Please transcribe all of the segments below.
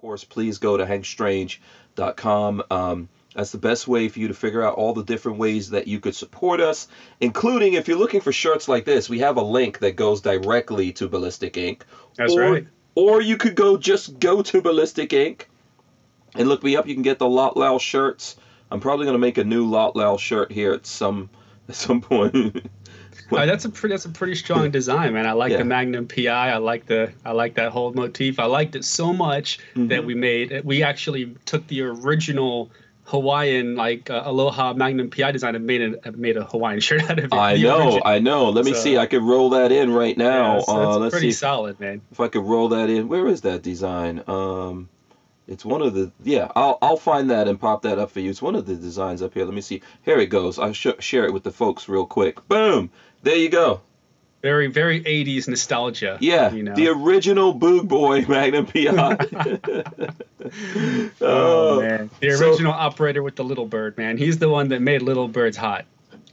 course, please go to hankstrange.com. Um, that's the best way for you to figure out all the different ways that you could support us, including if you're looking for shirts like this, we have a link that goes directly to Ballistic Ink. That's or, right. Or you could go just go to Ballistic Ink and look me up. You can get the Lot Lao shirts. I'm probably gonna make a new Lot Lao shirt here at some at some point. Uh, that's a pretty that's a pretty strong design, man. I like Yeah. the Magnum PI. I like the I like that whole motif. I liked it so much Mm-hmm. that we made we actually took the original Hawaiian like uh, Aloha Magnum PI design and made a made a Hawaiian shirt out of it. I know. I know. Let me So- see. I could roll that in right now. Yeah, so uh, let's pretty see solid, man. if I could roll that in. Where is that design? Um, it's one of the yeah. I'll I'll find that and pop that up for you. It's one of the designs up here. Let me see. Here it goes. I'll sh- share it with the folks real quick. Boom. There you go. Very very 80s nostalgia. Yeah, you know. the original Boog Boy Magnum PI. oh man, the so- original operator with the little bird, man. He's the one that made little birds hot.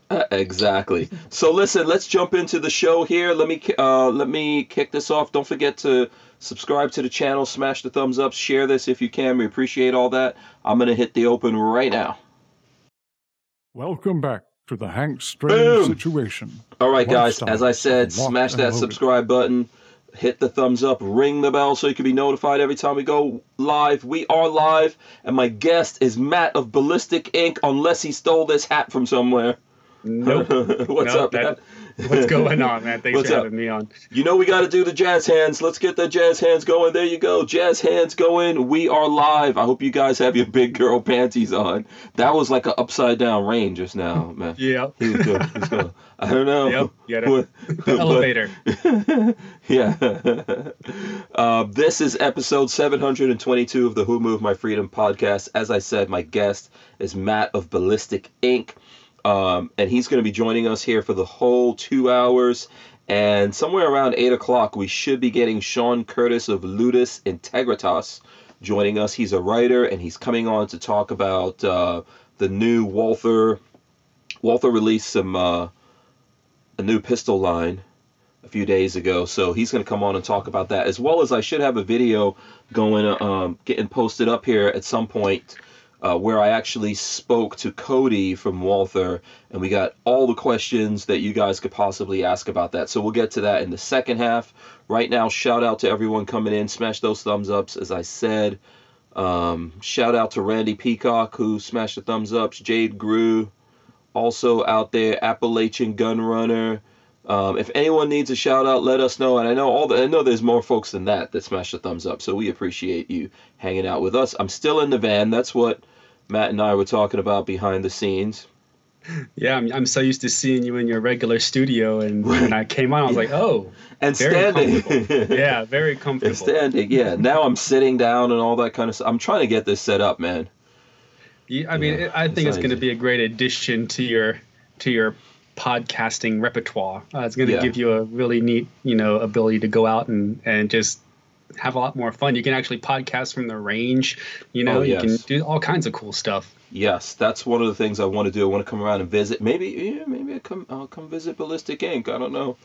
Uh, exactly. So listen, let's jump into the show here. Let me uh, let me kick this off. Don't forget to subscribe to the channel, smash the thumbs up, share this if you can. We appreciate all that. I'm gonna hit the open right now. Welcome back to the Hank Strange Boom. situation. All right, One guys. As I said, smash that loaded. subscribe button. Hit the thumbs up, ring the bell so you can be notified every time we go live. We are live, and my guest is Matt of Ballistic Ink, unless he stole this hat from somewhere. Nope. What's Nope, up, that- Matt? What's going on, man? Thanks What's for up? having me on. You know we got to do the jazz hands. Let's get the jazz hands going. There you go. Jazz hands going. We are live. I hope you guys have your big girl panties on. That was like an upside down rain just now, man. Yeah. He was good. He was good. I don't know. Yep. What- Elevator. yeah. uh, this is episode 722 of the Who Moved My Freedom podcast. As I said, my guest is Matt of Ballistic Ink. Um, and he's going to be joining us here for the whole two hours. And somewhere around 8 o'clock, we should be getting Sean Curtis of Ludus Integritas joining us. He's a writer and he's coming on to talk about uh, the new Walther. Walther released some uh, a new pistol line a few days ago, so he's going to come on and talk about that as well as I should have a video going, um, getting posted up here at some point uh, where I actually spoke to Cody from Walther, and we got all the questions that you guys could possibly ask about that. So we'll get to that in the second half. Right now, shout out to everyone coming in, smash those thumbs ups, as I said. Um, shout out to Randy Peacock who smashed the thumbs ups, Jade Grew, also out there, Appalachian Gun Runner. Um, if anyone needs a shout out, let us know. And I know all the, I know there's more folks than that that smash the thumbs up. So we appreciate you hanging out with us. I'm still in the van. That's what Matt and I were talking about behind the scenes. Yeah, I'm, I'm so used to seeing you in your regular studio, and when I came on, I was like, oh, And standing. yeah, very and comfortable. standing. Yeah. Now I'm sitting down and all that kind of stuff. I'm trying to get this set up, man. Yeah, I mean, Yeah, I think it's it's going to be a great addition to your to your podcasting repertoire. Uh, it's going to Yeah. give you a really neat, you know, ability to go out and and just have a lot more fun. You can actually podcast from the range. You know, Oh, you can do all kinds of cool stuff. Yes, that's one of the things I want to do. I want to come around and visit. Maybe, yeah, maybe I come. I'll come visit Ballistic Ink. I don't know.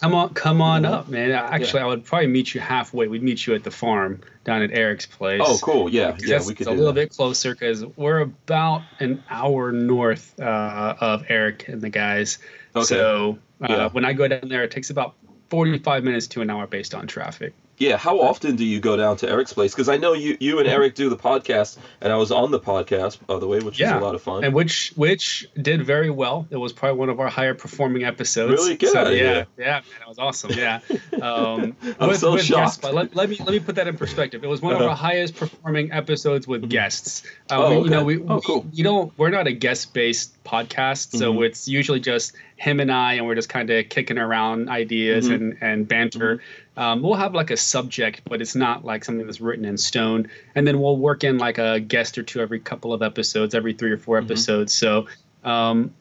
Come on, come on Yeah. up, man. Actually, I would probably meet you halfway. We'd meet you at the farm down at Eric's place. Oh, cool. Yeah, yeah, we could a little that. bit closer because we're about an hour north uh, of Eric and the guys. Okay. So uh, Yeah. when I go down there, it takes about 45 minutes to an hour based on traffic. Yeah, how often do you go down to Eric's place? Because I know you, you and Eric do the podcast, and I was on the podcast, by the way, which Yeah. is a lot of fun. And which which did very well. It was probably one of our higher performing episodes. Really? Get So, outta yeah, yeah, man, that was awesome. Yeah. Um, I'm so guests, shocked. but let, let me let me put that in perspective. It was one of Uh-huh. our highest performing episodes with guests. Uh, Oh, we, okay. You know, we, Oh, we- cool. you don't we're not a guest based podcast, so Mhm. it's usually just him and I, and we're just kind of kicking around ideas Mhm. and and banter. Um, we'll have like a subject, but it's not like something that's written in stone. And then we'll work in like a guest or two every couple of episodes, every three or 4 Mhm. episodes. So, um,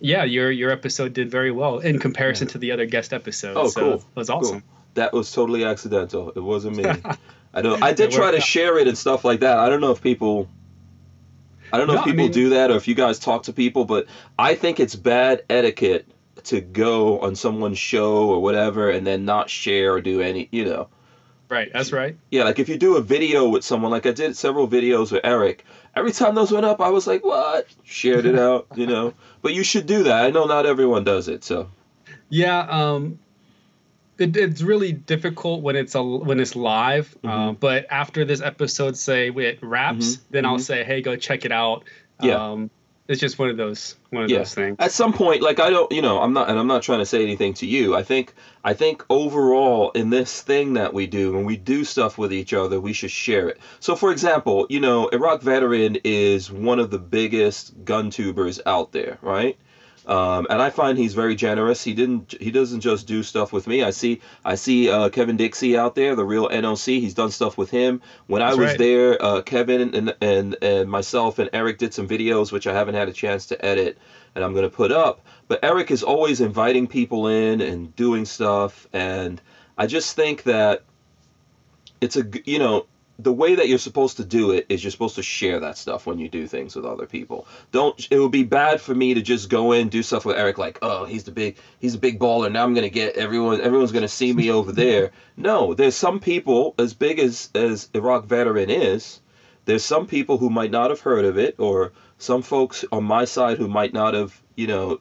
yeah, your your episode did very well in comparison to the other guest episodes. Oh, so cool. It was awesome. that was totally accidental. It wasn't me. I don't. I did try to out. share it and stuff like that. I don't know if people. I don't know No, if I people mean- do that or if you guys talk to people, but I think it's bad etiquette to go on someone's show or whatever and then not share or do any. You know. Right, that's right. Yeah, like if you do a video with someone, like I did several videos with Eric. Every time those went up, I was like, "What?" Shared it out, you know. But you should do that. I know not everyone does it, so. Yeah, um, it, it's really difficult when it's a when it's live. Mhm. Uh, but after this episode, say it wraps, Mhm, then I'll mhm. say, "Hey, go check it out." Yeah. Um, it's just one of those one of Yeah. those things. At some point, like I don't, you know, I'm not, and I'm not trying to say anything to you. I think, I think overall in this thing that we do, when we do stuff with each other, we should share it. So, for example, you know, Iraq Veteran is one of the biggest gun tubers out there, right? Um, and I find he's very generous. He didn't. He doesn't just do stuff with me. I see. I see uh, Kevin Dixie out there, the real NOC. He's done stuff with him. When I was right. there, uh, Kevin and, and and myself and Eric did some videos, which I haven't had a chance to edit, and I'm gonna put up. But Eric is always inviting people in and doing stuff, and I just think that it's a you know the way that you're supposed to do it is you're supposed to share that stuff when you do things with other people. Don't it would be bad for me to just go in do stuff with Eric like, "Oh, he's the big he's a big baller. Now I'm going to get everyone everyone's going to see me over there." No, there's some people as big as as Iraq veteran is, there's some people who might not have heard of it or some folks on my side who might not have, you know,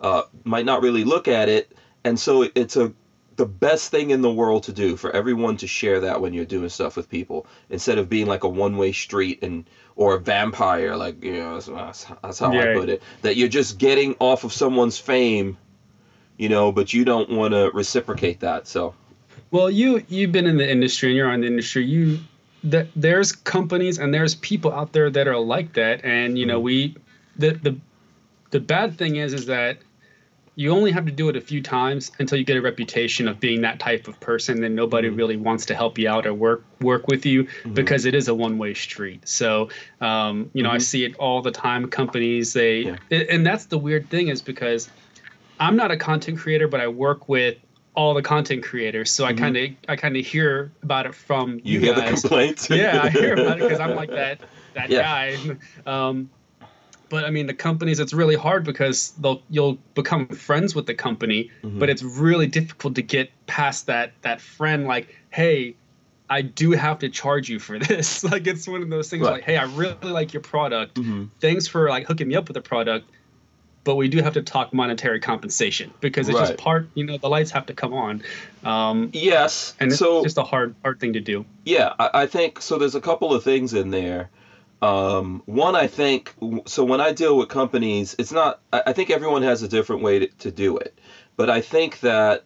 uh, might not really look at it. And so it's a the best thing in the world to do for everyone to share that when you're doing stuff with people instead of being like a one-way street and or a vampire like you know that's, that's, how I put it that you're just getting off of someone's fame you know but you don't want to reciprocate that so Well, you you've been in the industry and you're on the industry. You that there's companies and there's people out there that are like that, and you know Mm-hmm. we the the the bad thing is is that you only have to do it a few times until you get a reputation of being that type of person. Then nobody Mhm. really wants to help you out or work work with you Mhm. because it is a one way street. So um, you know I Mhm. see it all the time. Companies they Yeah. and that's the weird thing is because I'm not a content creator, but I work with all the content creators, so I Mhm. kind of I kind of hear about it from you, you, hear the complaints yeah, I hear about it because I'm like that that Yeah. guy. Um, but I mean, the companies it's really hard because they'll you'll become friends with the company, Mhm. but it's really difficult to get past that that friend. Like, hey. I do have to charge you for this. like it's one of those things Right. like, hey, I really like your product Mhm. thanks for like hooking me up with the product but we do have to talk monetary compensation because it's Right. just part you know the lights have to come on um, yes and it's so just a hard hard thing to do Yeah, I, I think so. There's a couple of things in there. Um, one, I think, so when I deal with companies, it's not, I, think everyone has a different way to, to do it. But I think that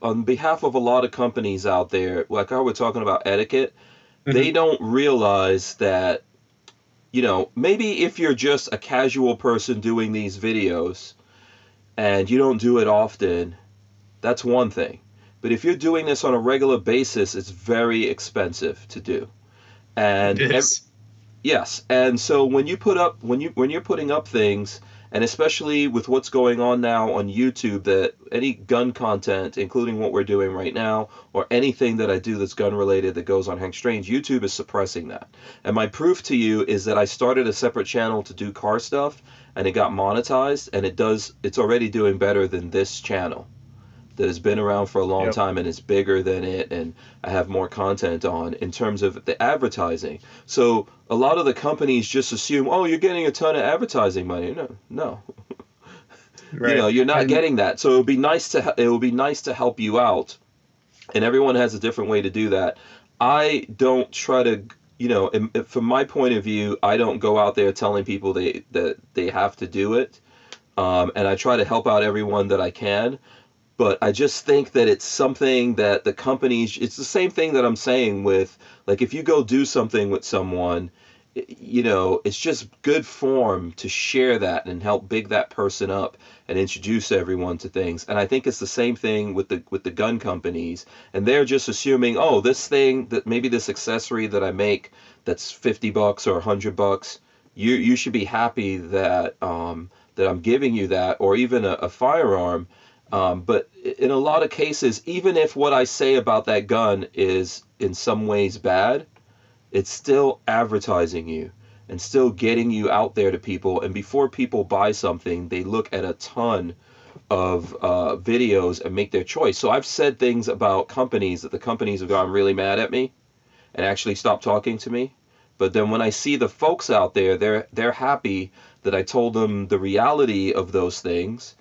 on behalf of a lot of companies out there, like I we're talking about etiquette, they don't realize that, you know, maybe if you're just a casual person doing these videos and you don't do it often, that's one thing. But if you're doing this on a regular basis, it's very expensive to do. And It ev- is. Yes, and so when you put up when you when you're putting up things, and especially with what's going on now on YouTube, that any gun content, including what we're doing right now, or anything that I do that's gun related that goes on Hank Strange, YouTube is suppressing that. And my proof to you is that I started a separate channel to do car stuff, and it got monetized, and it does it's already doing better than this channel that has been around for a long Yep. time and is bigger than it and I have more content on in terms of the advertising. So a lot of the companies just assume, "Oh, you're getting a ton of advertising money." No, no. right You know, you're not And- getting that. So it would be nice to it would be nice to help you out. And everyone has a different way to do that. I don't try to you know, from my point of view, I don't go out there telling people they that they have to do it. Um, and I try to help out everyone that I can but I just think that it's something that the companies it's the same thing that I'm saying with like if you go do something with someone you know it's just good form to share that and help big that person up and introduce everyone to things. And I think it's the same thing with the with the gun companies. And they're just assuming oh this thing that maybe this accessory that I make that's 50 bucks or 100 bucks you you should be happy that um that I'm giving you that or even a, a firearm um, but in a lot of cases, even if what I say about that gun is in some ways bad, it's still advertising you and still getting you out there to people. And before people buy something, they look at a ton of uh, videos and make their choice. So I've said things about companies that the companies have gotten really mad at me and actually stopped talking to me. But then when I see the folks out there, they're they're happy that I told them the reality of those things,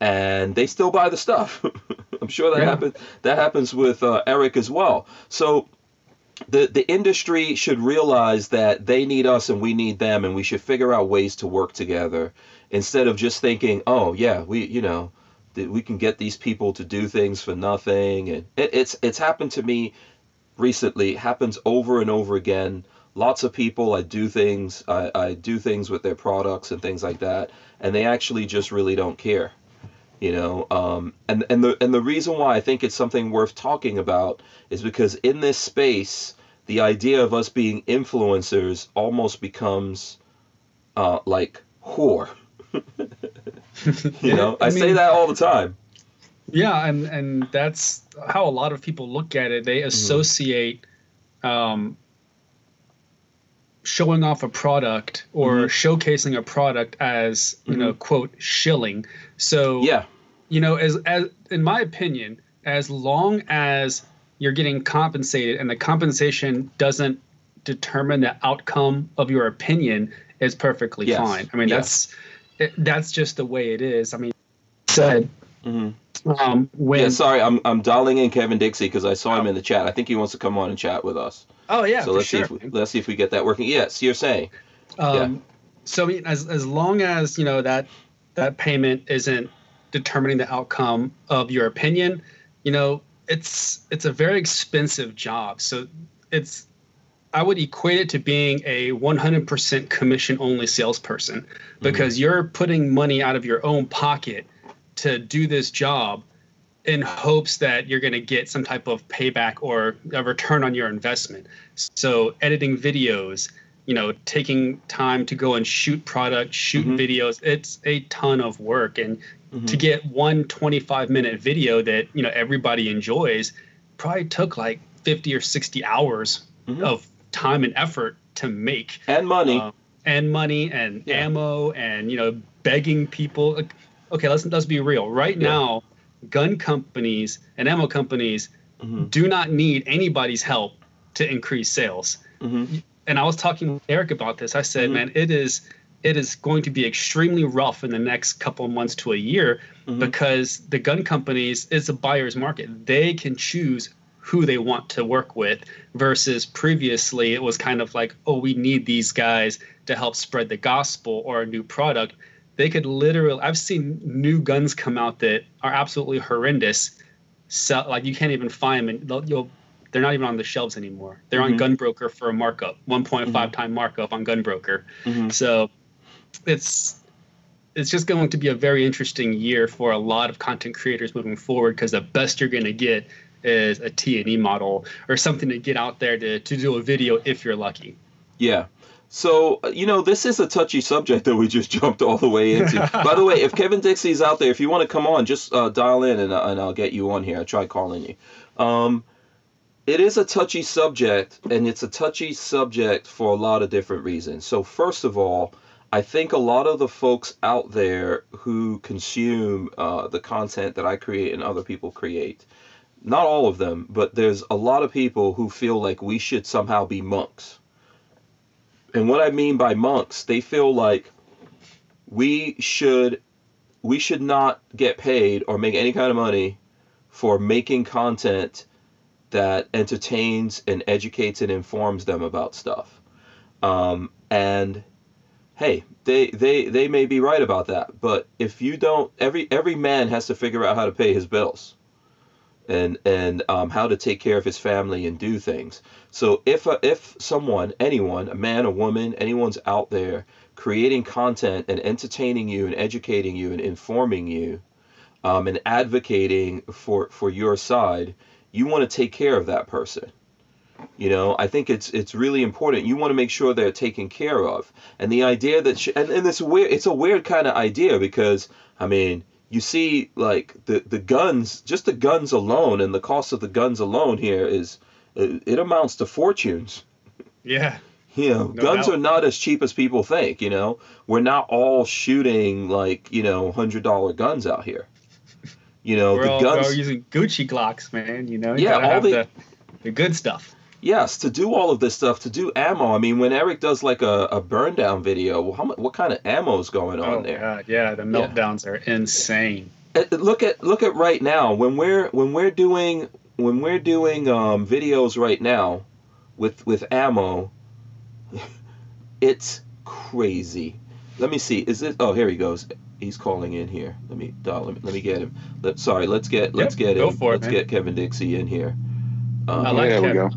and they still buy the stuff. I'm sure that Yeah. happens. That happens with uh, Eric as well. So the the industry should realize that they need us and we need them, and we should figure out ways to work together instead of just thinking, oh yeah, we you know that we can get these people to do things for nothing, and it, it's it's happened to me recently. It happens over and over again. Lots of people, I do things, I, I do things with their products and things like that, and they actually just really don't care you know um, and and the and the reason why I think it's something worth talking about is because in this space the idea of us being influencers almost becomes uh, like whore you know I, I say that all the time Yeah, and and that's how a lot of people look at it. Mm-hmm. They associate um, showing off a product or Mhm. showcasing a product as you know quote shilling. So Mm-hmm. yeah you know, as as in my opinion, as long as you're getting compensated and the compensation doesn't determine the outcome of your opinion, is perfectly Yes. fine. I mean, Yeah. that's it, that's just the way it is. I mean, said hmm um, when yeah sorry I'm, I'm dialing in Kevin Dixie because I saw him in the chat I think he wants to come on and chat with us oh yeah, so for let's sure. see if we, let's see if we get that working. Yes you're saying Um, So I mean, as as long as you know that that payment isn't determining the outcome of your opinion, you know, it's it's a very expensive job. So it's I would equate it to being a 100% commission only salesperson because you're putting money out of your own pocket to do this job in hopes that you're going to get some type of payback or a return on your investment. So editing videos, you know, taking time to go and shoot product, shoot Mhm. videos, it's a ton of work and Mhm. to get one 25 minute video that, you know, everybody enjoys probably took like 50 or 60 hours Mhm. of time and effort to make and money um, and money and Yeah. ammo and you know begging people okay let's let's be real right Yeah. now gun companies and ammo companies Mhm. do not need anybody's help to increase sales Mhm. and i was talking with eric about this i said Mhm. man it is it is going to be extremely rough in the next couple of months to a year Mhm. because the gun companies it's a buyer's market they can choose who they want to work with versus previously it was kind of like oh we need these guys to help spread the gospel or a new product they could literally i've seen new guns come out that are absolutely horrendous so like you can't even find them and they'll- you'll they're not even on the shelves anymore they're Mhm. on gunbroker for a markup 1.5 time markup on gunbroker Mhm. so it's it's just going to be a very interesting year for a lot of content creators moving forward because the best you're going to get is a T&E model or something to get out there to, to do a video if you're lucky. Yeah. So, uh, you know, this is a touchy subject that we just jumped all the way into. By the way, if Kevin Dixie's out there, if you want to come on, just uh, dial in and, uh, and I'll get you on here. I tried calling you. Um, it is a touchy subject, and it's a touchy subject for a lot of different reasons. So, first of all, I think a lot of the folks out there who consume uh, the content that I create and other people create, not all of them, but there's a lot of people who feel like we should somehow be monks. And what I mean by monks, they feel like we should we should not get paid or make any kind of money for making content that entertains and educates and informs them about stuff. Um, and hey, they, they they may be right about that, but if you don't, every every man has to figure out how to pay his bills, and and um, how to take care of his family and do things. So if if someone, anyone, a man, a woman, anyone's out there creating content and entertaining you and educating you and informing you, um, and advocating for for your side, you want to take care of that person. You know, I think it's it's really important. You want to make sure they're taken care of. And the idea that sh- and, and it's weird it's a weird kind of idea because I mean, you see like the the guns, just the guns alone and the cost of the guns alone here is it, it amounts to fortunes. Yeah. You know, No guns doubt. are not as cheap as people think, you know. We're not all shooting like, you know, $100 guns out here. You know, we're the all, we're all using Gucci Glocks, man. You know, you Yeah, all have the- the, the good stuff. Yes, to do all of this stuff, to do ammo. I mean, when Eric does like a, a burn down video, how what kind of ammo is going on Oh there? god, yeah, the Yeah. meltdowns are insane. Uh, Look at look at right now when we're when we're doing when we're doing um, videos right now with with ammo. It's crazy. Let me see. Is it? Oh, here he goes. He's calling in here. Let me, uh, let me, let me get him. Let, sorry, let's get let's Yep, get go him. for it, let's man. get Kevin Dixie in here. Um, I like there we Kevin.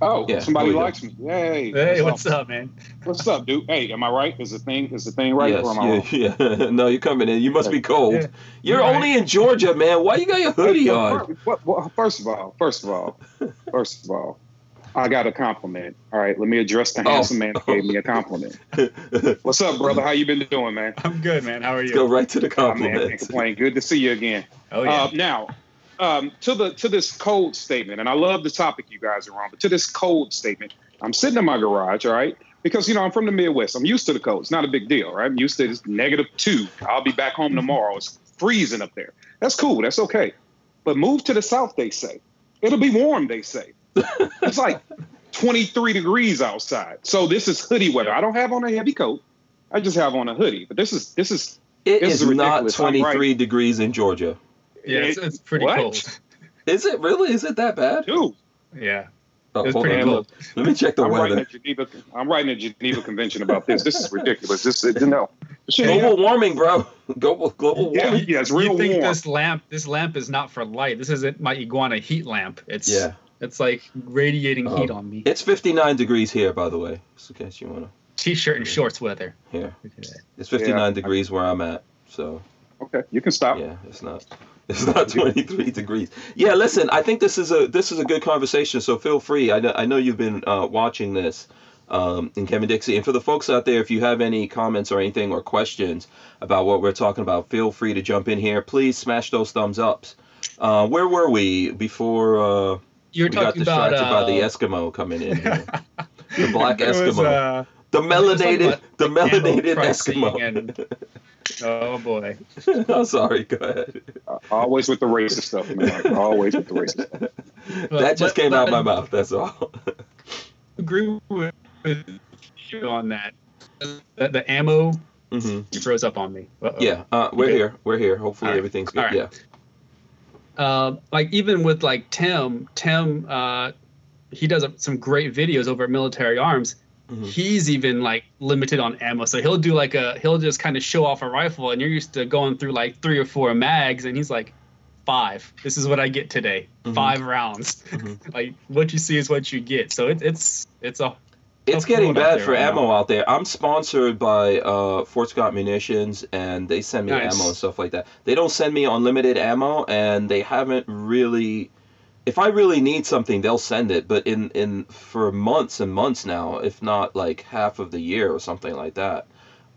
Go. Oh, Yeah, somebody here we go. likes me. Hey, Hey, what's up, man? What's up, dude? Hey, am I right? Is the thing is the thing right? yes, or am I wrong? yeah, yeah. no, you're coming in. You must be cold. Yeah, You're you're right. only in Georgia, man. Why you got your hoodie on? What- what- First of all, first of all, first of all, I got a compliment. All right, let me address the Oh. handsome man who gave me a compliment. What's up, brother? How you been doing, man? I'm good, man. How are you? go right to the Oh, man, can't complain. Good to see you again. Oh yeah. Uh, now, um, to the to this cold statement, and I love the topic you guys are on, but to this cold statement, I'm sitting in my garage, all right, because you know I'm from the Midwest. I'm used to the cold. It's not a big deal, right? I'm used to this negative two. I'll be back home tomorrow. It's freezing up there. That's cool. That's okay. But move to the south, they say. It'll be warm, they say. it's like 23 degrees outside. So this is hoodie weather. I don't have on a heavy coat. I just have on a hoodie. But this is this is It This is is not ridiculous. I'm 23 degrees in Georgia. Yeah, it's, it's pretty what? cold. Is it really? Is it that bad? dude. Yeah, Oh, it's pretty on. cold. Let me check the I'm writing weather. a Geneva. I'm writing a Geneva Convention about this. This is ridiculous. This is no. Global warming, bro. Global global yeah, warming. yeah, yeah it's real you think warm. this lamp this lamp is not for light. This isn't my iguana heat lamp. It's Yeah. it's like radiating heat Um, on me. It's 59 degrees here, by the way. Just in case you wanna. T-shirt and shorts weather. Here, Look at that. it's 59 Yeah. degrees where I'm at. So Okay, you can stop. yeah, it's not. It's not 23 degrees. Yeah, listen. I think this is a this is a good conversation. So feel free. I know I know you've been uh, watching this. Um, and Kevin Dixie, and for the folks out there, if you have any comments or anything or questions about what we're talking about, feel free to jump in here. Please smash those thumbs ups. Uh, where were we before uh, You're we got talking about distracted by the uh, Eskimo coming in? Here. the black was, Eskimo, uh, the were talking melanated, the melanated Eskimo. and- oh boy. I'm sorry. Go ahead. Uh, Always with the racist stuff, man. Always with the racist stuff. that just but- came out but- my mouth. That's all. agree with, with you on that. The, the ammo hmm you froze up on me. Uh-oh. Yeah, uh, we're Okay. here. We're here. Hopefully All right. everything's good. All right. Yeah. Uh, like even with like Tim, Tim, uh, he does some great videos over at Military Arms. Mhm. He's even like limited on ammo, so he'll do like a he'll just kind of show off a rifle, and you're used to going through like three or four mags, and he's like, five. This is what I get today. Mhm. Five rounds. Mhm. like what you see is what you get. So it, it's it's a It's getting bad for right now. ammo out there. I'm sponsored by uh, Fort Scott Munitions, and they send me Nice. ammo and stuff like that. They don't send me unlimited ammo, and they haven't really. If I really need something, they'll send it. But in in for months and months now, if not like half of the year or something like that,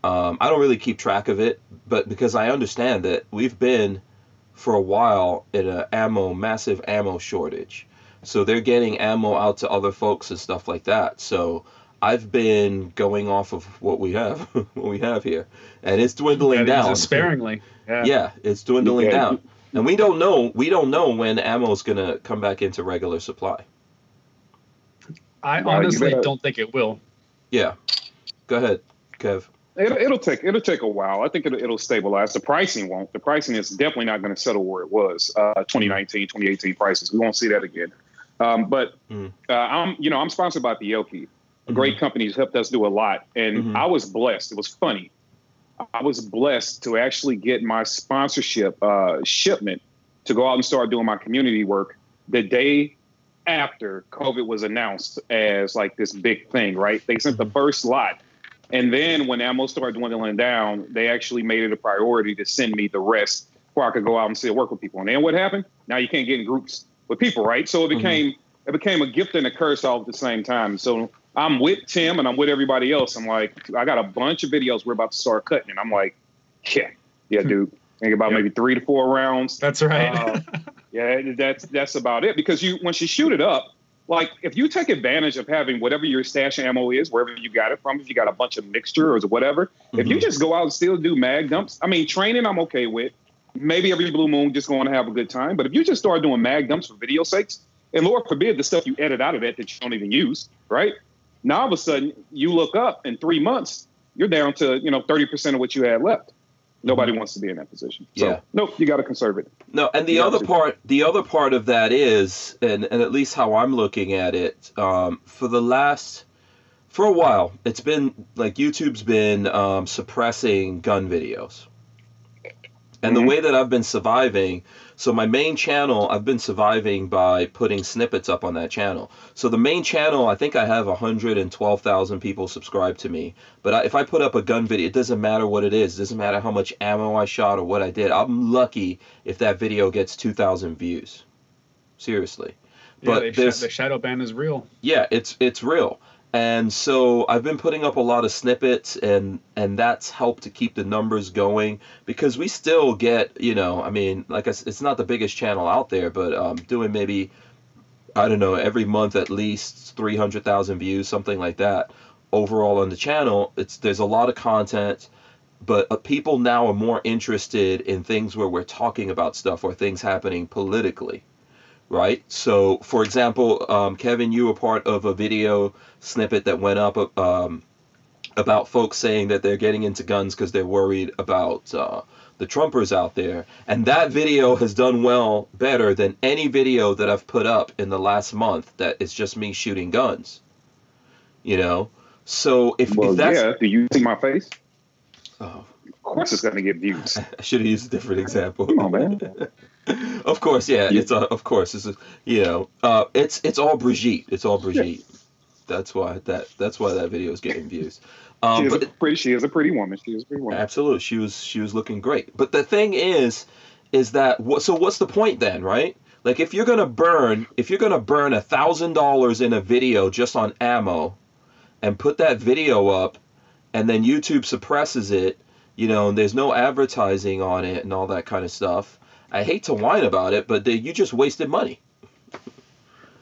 um, I don't really keep track of it. But because I understand that we've been for a while in a ammo massive ammo shortage, so they're getting ammo out to other folks and stuff like that. So I've been going off of what we have, what we have here, and it's dwindling down. sparingly. Yeah. Yeah, it's dwindling Yeah. down, and we don't know. We don't know when ammo is gonna come back into regular supply. I Well, honestly better- don't think it will. Yeah, go ahead, Kev. It'll, it'll take it'll take a while. I think it'll, it'll stabilize. The pricing won't. The pricing is definitely not going to settle where it was. Uh, 2019, 2018 prices. We won't see that again. Um, but Mm. uh, I'm you know I'm sponsored by Fiocchi. A great company has helped us do a lot, and Mhm. I was blessed. It was funny. I was blessed to actually get my sponsorship uh, shipment to go out and start doing my community work the day after COVID was announced as like this big thing, right? They sent the first lot. And then when ammo started dwindling down, they actually made it a priority to send me the rest before I could go out and still work with people. And then what happened? Now you can't get in groups with people, right? So it became it became a gift and a curse all at the same time. So I'm with Tim and I'm with everybody else. I'm like, I got a bunch of videos we're about to start cutting. And I'm like, yeah, yeah, dude. Think about Yeah. maybe three to four rounds. That's right. Uh, yeah, that's that's about it. Because you once you shoot it up, like if you take advantage of having whatever your stash ammo is, wherever you got it from, if you got a bunch of mixture or whatever, if you Mhm. just go out and still do mag dumps, I mean training I'm okay with. maybe every blue moon just going to have a good time. But if you just start doing mag dumps for video sakes, and Lord forbid the stuff you edit out of that that you don't even use, right? Now all of a sudden you look up in three months, you're down to you know thirty percent of what you had left. Nobody wants to be in that position. So, Yeah. nope, you got to conserve it. No, and the Yeah, other part, the other part of that is, and, and at least how I'm looking at it, um, for the last, for a while, it's been like YouTube's been um, suppressing gun videos, and the Mhm. way that I've been surviving, so my main channel, I've been surviving by putting snippets up on that channel. So the main channel, I think I have 112,000 people subscribed to me. But I, if I put up a gun video, it doesn't matter what it is. It doesn't matter how much ammo I shot or what I did. I'm lucky if that video gets 2,000 views. Seriously. Yeah, But sh- the shadow ban is real. Yeah, it's it's real. And so I've been putting up a lot of snippets and and that's helped to keep the numbers going because we still get, you know, I mean, like I it's not the biggest channel out there, but um doing maybe I don't know, every month at least 300,000 views, something like that overall on the channel. It's there's a lot of content but uh, people now are more interested in things where we're talking about stuff or things happening politically right so for example um, kevin you were part of a video snippet that went up um, about folks saying that they're getting into guns because they're worried about uh, the trumpers out there and that video has done well better than any video that i've put up in the last month that is just me shooting guns you know so if, Well, if that's yeah. Do you see my face? oh, Of course, it's going to get views. I should have used a different example. Come on, man. of course, yeah, Yeah. it's uh, of course, it's a, you know, uh, it's it's all Brigitte. It's all Brigitte. That's why that that's why that video is getting views. Um, she is but a pretty. She is a pretty woman. She is a pretty woman. absolutely, she was she was looking great. But the thing is, is that what? So what's the point then, right? Like if you're gonna burn, if you're gonna burn a thousand dollars in a video just on ammo, and put that video up, and then YouTube suppresses it, you know, there's no advertising on it and all that kind of stuff. I hate to whine about it, but they, you just wasted money.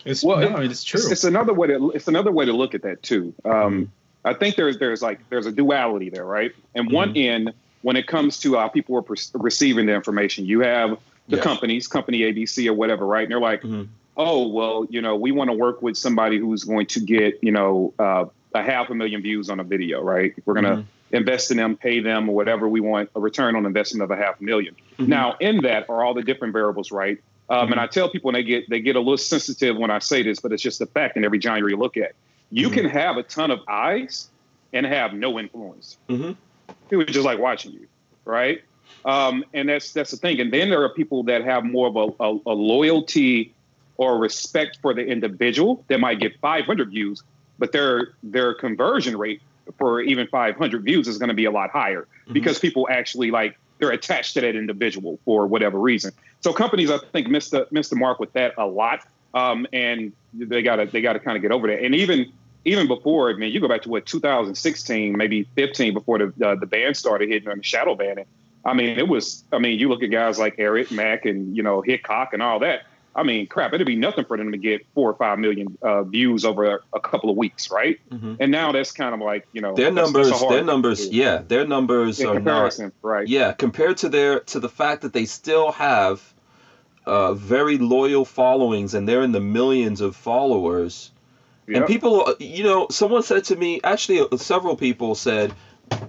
It's, Well, no, it- I mean, it's true. It's, it's another way to it's another way to look at that too. Um, I think there's there's like there's a duality there, right? And one end, when it comes to how people are per- receiving the information, you have the Yeah. companies, company ABC or whatever, right? And they're like, Mhm. oh well, you know, we want to work with somebody who's going to get you know uh, a half a million views on a video, right? We're gonna invest in them, pay them, or whatever. We want a return on investment of a half a 1000000 Mhm. Now, in that are all the different variables, right? Um, And I tell people when they get they get a little sensitive when I say this, but it's just a fact in every genre you look at. You Mhm. can have a ton of eyes and have no influence. Mhm. People just like watching you, right? Um, and that's that's the thing. And then there are people that have more of a, a, a loyalty or respect for the individual that might get 500 views, but their their conversion rate for even 500 views is going to be a lot higher because people actually like they're attached to that individual for whatever reason. So companies, I think, missed the missed the mark with that a lot, um, and they gotta they gotta kind of get over that. And even even before, I mean, you go back to what 2016, maybe 15, before the uh, the ban started hitting on the shadow banning. I mean, it was. I mean, you look at guys like Eric Mack and you know Hickok and all that. I mean, crap, it'd be nothing for them to get four or five million uh, views over a, a couple of weeks, right? Mhm. And now that's kind of like you know Their numbers, that's a hard their numbers, do. yeah, their numbers in are not. right? Yeah, compared to their to the fact that they still have uh, very loyal followings and they're in the millions of followers. And people, uh, you know, someone said to me, actually, uh, several people said,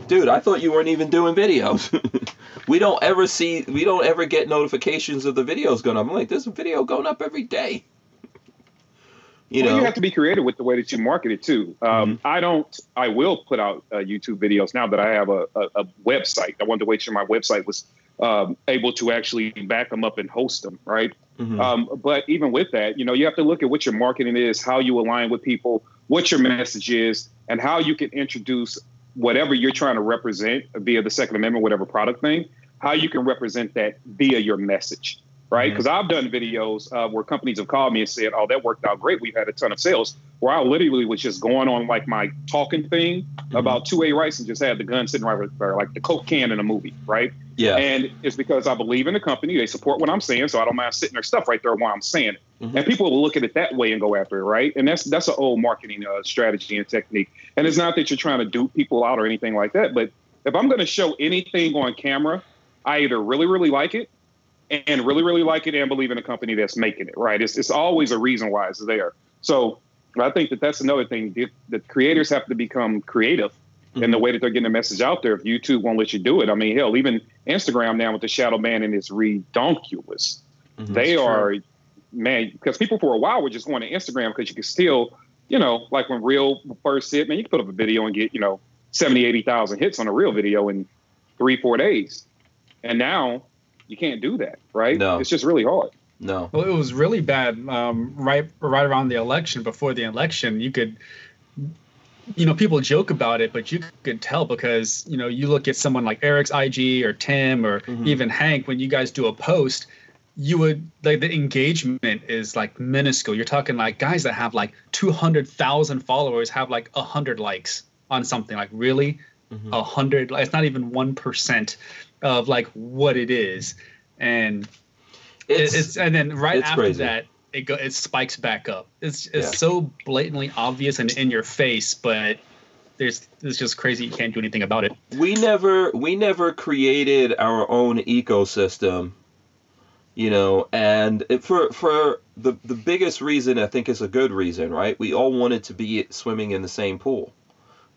"Dude, I thought you weren't even doing videos. we don't ever see, we don't ever get notifications of the videos going up." I'm like, "There's a video going up every day." You well, know, you have to be creative with the way that you market it too. Um, I don't. I will put out uh, YouTube videos now that I have a, a, a website. I wanted to wait till my website was um, able to actually back them up and host them, right? Mhm. Um, but even with that, you know, you have to look at what your marketing is, how you align with people, what your message is, and how you can introduce whatever you're trying to represent via the Second Amendment, whatever product thing, how you can represent that via your message, right? Mhm. Because I've done videos uh, where companies have called me and said, "Oh, that worked out great. We've had a ton of sales." Where I literally was just going on like my talking thing about two A rice and just had the gun sitting right there, like the Coke can in a movie, right? yeah, And it's because I believe in the company. They support what I'm saying, so I don't mind sitting their stuff right there while I'm saying it. Mhm. And people will look at it that way and go after it, right? And that's that's an old marketing uh, strategy and technique. And it's not that you're trying to dupe people out or anything like that. But if I'm going to show anything on camera, I either really, really like it and really, really like it and believe in a company that's making it, right? It's, it's always a reason why it's there. So I think that that's another thing. The, the creators have to become creative mm-hmm. in the way that they're getting the message out there. If YouTube won't let you do it, I mean, hell, even Instagram now with the shadow banning is redonkulous. Mm-hmm, they are, true. man, because people for a while were just going to Instagram because you could still, you know, like when Reels first hit, man, you could put up a video and get, you know, 70, 80,000 hits on a Reel video in three, four days. And now you can't do that, right? No. It's just really hard. No. Well, it was really bad um, right right around the election. Before the election, you could, you know, people joke about it, but you could tell because you know you look at someone like Eric's IG or Tim or mm-hmm. even Hank when you guys do a post, you would like the engagement is like minuscule. You're talking like guys that have like two hundred thousand followers have like a hundred likes on something. Like really, mm-hmm. a mm-hmm. hundred? It's not even one percent of like what it is, and it's, it's and then right after crazy. that it go it spikes back up. It's it's yeah. so blatantly obvious and in your face, but there's it's just crazy you can't do anything about it. We never we never created our own ecosystem, you know, and it, for for the the biggest reason I think is a good reason, right? We all wanted to be swimming in the same pool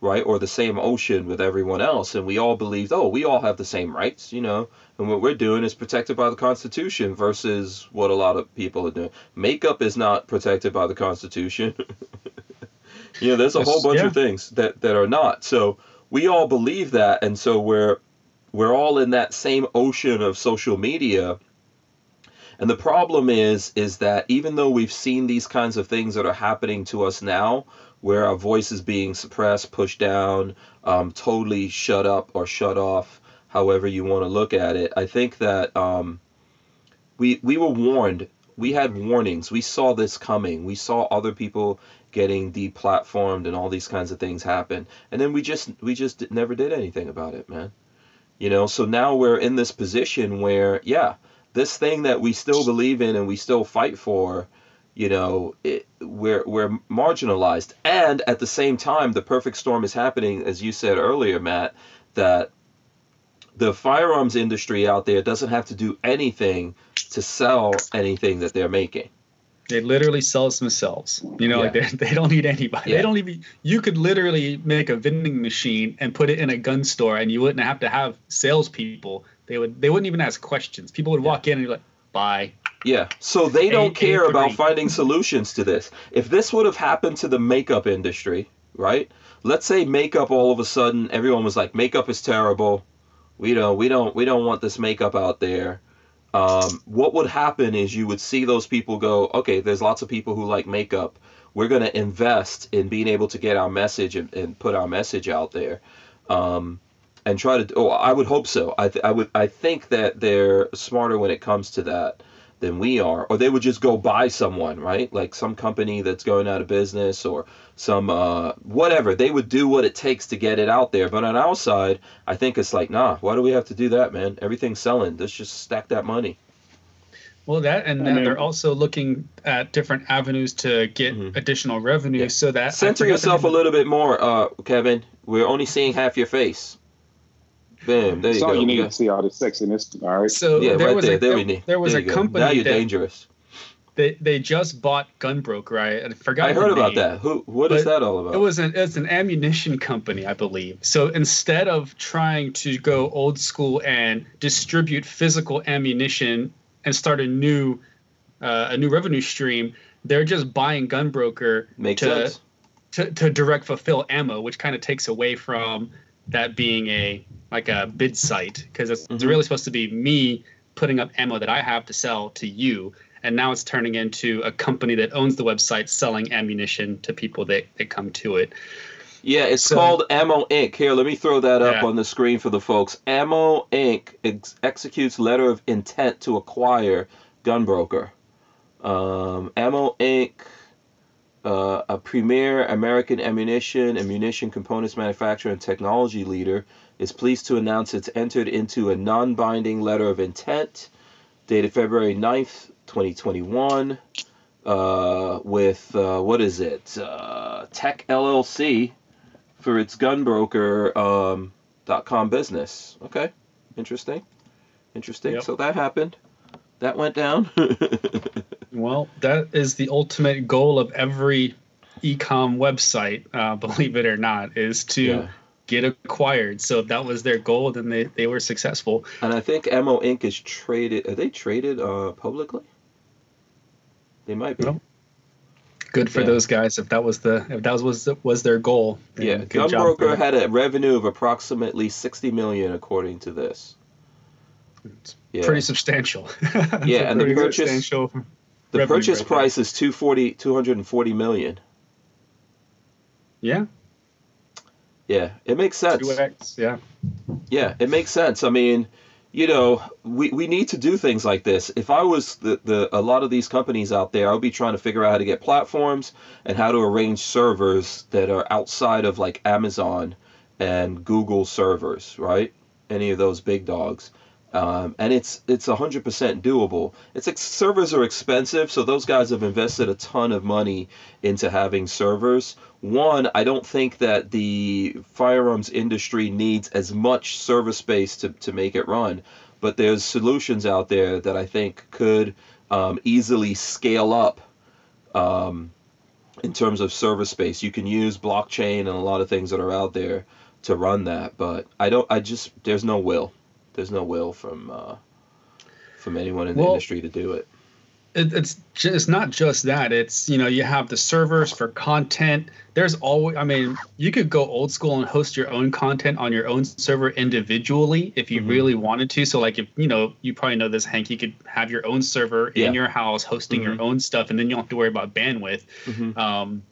right? Or the same ocean with everyone else. And we all believed, oh, we all have the same rights, you know, and what we're doing is protected by the Constitution versus what a lot of people are doing. Makeup is not protected by the Constitution. you know, there's a whole bunch yeah. of things that, that are not. So we all believe that. And so we're, we're all in that same ocean of social media. And the problem is, is that even though we've seen these kinds of things that are happening to us now, where our voice is being suppressed, pushed down, um, totally shut up or shut off, however you want to look at it. I think that um, we we were warned. We had warnings. We saw this coming. We saw other people getting deplatformed and all these kinds of things happen, and then we just we just never did anything about it, man. You know. So now we're in this position where, yeah, this thing that we still believe in and we still fight for you know it, we're we're marginalized. And at the same time the perfect storm is happening as you said earlier Matt that the firearms industry out there doesn't have to do anything to sell anything that they're making. They literally sell themselves. You know yeah. like they don't need anybody. Yeah. they don't even you could literally make a vending machine and put it in a gun store and you wouldn't have to have salespeople. They would they wouldn't even ask questions. People would walk in and be like bye yeah. So they don't care about finding solutions to this. If this would have happened to the makeup industry, right? Let's say makeup all of a sudden everyone was like makeup is terrible. We don't we don't we don't want this makeup out there. Um, what would happen is you would see those people go, okay, there's lots of people who like makeup. We're going to invest in being able to get our message and, and put our message out there. Um, and try to, oh, I would hope so. I, th- I would, I think that they're smarter when it comes to that than we are or they would just go buy someone right? Like some company that's going out of business or some uh, whatever. They would do what it takes to get it out there. But on our side i think it's like nah why do we have to do that man? Everything's selling. Let's just stack that money. Well that and then they're also looking at different avenues to get mm-hmm. additional revenue yeah. so that center yourself a little bit more uh, kevin. We're only seeing half your face Bam, there you go. you need to see all the sexiness. All right. So yeah, there right was there, a, there, there, there was there a company. Now you're that, dangerous. They they just bought Gunbroker. Right? I forgot. I heard about that. Who? What is that all about? It was an it's an ammunition company, I believe. So instead of trying to go old school and distribute physical ammunition and start a new uh, a new revenue stream, they're just buying Gunbroker Makes to, sense. to to direct fulfill ammo, which kind of takes away from that being a like a bid site because it's, mm-hmm. it's really supposed to be me putting up ammo that I have to sell to you. And now it's turning into a company that owns the website selling ammunition to people that, that come to it. Yeah, it's so, called Ammo Inc. Here, let me throw that up yeah. on the screen for the folks. Ammo Inc. Ex- executes letter of intent to acquire Gunbroker. Um, Ammo Inc uh, a premier American ammunition and munition components manufacturer and technology leader, is pleased to announce it's entered into a non binding letter of intent dated February 9th, 2021, uh, with uh, what is it? Uh, Tech LLC for its gunbroker.com um, .com business. Okay, interesting. Interesting. Yep. So that happened. That went down. Well, that is the ultimate goal of every ecom website, uh, believe it or not, is to Yeah. Get acquired. So if that was their goal, then they, they were successful. and I think Ammo Inc. is traded. Are they traded uh, publicly? They might be. Well, Good for Yeah. those guys if that was the if that was was, was their goal. yeah. good job Gunbroker them. had a revenue of approximately 60 million, according to this. It's Yeah. pretty substantial. Yeah, and the purchase- the purchase right price is 240, 240 million. Yeah, Yeah, it makes sense. two X. Yeah, Yeah, it makes sense. I mean, you know, we, we need to do things like this. If I was the, the a lot of these companies out there, I would be trying to figure out how to get platforms and how to arrange servers that are outside of like Amazon and Google servers, right? Any of those big dogs. Um, and it's it's 100% doable. It's ex- servers are expensive, so those guys have invested a ton of money into having servers. One, I don't think that the firearms industry needs as much service space to, to make it run, but there's solutions out there that I think could um, easily scale up um, in terms of service space. You can use blockchain and a lot of things that are out there to run that, but I don't. I just there's no will. There's no will from uh, from anyone in the Well- industry to do it. It, it's ju- it's not just that. It's you know you have the servers for content. There's always. I mean, you could go old school and host your own content on your own server individually if you Mhm. really wanted to. So like if you know you probably know this, Hank. You could have your own server Yeah. in your house hosting Mhm. your own stuff, and then you don't have to worry about bandwidth. Mhm. Um,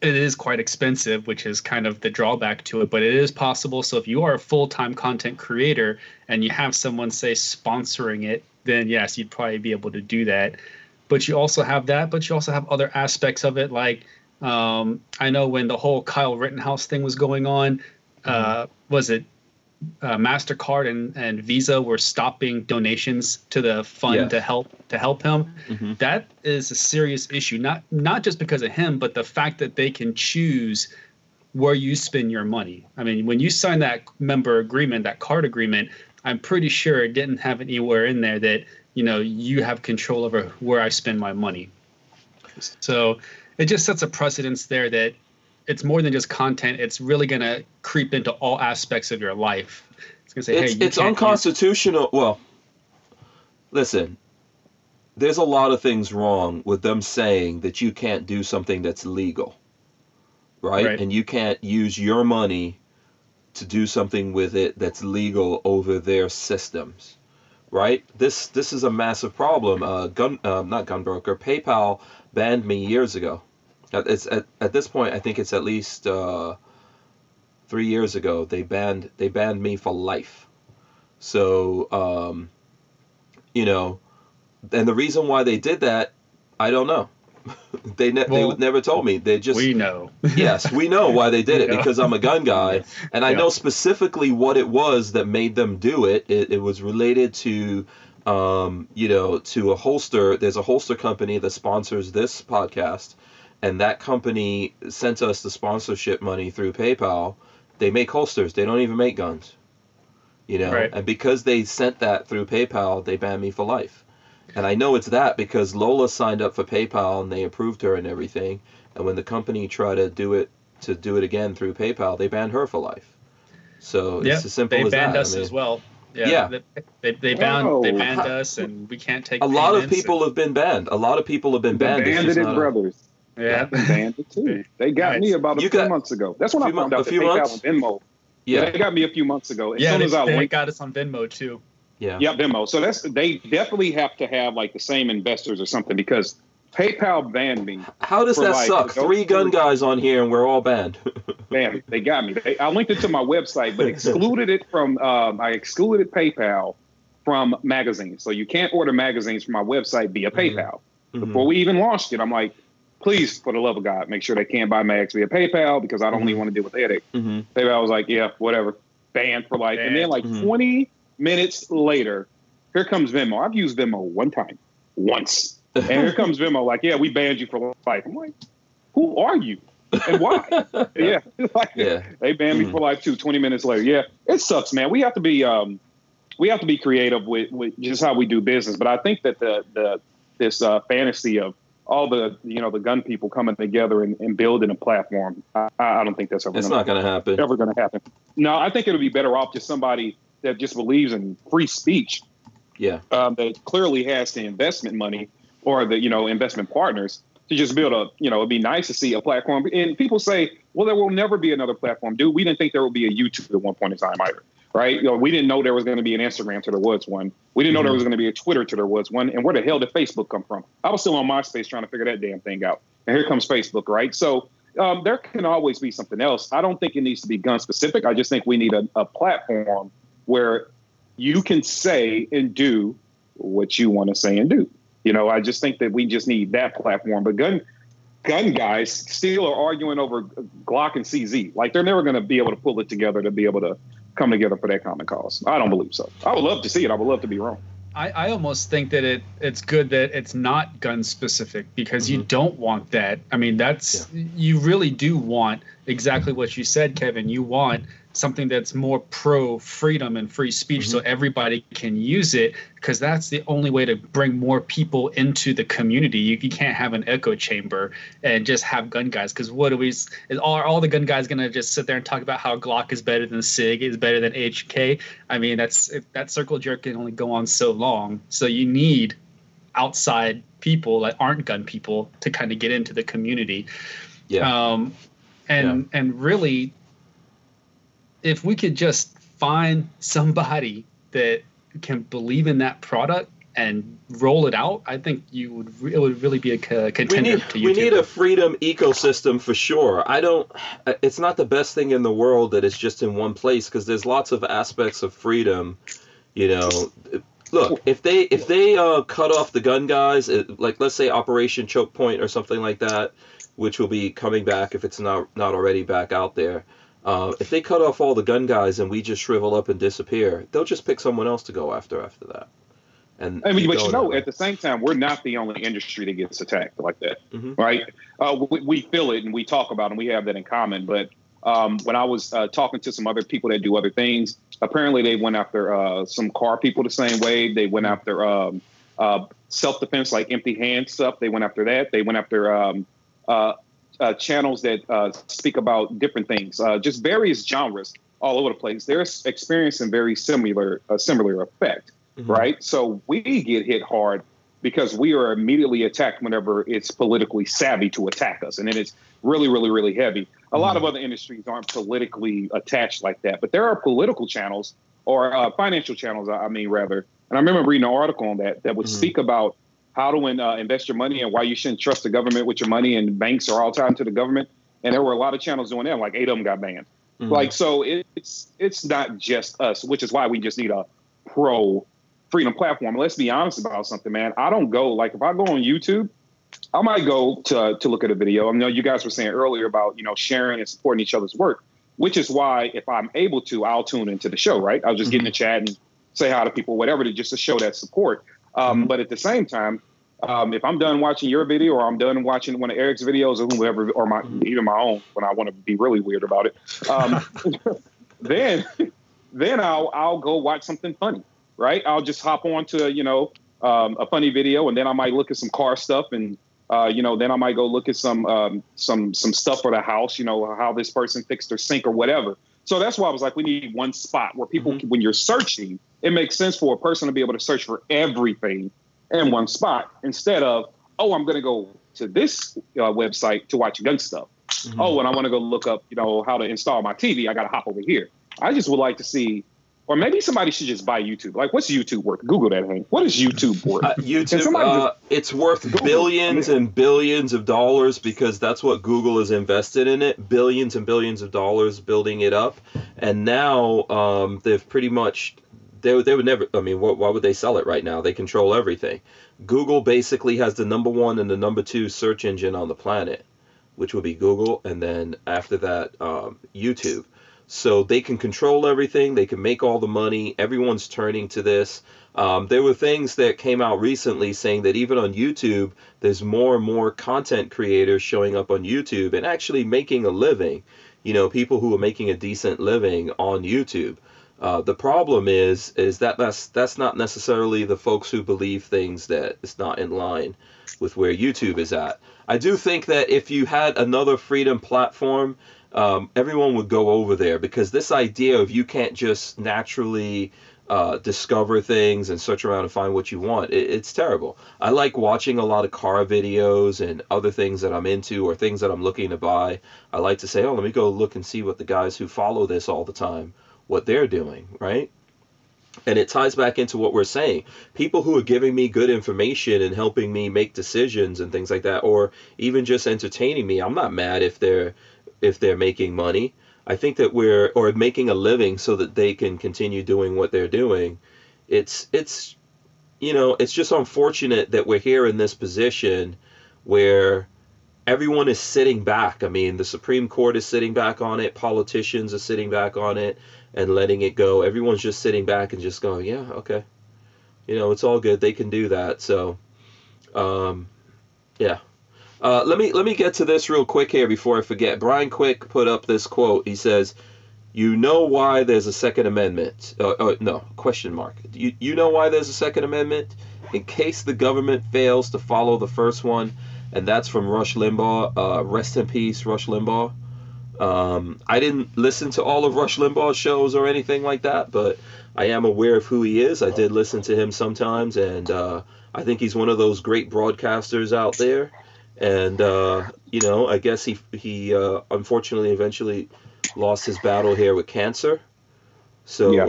it is quite expensive, which is kind of the drawback to it, but it is possible. So if you are a full time content creator and you have someone say sponsoring it, then yes, you'd probably be able to do that. But you also have that, but you also have other aspects of it. Like um, I know when the whole Kyle Rittenhouse thing was going on, uh, was it uh, Mastercard and, and Visa were stopping donations to the fund Yes. to help to help him Mhm. that is a serious issue not not just because of him but the fact that they can choose where you spend your money i mean when you sign that member agreement that card agreement i'm pretty sure it didn't have anywhere in there that you know you have control over where i spend my money so it just sets a precedence there that it's more than just content it's really going to creep into all aspects of your life it's going to say it's hey you it's unconstitutional. Well, listen, there's a lot of things wrong with them saying that you can't do something that's legal, right? Right. And you can't use your money to do something with it that's legal over their systems, right? This this is a massive problem. Uh, gun, uh, not gun broker. PayPal banned me years ago. It's at, at this point, I think it's at least uh, three years ago. They banned they banned me for life. So, um, you know, and the reason why they did that, I don't know. They ne- Well, they never told me. They just we know yes, we know why they did it because I'm a gun guy, and I Yeah. know specifically what it was that made them do it. It, it was related to, um, you know, to a holster. There's a holster company that sponsors this podcast, and that company sent us the sponsorship money through PayPal. They make holsters. They don't even make guns. You know, Right. and because they sent that through PayPal, they banned me for life. And I know it's that because Lola signed up for PayPal and they approved her and everything. And when the company tried to do it to do it again through PayPal, they banned her for life. So Yeah, it's as simple they as banned that. us I mean, as well. Yeah, Yeah. They, they, they banned oh. they Oh. banned us, and we can't take. A lot of payments people have been banned. A lot of people have been The banned. It's just Bandit not a- brothers. and- yeah, Been banded too. They got Right. me about a You few got- months ago. That's when I few found mon- out a that few PayPal months? and Venmo. Yeah, Yeah, they got me a few months ago. As yeah. soon They, as I they linked, got us on Venmo too. Yeah. yeah, Venmo. So that's they definitely have to have like the same investors or something because PayPal banned me. How does that like suck? Three gun guys on here and we're all banned. Bam, they got me. They, I linked it to my website, but excluded it from. Um, I excluded PayPal from magazines, so you can't order magazines from my website via PayPal. Mhm. Before we even launched it, I'm like, please, for the love of God, make sure they can't buy mags via PayPal because I don't Mhm. even want to deal with headache. Mhm. PayPal was like, yeah, whatever, banned for life. And then like Mhm. 20 minutes later, here comes Venmo. I've used Venmo one time, once, and here comes Venmo. Like, yeah, we banned you for life. I'm like, who are you and why? yeah, like, Yeah. they banned me Mhm. for life too. 20 minutes later, yeah, it sucks, man. We have to be. um we have to be creative with, with just how we do business. But I think that the the this uh, fantasy of all the you know the gun people coming together and, and building a platform, I, I don't think that's ever. It's gonna, happen. It's not going to happen. Ever going to happen? No, I think it'll be better off just somebody that just believes in free speech. Yeah. Um, that clearly has the investment money or the you know investment partners to just build a you know it'd be nice to see a platform. And people say, well, there will never be another platform, dude. We didn't think there would be a YouTube at one point in time either right? You know, we didn't know there was going to be an Instagram to there was one. We didn't know there mm-hmm. was going to be a Twitter to there was one. And where the hell did Facebook come from? I was still on MySpace trying to figure that damn thing out. And here comes Facebook, right? So um, there can always be something else. I don't think it needs to be gun specific. I just think we need a, a platform where you can say and do what you want to say and do. You know, I just think that we just need that platform. But gun gun guys still are arguing over Glock and CZ. Like they're never going to be able to pull it together to be able to come together for that common cause. I don't believe so. I would love to see it. I would love to be wrong. I, I almost think that it it's good that it's not gun specific because mm-hmm. you don't want that. I mean, that's yeah. you really do want exactly what you said, Kevin. You want something that's more pro freedom and free speech mm-hmm. so everybody can use it because that's the only way to bring more people into the community. You, you can't have an echo chamber and just have gun guys because what are we is all, are all the gun guys going to just sit there and talk about how glock is better than sig is better than hk i mean that's that circle jerk can only go on so long. So you need outside people that aren't gun people to kind of get into the community. Yeah. Um and yeah. and really if we could just find somebody that can believe in that product and roll it out, I think you would it would really be a contender we need, to YouTube. We need a freedom ecosystem for sure. I don't. It's not the best thing in the world that it's just in one place because there's lots of aspects of freedom. You know, look if they if they uh, cut off the gun guys, it, like let's say Operation Choke Point or something like that, which will be coming back if it's not not already back out there. Uh, if they cut off all the gun guys and we just shrivel up and disappear, they'll just pick someone else to go after after that. And I mean, but you know, at the same time, we're not the only industry that gets attacked like that, mm-hmm. right? Uh, we, we, feel it and we talk about it and we have that in common. But um, when I was uh, talking to some other people that do other things, apparently they went after uh, some car people the same way. They went after um, uh, self defense, like empty hand stuff. They went after that. They went after um, uh, channels that uh, speak about different things, uh, just various genres all over the place. They're experiencing very similar a similar effect, mm-hmm. right? So we get hit hard because we are immediately attacked whenever it's politically savvy to attack us, and then it's really, really, really heavy. A mm-hmm. lot of other industries aren't politically attached like that, but there are political channels or uh, financial channels, I mean, rather. And I remember reading an article on that that would mm-hmm. speak about how to uh, invest your money and why you shouldn't trust the government with your money and banks are all tied to the government. And there were a lot of channels doing that, like eight of them got banned. Mm-hmm. Like so, it's it's not just us, which is why we just need a pro freedom platform. Let's be honest about something, man. I don't go like if I go on YouTube, I might go to to look at a video. I know you guys were saying earlier about you know sharing and supporting each other's work, which is why if I'm able to, I'll tune into the show. Right? I'll just mm-hmm. get in the chat and say hi to people, whatever, to just to show that support. Um, mm-hmm. But at the same time, um, if I'm done watching your video or I'm done watching one of Eric's videos or whoever, or my even my own when I want to be really weird about it, um, then then I'll I'll go watch something funny, right? I'll just hop on to you know um, a funny video and then I might look at some car stuff and uh, you know then I might go look at some um, some some stuff for the house, you know how this person fixed their sink or whatever. So that's why I was like, we need one spot where people, mm-hmm. when you're searching, it makes sense for a person to be able to search for everything in one spot instead of oh i'm going to go to this uh, website to watch gun stuff mm-hmm. oh and i want to go look up you know how to install my tv i got to hop over here i just would like to see or maybe somebody should just buy YouTube. Like, what's YouTube worth? Google that, Hank. What is YouTube worth? Uh, YouTube, uh, it's worth Google. billions and billions of dollars because that's what Google has invested in it. Billions and billions of dollars building it up, and now um, they've pretty much they, they would never i mean why, why would they sell it right now? They control everything. Google basically has the number one and the number two search engine on the planet which would be google and then after that um, youtube. So they can control everything. They can make all the money. Everyone's turning to this. Um, there were things that came out recently saying that even on youtube there's more and more content creators showing up on youtube and actually making a living. You know people who are making a decent living on youtube Uh, the problem is is that that's that's not necessarily the folks who believe things that is not in line with where YouTube is at. I do think that if you had another freedom platform, um, everyone would go over there because this idea of you can't just naturally uh, discover things and search around and find what you want. It, it's terrible. I like watching a lot of car videos and other things that I'm into or things that I'm looking to buy. I like to say, oh, let me go look and see what the guys who follow this all the time, what they're doing, right? And it ties back into what we're saying. People who are giving me good information and helping me make decisions and things like that, or even just entertaining me, I'm not mad if they're if they're making money. I think that we're or making a living so that they can continue doing what they're doing. It's it's you know, it's just unfortunate that we're here in this position where everyone is sitting back. I mean, the Supreme Court is sitting back on it, politicians are sitting back on it and letting it go. Everyone's just sitting back and just going, "Yeah, okay." You know, it's all good. They can do that. So um yeah. Uh, let me let me get to this real quick here before I forget. Brian Quick put up this quote. He says, "You know why there's a Second Amendment? Uh, uh, no question mark. You you know why there's a Second Amendment? In case the government fails to follow the first one, and that's from Rush Limbaugh. Uh, rest in peace, Rush Limbaugh. Um, I didn't listen to all of Rush Limbaugh's shows or anything like that, but I am aware of who he is. I did listen to him sometimes, and uh, I think he's one of those great broadcasters out there and uh, you know, I guess he he uh, unfortunately eventually lost his battle here with cancer. So, yeah.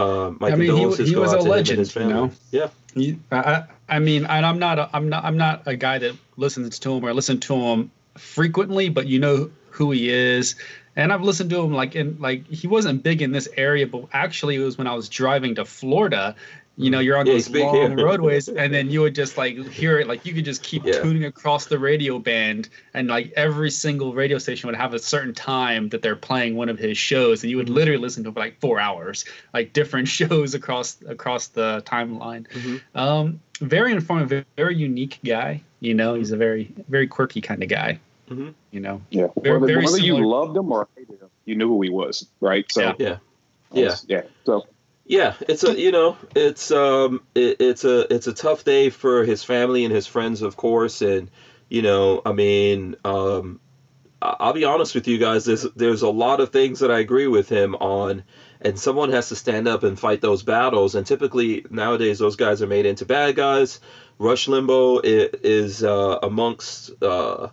uh, my I mean, condolences he, he was a legend, You know? Yeah. He, I, I mean, I'm not a, I'm not I'm not a guy that listens to him or listen to him frequently, but you know who he is. And I've listened to him like in like he wasn't big in this area, but actually it was when I was driving to Florida you know you're on yeah, those long roadways and then you would just like hear it like you could just keep yeah. tuning across the radio band and like every single radio station would have a certain time that they're playing one of his shows and you would mm-hmm. literally listen to for like four hours like different shows across across the timeline mm-hmm. um, very informative very unique guy you know he's a very very quirky kind of guy mm-hmm. you know yeah very, whether, very whether you loved him or hated him you knew who he was right so yeah yeah yeah, yeah. so yeah, it's a you know it's um it, it's a it's a tough day for his family and his friends, of course, and you know I mean um I'll be honest with you guys. There's there's a lot of things that I agree with him on, and someone has to stand up and fight those battles. And typically nowadays, those guys are made into bad guys. Rush Limbaugh is, uh, amongst uh,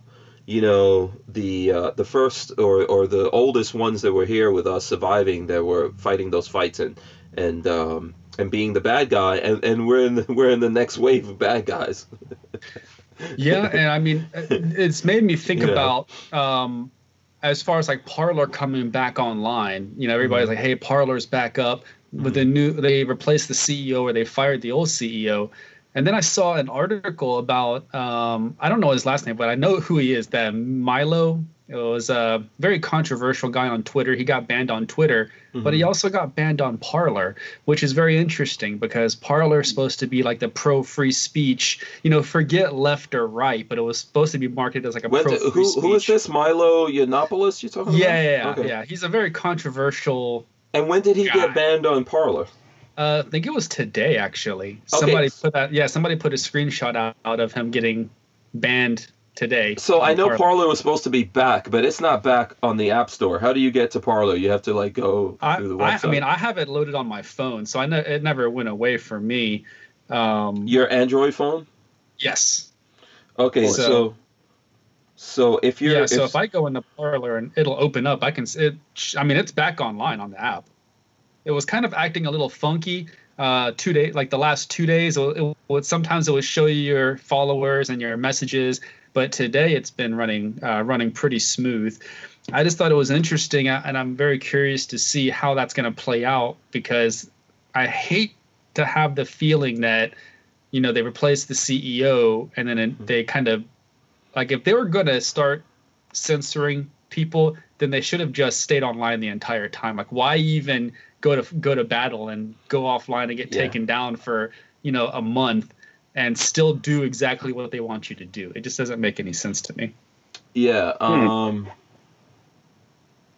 you know the uh, the first or or the oldest ones that were here with us surviving that were fighting those fights and and um, and being the bad guy, and, and we're in the, we're in the next wave of bad guys. yeah, and I mean, it's made me think you about um, as far as like Parler coming back online. You know, everybody's mm-hmm. like, "Hey, Parler's back up." With the new, they replaced the CEO or they fired the old CEO. And then I saw an article about um, I don't know his last name, but I know who he is. That Milo it was a very controversial guy on Twitter. He got banned on Twitter, mm-hmm. but he mm-hmm. also got banned on Parler, which is very interesting because Parler is supposed to be like the pro free speech, you know, forget left or right, but it was supposed to be marketed as like a pro free speech. Who is this Milo Yiannopoulos you talking yeah, about? Yeah, yeah, okay. yeah. He's a very controversial. And when did he guy. get banned on Parler? Uh, I think it was today, actually. Okay. Somebody put that. Yeah, somebody put a screenshot out, out of him getting banned today. So I know Parler. Parler was supposed to be back, but it's not back on the App Store. How do you get to Parler? You have to like go I, through the website. I, I, mean, I have it loaded on my phone, so I know it never went away for me. Um, Your Android phone? Yes. Okay, so so, so if you're yeah, so if, if I go in the Parler and it'll open up, I can it. I mean, it's back online on the app. It was kind of acting a little funky uh, two days, like the last two days. It, it would sometimes it would show you your followers and your messages, but today it's been running uh, running pretty smooth. I just thought it was interesting, uh, and I'm very curious to see how that's going to play out because I hate to have the feeling that you know they replaced the CEO and then mm-hmm. they kind of like if they were going to start censoring people, then they should have just stayed online the entire time. Like why even go to go to battle and go offline and get yeah. taken down for you know a month and still do exactly what they want you to do. It just doesn't make any sense to me. Yeah. Hmm. Um,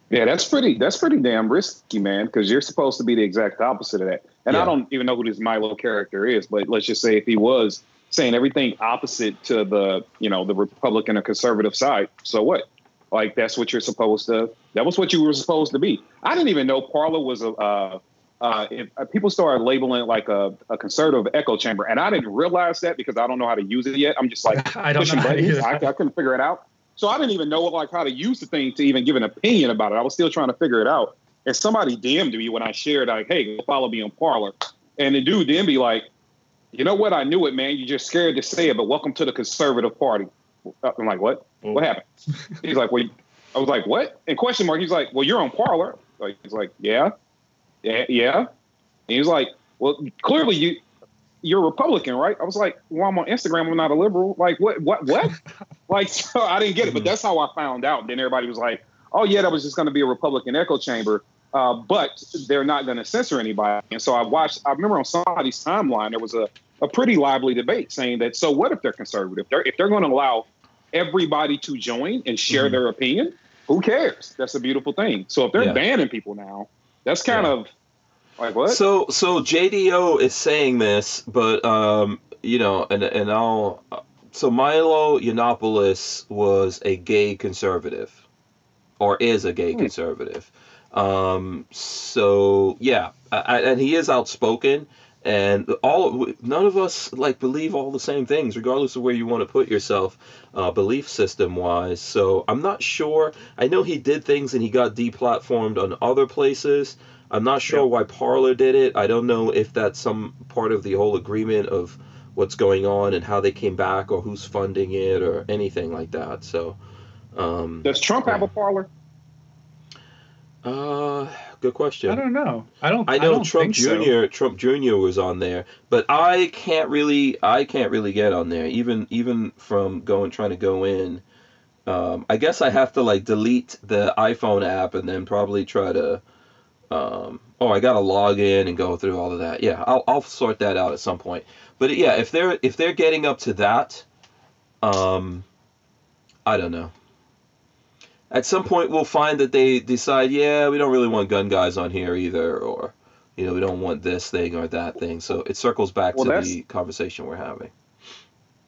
Yeah, that's pretty. That's pretty damn risky, man. Because you're supposed to be the exact opposite of that. And Yeah. I don't even know who this Milo character is, but let's just say if he was saying everything opposite to the, you know, the Republican or conservative side, so what? Like that's what you're supposed to. That was what you were supposed to be. I didn't even know Parler was a. Uh, uh, if, uh, people started labeling it like a, a conservative echo chamber, and I didn't realize that because I don't know how to use it yet. I'm just like I don't know pushing how to buttons. I. I couldn't figure it out. So I didn't even know like how to use the thing to even give an opinion about it. I was still trying to figure it out. And somebody DM'd me when I shared like, "Hey, go follow me on Parler," and the dude then be like, "You know what? I knew it, man. You're just scared to say it, but welcome to the conservative party." I'm like, "What? What happened?" He's like, "Well," I was like, "What?" And question mark. He's like, "Well, you're on Parler." Like, he's like, "Yeah, yeah, yeah." And he was like, "Well, clearly you." You're Republican, right? I was like, well, I'm on Instagram. I'm not a liberal. Like, what, what, what? like, so I didn't get it, but that's how I found out. Then everybody was like, oh, yeah, that was just going to be a Republican echo chamber. Uh, but they're not going to censor anybody. And so I watched, I remember on somebody's timeline, there was a, a pretty lively debate saying that, so what if they're conservative? They're, if they're going to allow everybody to join and share Mhm. their opinion, who cares? That's a beautiful thing. So if they're Yeah. banning people now, that's kind Yeah. of like what? So so JDO is saying this, but um, you know, and and I'll so Milo Yiannopoulos was a gay conservative, or is a gay Hmm. conservative. Um, so yeah, I- and he is outspoken, and all none of us like believe all the same things, regardless of where you want to put yourself, uh, belief system wise. So I'm not sure. I know he did things and he got deplatformed on other places. I'm not sure why Parler did it. I don't know if that's some part of the whole agreement of what's going on and how they came back or who's funding it or anything like that. So, um, Does Trump have a Parler? uh, good question. I don't know. I don't. I know don't Trump think so. Jr. Trump Jr. was on there, but I can't really I can't really get on there even even from going trying to go in. Um, I guess I have to like delete the iPhone app and then probably try to. Um, oh, I gotta log in and go through all of that. Yeah, I'll I'll sort that out at some point. But yeah, if they're if they're getting up to that, um, I don't know. At some point, we'll find that they decide, yeah, we don't really want gun guys on here either, or you know, we don't want this thing or that thing. So it circles back Well, to the conversation we're having.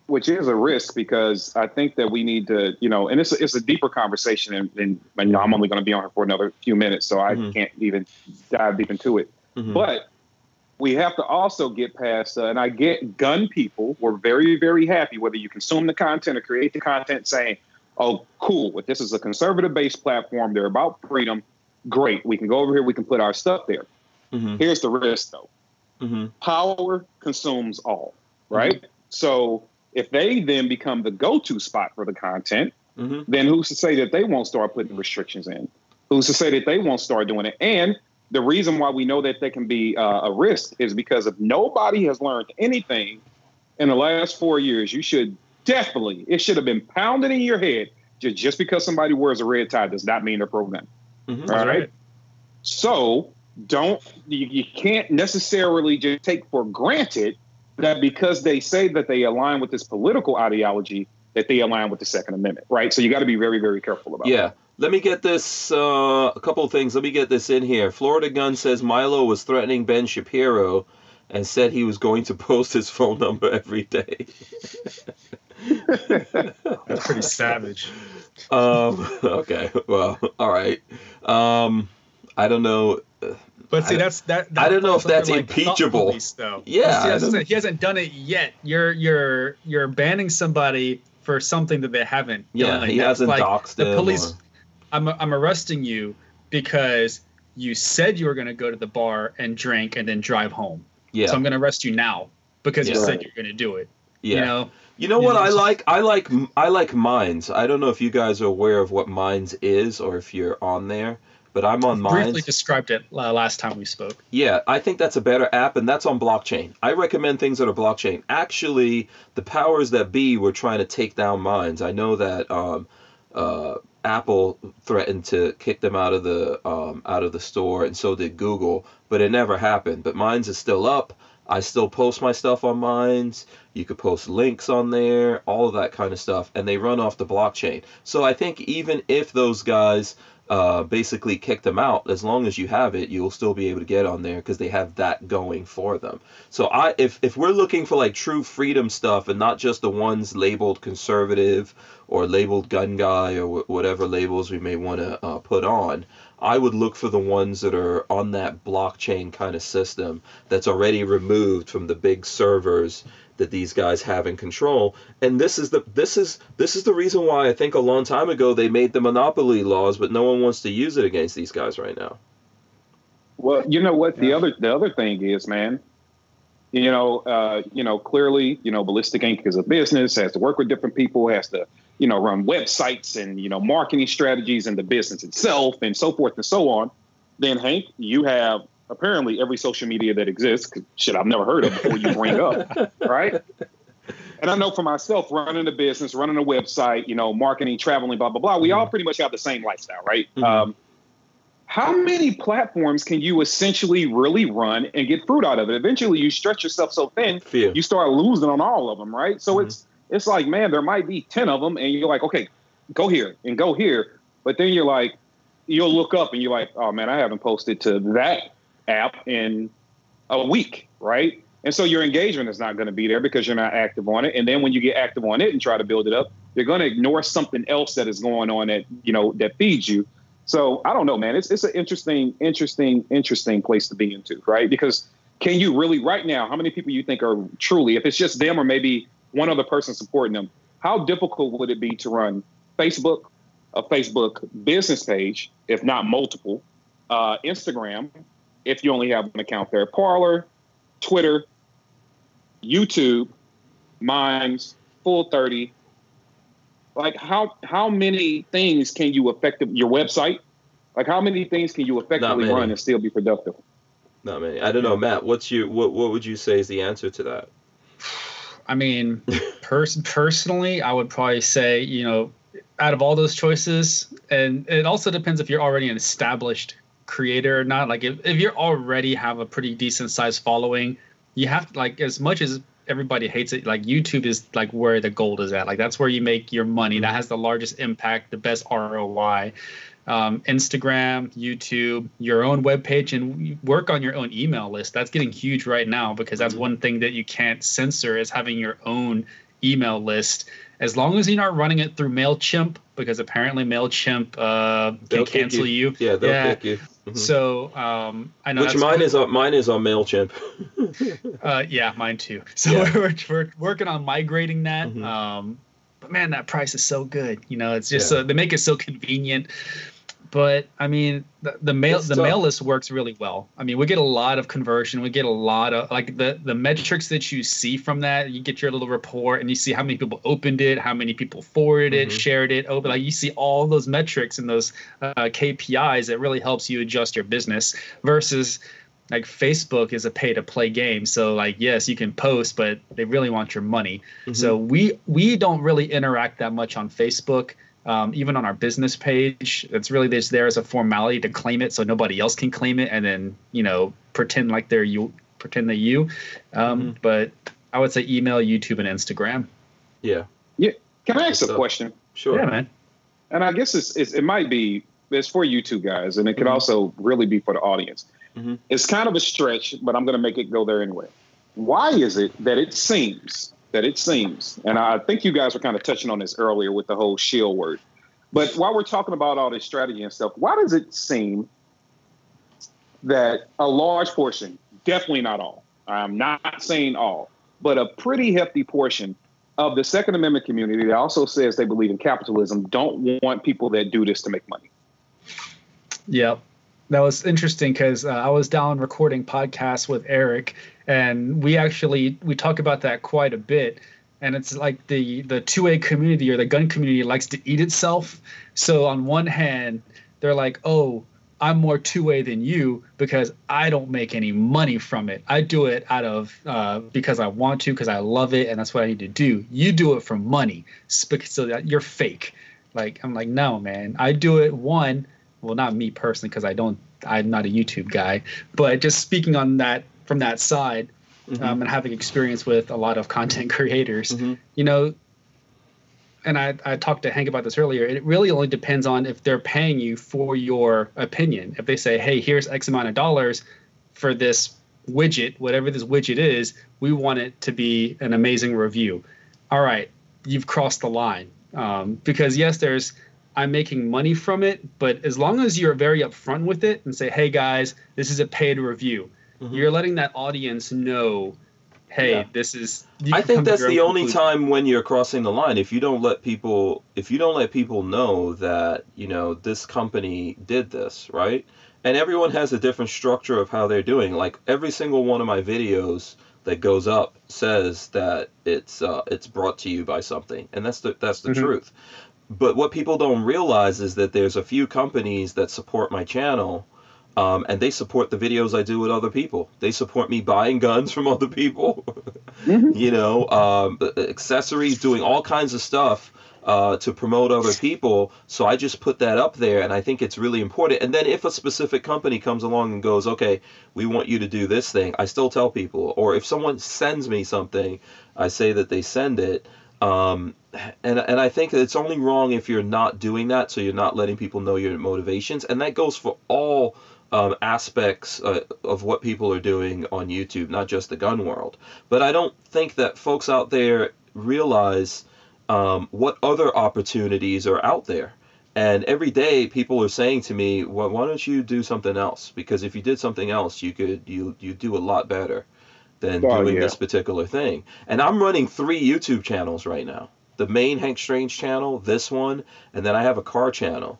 which is a risk because I think that we need to, you know, and it's a, it's a deeper conversation, and, and, you know, I'm only going to be on here for another few minutes, so I Mhm. can't even dive deep into it. Mhm. But we have to also get past, uh, and I get gun people were very, very happy whether you consume the content or create the content saying, oh, cool, if this is a conservative based platform, they're about freedom, great. We can go over here, we can put our stuff there. Mhm. Here's the risk though Mhm. power consumes all, right? So if they then become the go-to spot for the content, Mhm. then who's to say that they won't start putting restrictions in? Who's to say that they won't start doing it? And the reason why we know that they can be uh, a risk is because if nobody has learned anything in the last four years, you should definitely, it should have been pounded in your head. Just, just because somebody wears a red tie does not mean they're pro-gun. Mhm. All right. right. So don't you, you can't necessarily just take for granted that because they say that they align with this political ideology that they align with the Second Amendment, right? So you got to be very very careful about. Yeah. Let me get this, uh, a couple of things. Let me get this in here. Florida Gun says Milo was threatening Ben Shapiro and said he was going to post his phone number every day. That's pretty savage. Um, okay. Well, all right. Um, I don't know. But see, that's that. I don't know if that's like, impeachable. police, though. Yeah, See, I that's the don't- he hasn't done it yet. You're you're you're banning somebody for something that they haven't. Yeah, done. Like, he hasn't like doxed the police. or- I'm I'm arresting you because you said you were going to go to the bar and drink and then drive home. Yeah. So I'm going to arrest you now because you said you're going to do it. yeah. You know. You know Yeah, what I like? I like I like Minds. I don't know if you guys are aware of what Minds is or if you're on there, but I'm on Briefly Minds. described it uh, last time we spoke. Yeah, I think that's a better app, and that's on blockchain. I recommend things that are blockchain. Actually, the powers that be were trying to take down Minds. I know that um, uh, Apple threatened to kick them out of the um, out of the store, and so did Google, but it never happened. But Minds is still up. I still post my stuff on Minds. You could post links on there, all of that kind of stuff, and they run off the blockchain. So I think even if those guys uh, basically kick them out. As long as you have it, you'll still be able to get on there because they have that going for them. So I, if if we're looking for like true freedom stuff and not just the ones labeled conservative or labeled gun guy or wh- whatever labels we may want to uh, put on, I would look for the ones that are on that blockchain kind of system that's already removed from the big servers that these guys have in control. And this is the this is this is the reason why I think a long time ago they made the monopoly laws, but no one wants to use it against these guys right now. Well, you know what the other the other thing is, man. You know, uh, you know, clearly, you know, Ballistic Ink is a business, has to work with different people, has to, you know, run websites and you know marketing strategies and the business itself and so forth and so on. Then Hank, you have apparently every social media that exists. Shit, I've never heard of before you bring up, right? And I know for myself, running a business, running a website, you know, marketing, traveling, blah blah blah. We all pretty much have the same lifestyle, right? Mhm. Um, how many platforms can you essentially really run and get fruit out of it? Eventually, you stretch yourself so thin, Fear. you start losing on all of them, right? So Mhm. it's it's like, man, there might be ten of them, and you're like, okay, go here and go here, but then you're like, you'll look up and you're like, oh man, I haven't posted to that app in a week, right? And so your engagement is not going to be there because you're not active on it. And then when you get active on it and try to build it up, you're going to ignore something else that is going on that you know that feeds you. So I don't know, man. It's it's an interesting, interesting, interesting place to be into, right? Because can you really right now? How many people you think are truly, if it's just them or maybe one other person supporting them, how difficult would it be to run Facebook, a Facebook business page, if not multiple, uh, Instagram, if you only have an account there, Parler, Twitter, YouTube, Minds, Full30. Like how how many things can you effective your website? Like how many things can you effectively run and still be productive? Not many. I don't know, Matt. What's you what what would you say is the answer to that? I mean, pers- personally, I would probably say, you know, out of all those choices, and it also depends if you're already an established creator or not. Like, if, if you already have a pretty decent sized following, you have to, like, as much as everybody hates it, like, YouTube is like where the gold is at. Like, that's where you make your money. That has the largest impact, the best ROI. Um, Instagram, YouTube, your own webpage, and work on your own email list. That's getting huge right now because that's one thing that you can't censor is having your own email list. As long as you're not running it through Mailchimp, because apparently Mailchimp uh, can cancel you. Yeah, they'll Yeah. kick you. Mhm. So um, I know Which mine is on mine is on Mailchimp. uh, yeah, mine too. So Yeah. we're, we're working on migrating that. Mhm. Um, but man, that price is so good. You know, it's just Yeah. so they make it so convenient. But I mean, the, the mail the mail list works really well. I mean, we get a lot of conversion. We get a lot of like the the metrics that you see from that. You get your little report and you see how many people opened it, how many people forwarded it, Mhm. shared it. Open like you see all those metrics and those uh, KPIs. That really helps you adjust your business versus like Facebook is a pay to play game. So like yes, you can post, but they really want your money. Mhm. So we we don't really interact that much on Facebook. Um, even on our business page, it's really just there as a formality to claim it, so nobody else can claim it, and then you know pretend like they're you, pretend they're you. Um, Mhm. But I would say email, YouTube, and Instagram. yeah, Yeah. Can I ask Good a question? sure. Yeah, man. And I guess it's, it's it might be it's for you two guys, and it could Mhm. also really be for the audience. Mhm. It's kind of a stretch, but I'm going to make it go there anyway. Why is it that it seems that it seems, and I think you guys were kind of touching on this earlier with the whole shield word, but while we're talking about all this strategy and stuff, why does it seem that a large portion, definitely not all, I'm not saying all, but a pretty hefty portion of the Second Amendment community that also says they believe in capitalism don't want people that do this to make money. Yep. That was interesting because uh, I was down recording podcasts with Eric, and we actually we talk about that quite a bit. And it's like the the two A community or the gun community likes to eat itself. So on one hand, they're like, "Oh, I'm more two A than you because I don't make any money from it. I do it out of uh, because I want to because I love it and that's what I need to do. You do it for money, so that you're fake." Like I'm like, no, man. I do it one well not me personally because i don't i'm not a youtube guy but just speaking on that from that side Mhm. um, and having experience with a lot of content creators Mhm. you know and I, I talked to Hank about this earlier, it really only depends on if they're paying you for your opinion. If they say, hey, here's X amount of dollars for this widget, whatever this widget is, we want it to be an amazing review. All right, you've crossed the line. Um, because yes, there's I'm making money from it, but as long as you're very upfront with it and say, hey guys, this is a paid review, mm-hmm. you're letting that audience know hey, yeah. this is. I think that's the only time when you're crossing the line. If you don't let people, if you don't let people know that you know this company did this, right? And everyone has a different structure of how they're doing. Like every single one of my videos that goes up says that it's uh, it's brought to you by something, and that's the that's the mm-hmm. truth. But what people don't realize is that there's a few companies that support my channel um, and they support the videos I do with other people. They support me buying guns from other people, mm-hmm. you know, um, accessories, doing all kinds of stuff uh, to promote other people. So I just put that up there, and I think it's really important. And then if a specific company comes along and goes, okay, we want you to do this thing, I still tell people. Or if someone sends me something, I say that they send it. Um, and and I think it's only wrong if you're not doing that, so you're not letting people know your motivations, and that goes for all um, aspects uh, of what people are doing on YouTube, not just the gun world. But I don't think that folks out there realize um, what other opportunities are out there. And every day, people are saying to me, "Well, why don't you do something else? Because if you did something else, you could you you do a lot better than oh, doing yeah. this particular thing." And I'm running three YouTube channels right now: the main Hank Strange channel, this one, and then I have a car channel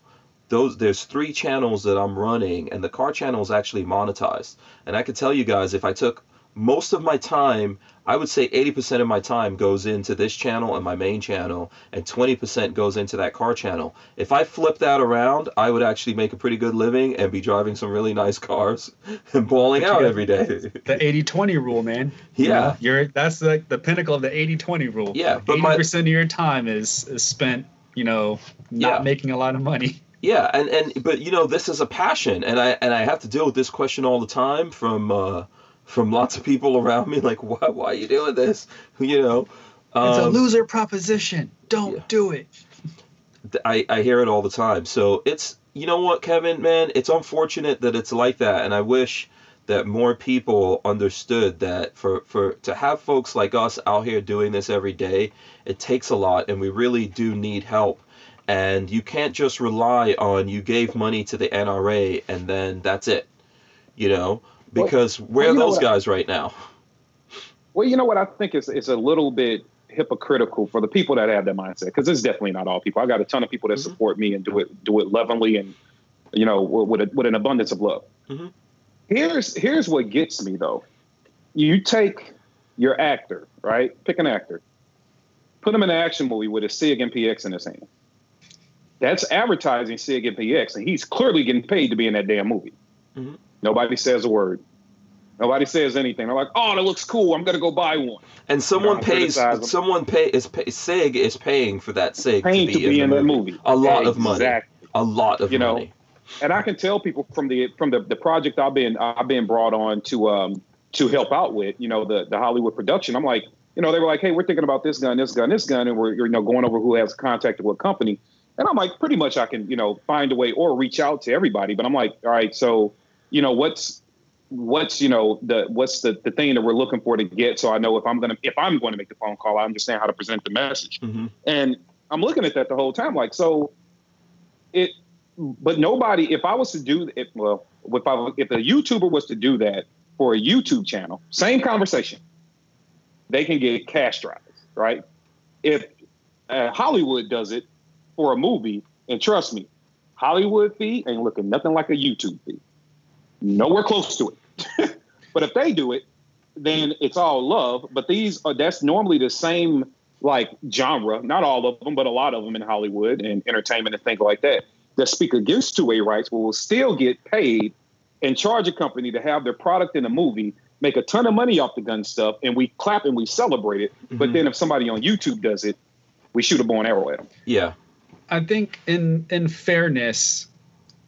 those there's three channels that I'm running and the car channel is actually monetized. And I can tell you guys if I took most of my time, I would say 80% of my time goes into this channel and my main channel, and 20% goes into that car channel. If I flip that around, I would actually make a pretty good living and be driving some really nice cars and balling out every day. The 80-20 rule, man. Yeah. You know, you're that's like the pinnacle of the 80-20 rule. Yeah, but 80% my, of your time is is spent, you know, not yeah. making a lot of money. Yeah, and and but you know this is a passion, and I and I have to deal with this question all the time from uh, from lots of people around me, like why why are you doing this? You know, um, it's a um, loser proposition. Don't yeah. do it. I I hear it all the time. So it's you know what, Kevin, man, it's unfortunate that it's like that, and I wish that more people understood that for for to have folks like us out here doing this every day, it takes a lot, and we really do need help and you can't just rely on you gave money to the NRA and then that's it. You know, because well, where well, are those guys I, right now? Well, you know what I think is is a little bit hypocritical for the people that have that mindset because it's definitely not all people. I got a ton of people that mm-hmm. support me and do it do it lovingly and you know with a, with an abundance of love. Mm-hmm. Here's here's what gets me though. You take your actor, right? Pick an actor, put him in an action movie with a SIG MPX in his hand that's advertising SIG MPX, and he's clearly getting paid to be in that damn movie. Mm-hmm. Nobody says a word. Nobody says anything. They're like, "Oh, that looks cool. I'm gonna go buy one." And someone you know, pays. Someone pay is pay, SIG is paying for that SIG paying to be, to be in, the movie. movie. A lot of money. A lot of you know, money. And I can tell people from the from the, the project I've been I've been brought on to um to help out with. You know, the the Hollywood production. I'm like, you know, they were like, "Hey, we're thinking about this gun, this gun, this gun," and we're you know going over who has contacted what company. And I'm like, pretty much I can, you know, find a way or reach out to everybody. But I'm like, all right, so, you know, what's what's, you know, the what's the, the thing that we're looking for to get so I know if I'm gonna if I'm going to make the phone call, I understand how to present the message. Mm-hmm. And I'm looking at that the whole time, like, so it but nobody, if I was to do it, well, if I if a YouTuber was to do that for a YouTube channel, same conversation, they can get cash drives, right? If uh, Hollywood does it, for a movie, and trust me, Hollywood fee ain't looking nothing like a YouTube fee. Nowhere close to it. but if they do it, then it's all love. But these are that's normally the same like genre, not all of them, but a lot of them in Hollywood and entertainment and things like that, that speak against two A rights but will still get paid and charge a company to have their product in a movie, make a ton of money off the gun stuff, and we clap and we celebrate it. Mm-hmm. But then if somebody on YouTube does it, we shoot a bow and arrow at them. Yeah. I think in in fairness,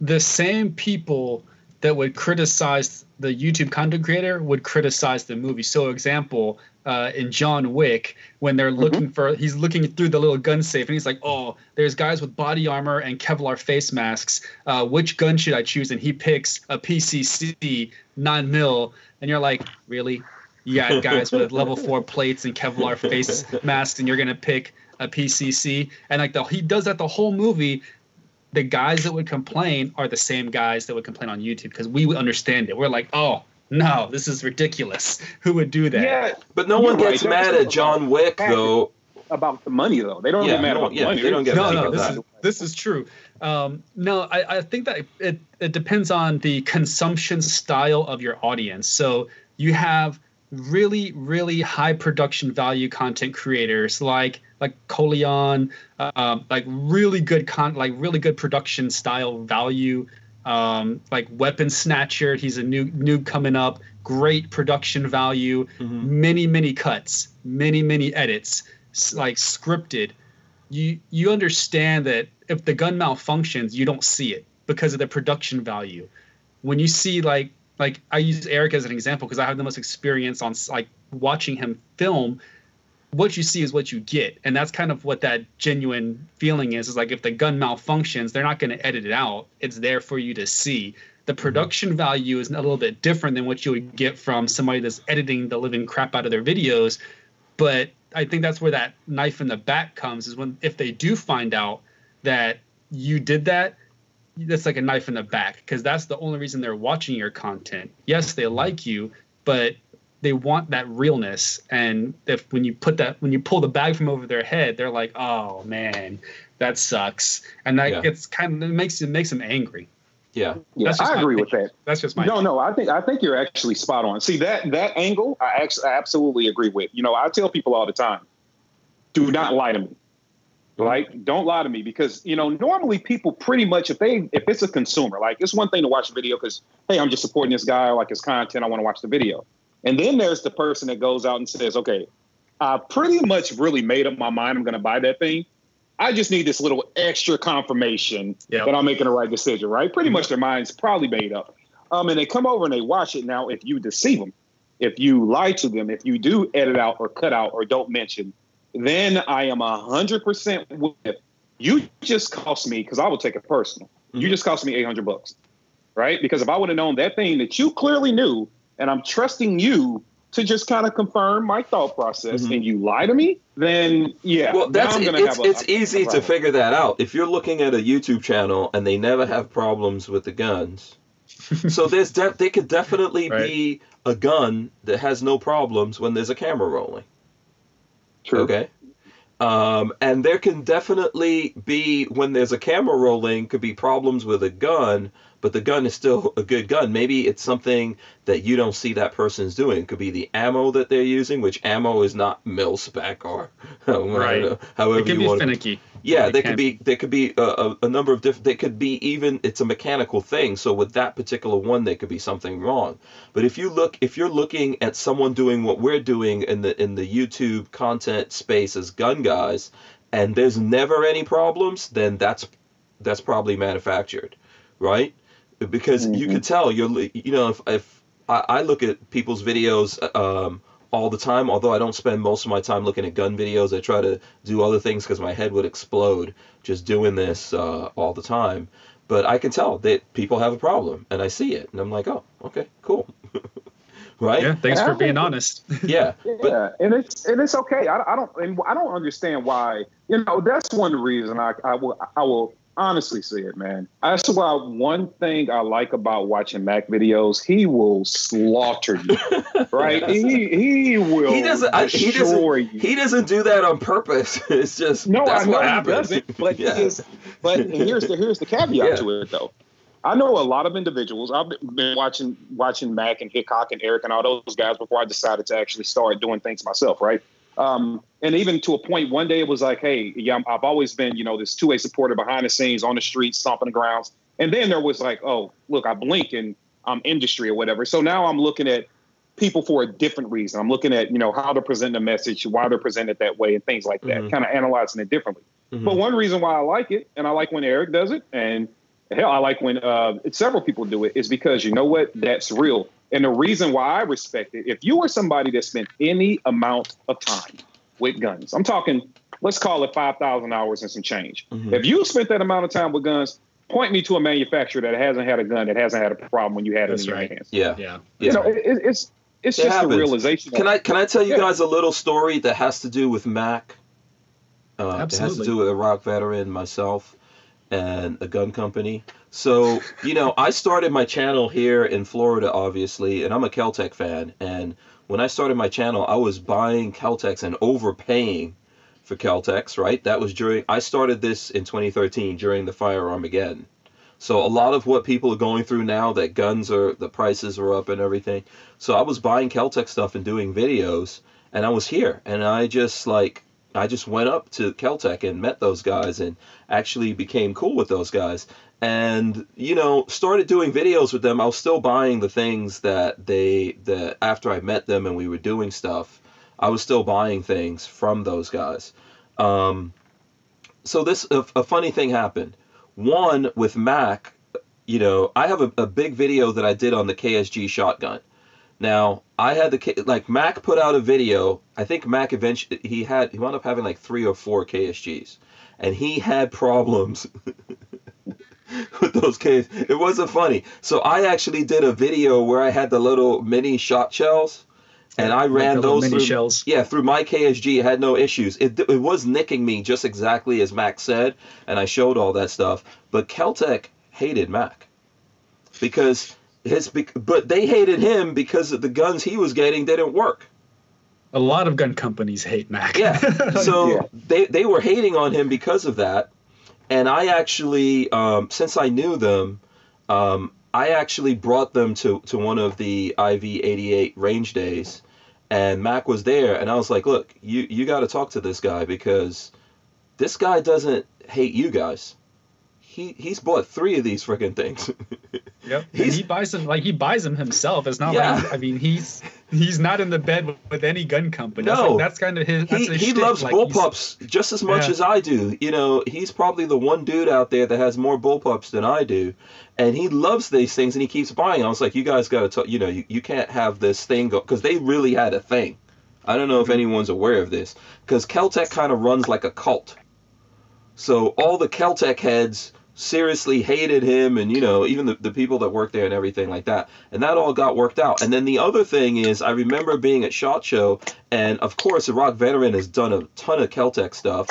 the same people that would criticize the YouTube content creator would criticize the movie. So, example, uh, in John Wick, when they're looking for, he's looking through the little gun safe and he's like, oh, there's guys with body armor and Kevlar face masks. Uh, which gun should I choose? And he picks a PCC 9 mil. And you're like, really? You got guys with level four plates and Kevlar face masks, and you're to pick a PCC? And like, the, he does that the whole movie the guys that would complain are the same guys that would complain on YouTube because we would understand it. We're like, oh no, this is ridiculous. Who would do that? Yeah, But no one gets right. mad at John Wick though. about the money though. They don't Yeah, get mad no, about the yeah, money. they don't get no, mad no, about this that. is this is true. Um, no, I, I think that it it depends on the consumption style of your audience. So you have really really high production value content creators like like Colion, um, like really good con like really good production style value. Um, like Weapon Snatcher, he's a new new coming up. Great production value, many many cuts, many many edits, like scripted you you understand that if the gun malfunctions, you don't see it because of the production value. When you see like like I use Eric as an example because I have the most experience on like watching him film. What you see is what you get, and that's kind of what that genuine feeling is. Is like if the gun malfunctions, they're not going to edit it out. It's there for you to see. The mm-hmm. production value is a little bit different than what you would get from somebody that's editing the living crap out of their videos but I think that's where that knife in the back comes is when if they do find out that you did that, that's like a knife in the back because that's the only reason they're watching your content. Yes, they like you, but they want that realness. And if when you put that when you pull the bag from over their head, they're like, "Oh man, that sucks," and that Yeah. it's kind of it makes it makes them angry. Yeah. Yeah, I my agree with that. That's just my No, no, I think I think you're actually spot on. See that that angle, I actually I absolutely agree with. You know, I tell people all the time, do not lie to me. Like, don't lie to me because you know normally people pretty much if they if it's a consumer, like it's one thing to watch a video because hey, I'm just supporting this guy, I like his content, I want to watch the video, and then there's the person that goes out and says, okay, I pretty much really made up my mind, I'm going to buy that thing. I just need this little extra confirmation Yep. that I'm making the right decision, right? Pretty much their mind's probably made up. Um, and they come over and they watch it. Now, if you deceive them, if you lie to them, if you do edit out or cut out or don't mention, then I am a hundred percent with you. Just cost me because I will take it personal. You Mhm. just cost me eight hundred bucks, right? Because if I would have known that thing that you clearly knew, and I'm trusting you to just kind of confirm my thought process, Mhm. and you lie to me, then yeah, Well, that's I'm gonna it's have a- it's a- easy a to figure that out. If you're looking at a YouTube channel and they never have problems with the guns, so there's de- there could definitely Right. be a gun that has no problems when there's a camera rolling. True. Okay. Um, and there can definitely be when there's a camera rolling could be problems with a gun, but the gun is still a good gun. Maybe it's something that you don't see that person's doing. It could be the ammo that they're using, which ammo is not mil spec or Right. however it can be want to finicky. yeah, there could be there could be a, a, number of different. There could be even it's a mechanical thing. So with that particular one, there could be something wrong. But if you look, if you're looking at someone doing what we're doing in the in the YouTube content space as gun guys, and there's never any problems, then that's that's probably manufactured, right? Because you Mhm. can tell you're you know if if I, I look at people's videos um, all the time, although I don't spend most of my time looking at gun videos, I try to do other things because my head would explode just doing this uh, all the time. But I can tell that people have a problem, and I see it, and I'm like, oh, okay, cool, right? Yeah, thanks And for being honest. Yeah, but Yeah, and it's and it's okay. I, I don't and I don't understand why. You know, that's one reason I I will I will honestly see it, man. That's why one thing I like about watching Mac videos, he will slaughter you, right? He he will he doesn't. I, he doesn't. you. He doesn't do that on purpose. It's just No, that's I know what he doesn't, but Yeah. is. But here's the here's the caveat Yeah. to it though. I know a lot of individuals. I've been- been watching watching Mac and Hickok and Eric and all those guys before I decided to actually start doing things myself, right? Um, and even to a point, one day it was like, hey, yeah, I'm- I've always been, you know, this two way supporter behind the scenes on the streets, stomping the grounds. And then there was like, oh, look, I blink and I'm industry or whatever. So now I'm looking at people for a different reason. I'm looking at, you know, how they're presenting a message, why they're presented that way, and things like that, Mhm. kind of analyzing it differently. Mhm. But one reason why I like it, and I like when Eric does it, and hell, I like when uh, several people do it, is because you know what? That's real. And the reason why I respect it, if you were somebody that spent any amount of time with guns, I'm talking, let's call it 5,000 hours and some change. Mhm. If you spent that amount of time with guns, point me to a manufacturer that hasn't had a gun that hasn't had a problem when you had it That's in your hands. Yeah. Yeah. Yeah. You know, it, it- it's it's It just happens. the realization. Can I can I tell you Yeah. guys a little story that has to do with Mac? Uh, It has to do with Iraq Veteran, myself, and a gun company. So you know, I started my channel here in Florida, obviously, and I'm a Keltec fan. And when I started my channel, I was buying Keltecs and overpaying for Keltecs. Right? That was during. I started this in 2013 during the firearm again. So a lot of what people are going through now, that guns are the prices are up and everything. So I was buying Keltec stuff and doing videos, and I was here, and I just like I just went up to Keltec and met those guys, and actually became cool with those guys, and you know started doing videos with them. I was still buying the things that they that after I met them and we were doing stuff, I was still buying things from those guys. Um, so this a, a funny thing happened. One with Mac, you know, I have a, a big video that I did on the KSG shotgun. Now I had the like Mac put out a video. I think Mac eventually he had he wound up having like three or four KSGs, and he had problems with those Ks. It wasn't funny. So I actually did a video where I had the little mini shot shells, and I ran little those mini through, shells. yeah, through my KSG, it had no issues. It, it was nicking me just exactly as Mac said, and I showed all that stuff. But Keltec hated Mac because his, but they hated him because the guns he was getting didn't work. A lot of gun companies hate Mac. Yeah. So Yeah. they they were hating on him because of that, and I actually, um, since I knew them, um, I actually brought them to to one of the IV88 range days, and Mac was there, and I was like, look, you you got to talk to this guy because this guy doesn't hate you guys. He he's bought three of these freaking things. Yep. He buys them like he buys them himself. It's not Yeah. like I mean he's he's not in the bed with, with any gun company. That's, No. like, that's kind of his. That's he, his he shtick. loves like, bullpups just as much Yeah. as I do. You know, he's probably the one dude out there that has more bullpups than I do, and he loves these things and he keeps buying. I was like, you guys got to, talk. you know, you, you can't have this thing go because they really had a thing. I don't know Mm-hmm. if anyone's aware of this because Keltec kind of runs like a cult. So all the Keltec heads seriously hated him and you know even the, the people that work there and everything like that. And that all got worked out. And then the other thing is i remember being at shot show and of course Iraq Veteran has done a ton of keltec stuff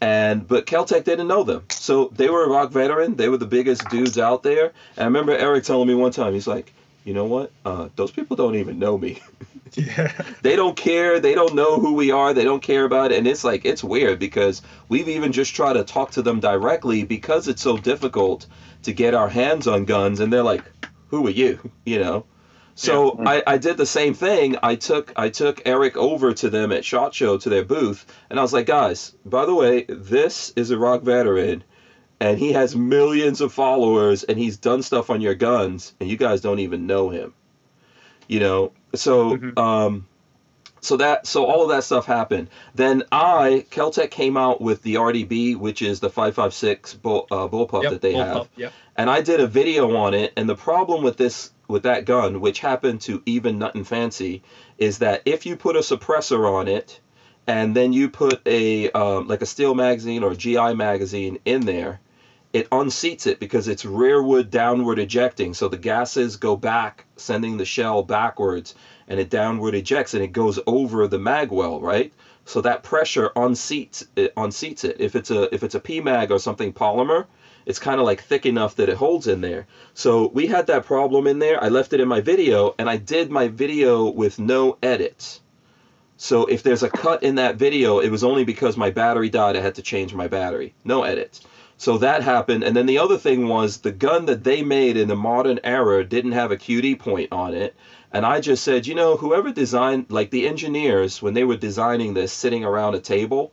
and but keltec didn't know them. So they were Iraq Veteran. They were the biggest dudes out there. And i remember eric telling me one time he's like you know what? Uh, those people don't even know me. Yeah. they don't care. They don't know who we are. They don't care about it. And it's like it's weird because we've even just tried to talk to them directly because it's so difficult to get our hands on guns and they're like who are you? You know? So I, I did the same thing. I took i took eric over to them at shot show to their booth. And i was like guys by the way this is Iraq Veteran and he has millions of followers and he's done stuff on your guns and you guys don't even know him you know so Mhm. um so that so all of that stuff happened then i keltec came out with the rdb which is the 556 bull, uh, bullpup Yep. that they bullpup, have Yep. and I did a video on it. And the problem with this, with that gun, which happened to even Nothing Fancy, is that if you put a suppressor on it, and then you put a um, like a steel magazine or a GI magazine in there, it unseats it because it's rearward downward ejecting. So the gases go back, sending the shell backwards, and it downward ejects, and it goes over the mag well, right? So that pressure unseats it, unseats it. If it's a if it's a PMag or something polymer, it's kind of like thick enough that it holds in there. So we had that problem in there. I left it in my video, and I did my video with no edits. So if there's a cut in that video, it was only because my battery died. I had to change my battery. No edits. So that happened. And then the other thing was the gun that they made in the modern era didn't have a QD point on it. And I just said, you know, whoever designed, like the engineers, when they were designing this sitting around a table,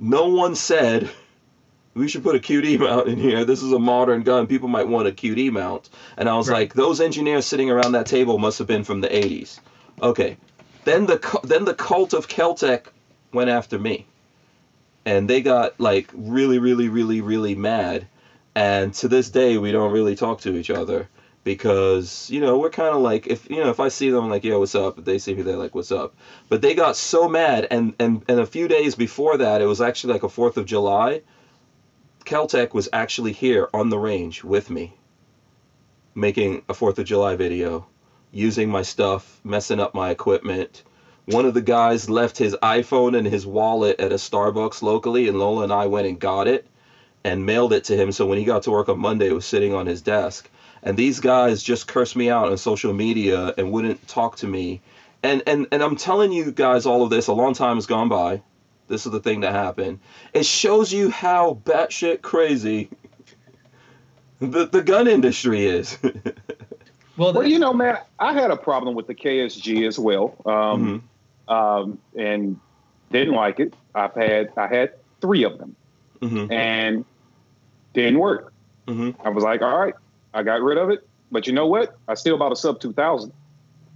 no one said, we should put a QD mount in here. This is a modern gun. People might want a QD mount. And I was Right. like, those engineers sitting around that table must have been from the 80s. Okay. Then the then the cult of Keltec went after me. And they got like really really really really mad. And to this day we don't really talk to each other because you know we're kind of like if you know if I see them I'm like yo what's up? If they see me they're like what's up? But they got so mad and and and a few days before that it was actually like a 4th of July Keltec was actually here on the range with me making a 4th of July video using my stuff messing up my equipment one of the guys left his iPhone and his wallet at a Starbucks locally and Lola and I went and got it and mailed it to him. So when he got to work on Monday it was sitting on his desk. And these guys just cursed me out on social media and wouldn't talk to me. And and and I'm telling you guys all of this a long time has gone by. This is the thing that happened. It shows you how batshit crazy the the gun industry is. Well, Well, you know, man, I had a problem with the KSG as well, um, um, and didn't like it. I've had I had three of them, hmm and didn't work. hmm I was like, all right, I got rid of it. But you know what? I still bought a sub two thousand.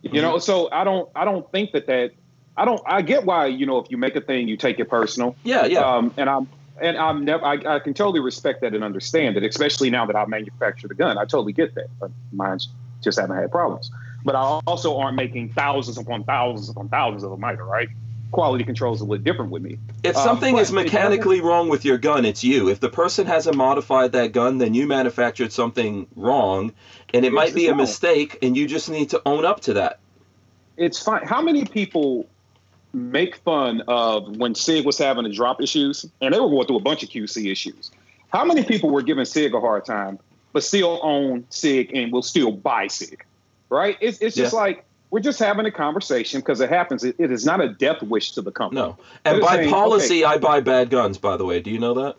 You know, so I don't I don't think that that I don't I get why you know if you make a thing you take it personal. yeah yeah Um, and I'm and I'm never I, I can totally respect that and understand it, especially now that I manufacture the gun. I totally get that. But mine's just haven't had problems. But I also aren't making thousands upon thousands upon thousands of them either, right? Quality control is a little different with me. If Um, something but is mechanically wrong with your gun, it's you. If the person hasn't modified that gun, then you manufactured something wrong, and it might be a wrong. mistake, and you just need to own up to that. It's fine. How many people make fun of when SIG was having the drop issues, and they were going through a bunch of QC issues? How many people were giving SIG a hard time, but still own SIG and will still buy SIG? Right? It's, it's just Yeah. like we're just having a conversation because it happens. It, it is not a death wish to the company. No. And by saying, policy, I buy bad guns. By the way, do you know that?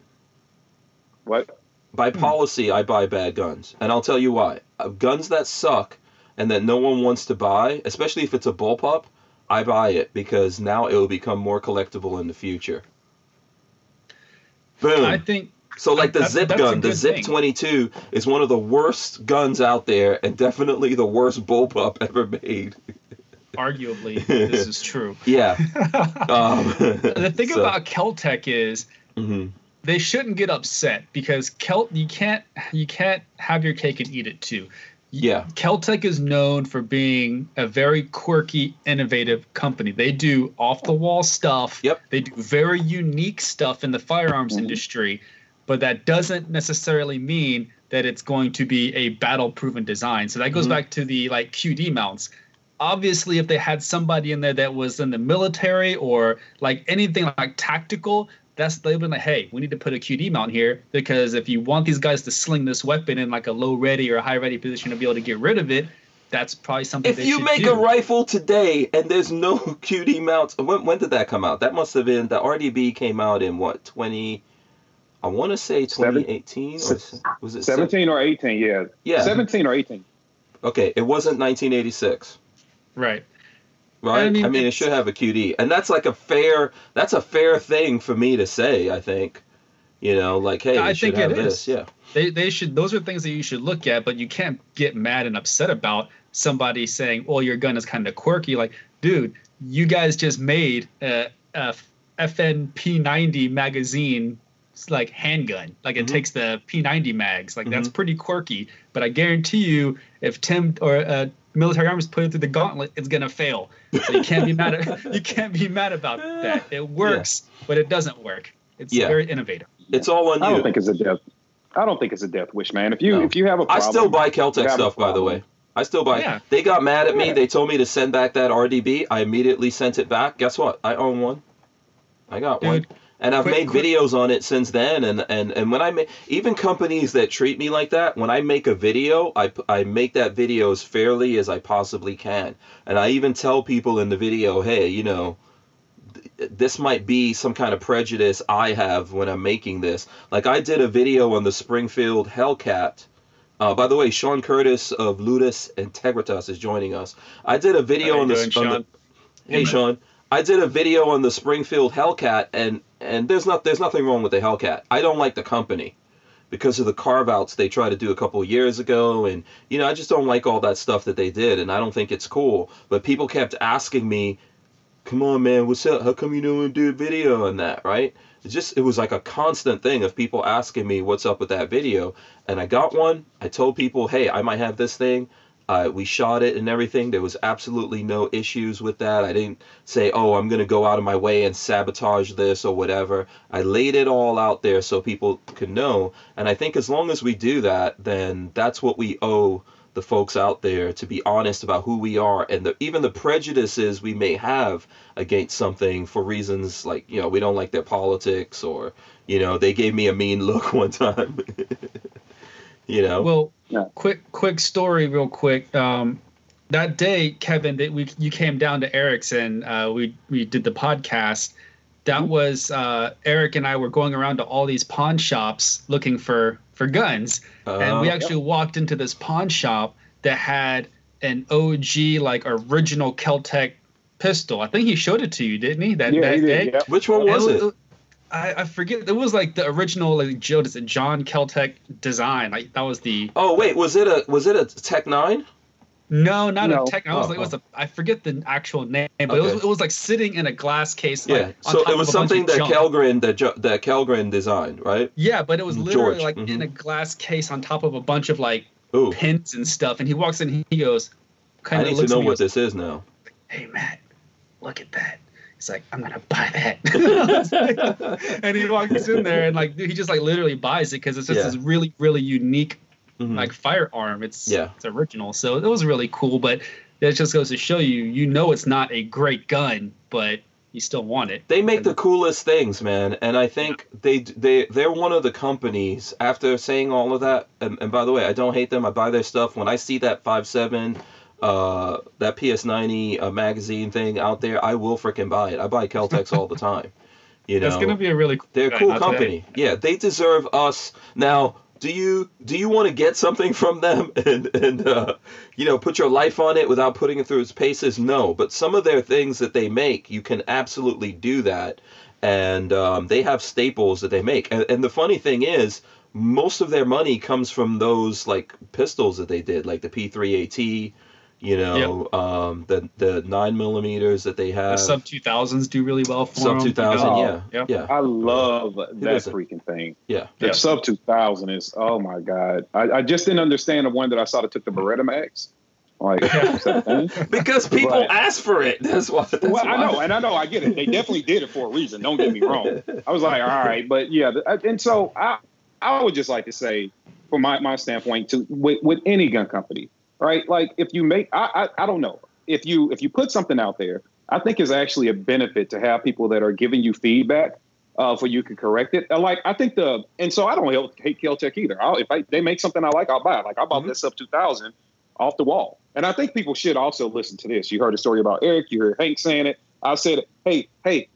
What? By policy, I buy bad guns, and I'll tell you why. Uh, Guns that suck and that no one wants to buy, especially if it's a bullpup, I buy it because now it will become more collectible in the future. Boom. I think So like the That- zip that's gun, the Zip thing. 22 is one of the worst guns out there and definitely the worst bullpup ever made. arguably this is true. Yeah. Um, the thing so- about Keltec is Mhm. they shouldn't get upset because Kel you can't you can't have your cake and eat it too. Yeah. Keltec is known for being a very quirky, innovative company. They do off the wall stuff. Yep. They do very unique stuff in the firearms Mhm. industry, but that doesn't necessarily mean that it's going to be a battle proven design. So that goes Mhm. back to the like QD mounts. Obviously, if they had somebody in there that was in the military or like anything like tactical, that's they've been like, hey, we need to put a QD mount here because if you want these guys to sling this weapon in like a low ready or a high ready position to be able to get rid of it, that's probably something. If you make do. a rifle today and there's no QD mounts, when, when did that come out? That must have been the RDB came out in what 20? I want to say Seven- 2018 or was it se- 17 or 18, yeah. Yeah. 17 or 18. Okay, it wasn't 1986. right. right? I I mean, mean, it should have a QD, and that's like a fair. That's a fair thing for me to say. I think, you know, like, hey, I you should think it have this. is. Yeah, They they should those are things that you should look at, but you can't get mad and upset about somebody saying, "Well, your gun is kind of quirky." Like, dude, you guys just made a, a FNP90 magazine it's like handgun. Like it Mhm. takes the P90 mags. Like that's Mhm. pretty quirky. But I guarantee you, if Tim or uh, military arms put it through the gauntlet, it's gonna fail. So you can't be mad at you can't be mad about that. It works, but it doesn't work. It's Yeah. very innovative. it's all on you. I don't think it's a death. I don't think it's a death wish, man. If you No. if you have a I problem, I still buy you Keltec stuff, by the way. I still buy. Yeah. They got mad at me. Yeah. They told me to send back that RDB. I immediately sent it back. Guess what? I own one. I got one. Dude, And I've quick- made quick- videos on it since then, and and and when I make even companies that treat me like that, when I make a video, I I make that video as fairly as I possibly can, and I even tell people in the video, hey, you know, th- this might be some kind of prejudice I have when I'm making this. Like I did a video on the Springfield Hellcat. Uh, by the way, Sean Curtis of Ludus Integritas is joining us. I did a video on the doing, on the- Sean? Hey Sean, I did a video on the Springfield Hellcat, and and there's not there's nothing wrong with the Hellcat. I don't like the company because of the carve outs they tried to do a couple years ago, and you know I just don't like all that stuff that they did, and I don't think it's cool. But people kept asking me, "Come on, man, what's up? How come you don't do a video on that?" Right? it just it was like a constant thing of people asking me what's up with that video, and I got one. I told people, hey, I might have this thing. Uh, we shot it and everything. There was absolutely no issues with that. I didn't say, oh, I'm going to go out of my way and sabotage this or whatever. I laid it all out there so people could know. And I think as long as we do that, then that's what we owe the folks out there to be honest about who we are and the, even the prejudices we may have against something for reasons like, you know, we don't like their politics or, you know, they gave me a mean look one time. you know? Well, Yeah. quick quick story, real quick. Um, that day, Kevin, that we you came down to Eric's and uh, we we did the podcast. That Mm-hmm. was uh, Eric and I were going around to all these pawn shops looking for for guns, and we Uh, actually walked into this pawn shop that had an OG like original Keltec pistol. I think he showed it to you, didn't he? That Yeah, that he day. did. Yeah. which one was it? I, I forget. It was like the original, like Joe, is it John Keltec design? Like that was the Oh wait, was it a was it a Tech Nine? no, not No. a tech. I was Oh, like, it was a. I forget the actual name, but it was it was like sitting in a glass case. Like, Yeah. on So top it was something that junk. Kellgren that Jo- that Kellgren designed, right? Yeah, but it was literally George, like mhm. in a glass case on top of a bunch of like Ooh, pins and stuff. And he walks in, he goes, kind of looks. I need to looks know at what goes, this is now. Hey Matt, look at that. He's like, I'm gonna buy that. and he walks in there and like he just like literally buys it because it's just Yeah. this really really unique Mhm. like firearm. It's Yeah. it's original, so it was really cool. But that just goes to show you, you know, it's not a great gun, but you still want it. They make the coolest things, man, and I think they they they're one of the companies. After saying all of that, and, and by the way, I don't hate them. I buy their stuff. When I see that five seven, uh, that PS90 uh, magazine thing out there, I will freaking buy it. I buy Keltecs all the time. You know, That's gonna be a really cool. They're a cool I'll tell you. company. Yeah, they deserve us. Now, do you do you want to get something from them and and uh, you know put your life on it without putting it through its paces? No, but some of their things that they make, you can absolutely do that. And um, they have staples that they make. And, and the funny thing is, most of their money comes from those like pistols that they did, like the P3AT. You know, um, the the nine millimeters that they have. The sub two thousands do really well for Sub them. 2000, Oh, yeah, yeah. yeah, I love that doesn't? freaking thing. yeah. The Yeah. sub 2000 is, oh my God. I, I just didn't understand the one that I saw that took the Beretta Max. Like, is that a thing? Because people Right. ask for it. That's why. That's well, I know, and I know, I get it. They definitely did it for a reason. Don't get me wrong. I was like, all right, but yeah, and so I, I would just like to say, from my, my standpoint, to with, with any gun company, right? Like, if you make, I, I, I don't know, if you if you put something out there, I think is actually a benefit to have people that are giving you feedback. Uh, for you can correct it. Uh, Like I think the and so I don't hate- Keltec either. I'll, if I, they make something I like, I'll buy it. Like I bought Mhm. this up 2000 off the wall. And I think people should also listen to this. You heard a story about Eric. You heard Hank saying it. I said, hey, hey,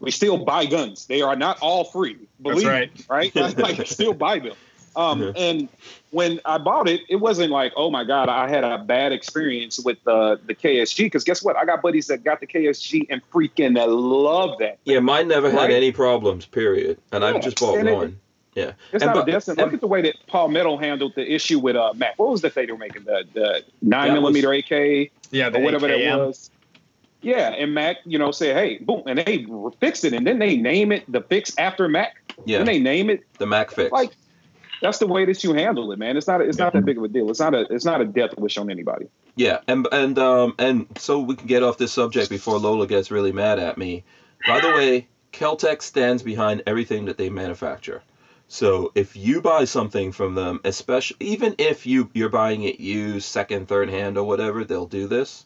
we still buy guns. They are not all free. That's Believe right. me, right? Like, like still buy them. Um, Yeah. And when I bought it, it wasn't like, oh my God, I had a bad experience with the the KSG. Because guess what? I got buddies that got the KSG and freaking love that. Yeah, mine never had any problems. Period. And Yeah, I've just bought and it- one. yeah. It's And not but- a death and- Look at the way that Palmetto handled the issue with uh, Mac. What was the thing they were making? The the nine That was- millimeter AK. Yeah, the or whatever AKM. that was. Yeah, and Mac, you know, say, hey, boom, and they fixed it, and then they name it the fix after Mac. Yeah. Then they name it The Mac fix. like that's the way that you handle it, man. It's not it's not that big of a deal. It's not a it's not a death wish on anybody. Yeah, and and um and so we can get off this subject before Lola gets really mad at me. By the way, Keltec stands behind everything that they manufacture. So if you buy something from them, especially even if you you're buying it used, second, third hand or whatever, they'll do this.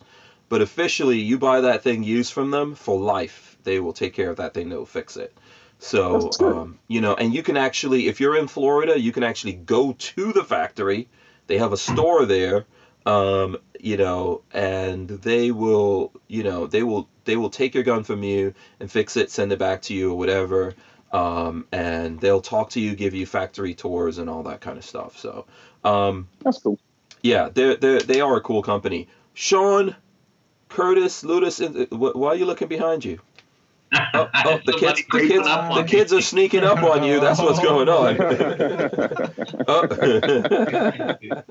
But officially, you buy that thing used from them for life. They will take care of that thing. They'll fix it. So um, you know, and you can actually, if you're in Florida, you can actually go to the factory. They have a store there um, you know, and they will, you know, they will they will take your gun from you and fix it, send it back to you or whatever, um, and they'll talk to you, give you factory tours and all that kind of stuff. So, um, That's cool. yeah, they're they they are a cool company. Sean, Curtis, Ludus, why are you looking behind you? Oh, oh, the kids, the kids, up on the me. kids are sneaking up on you. That's what's going on. Oh.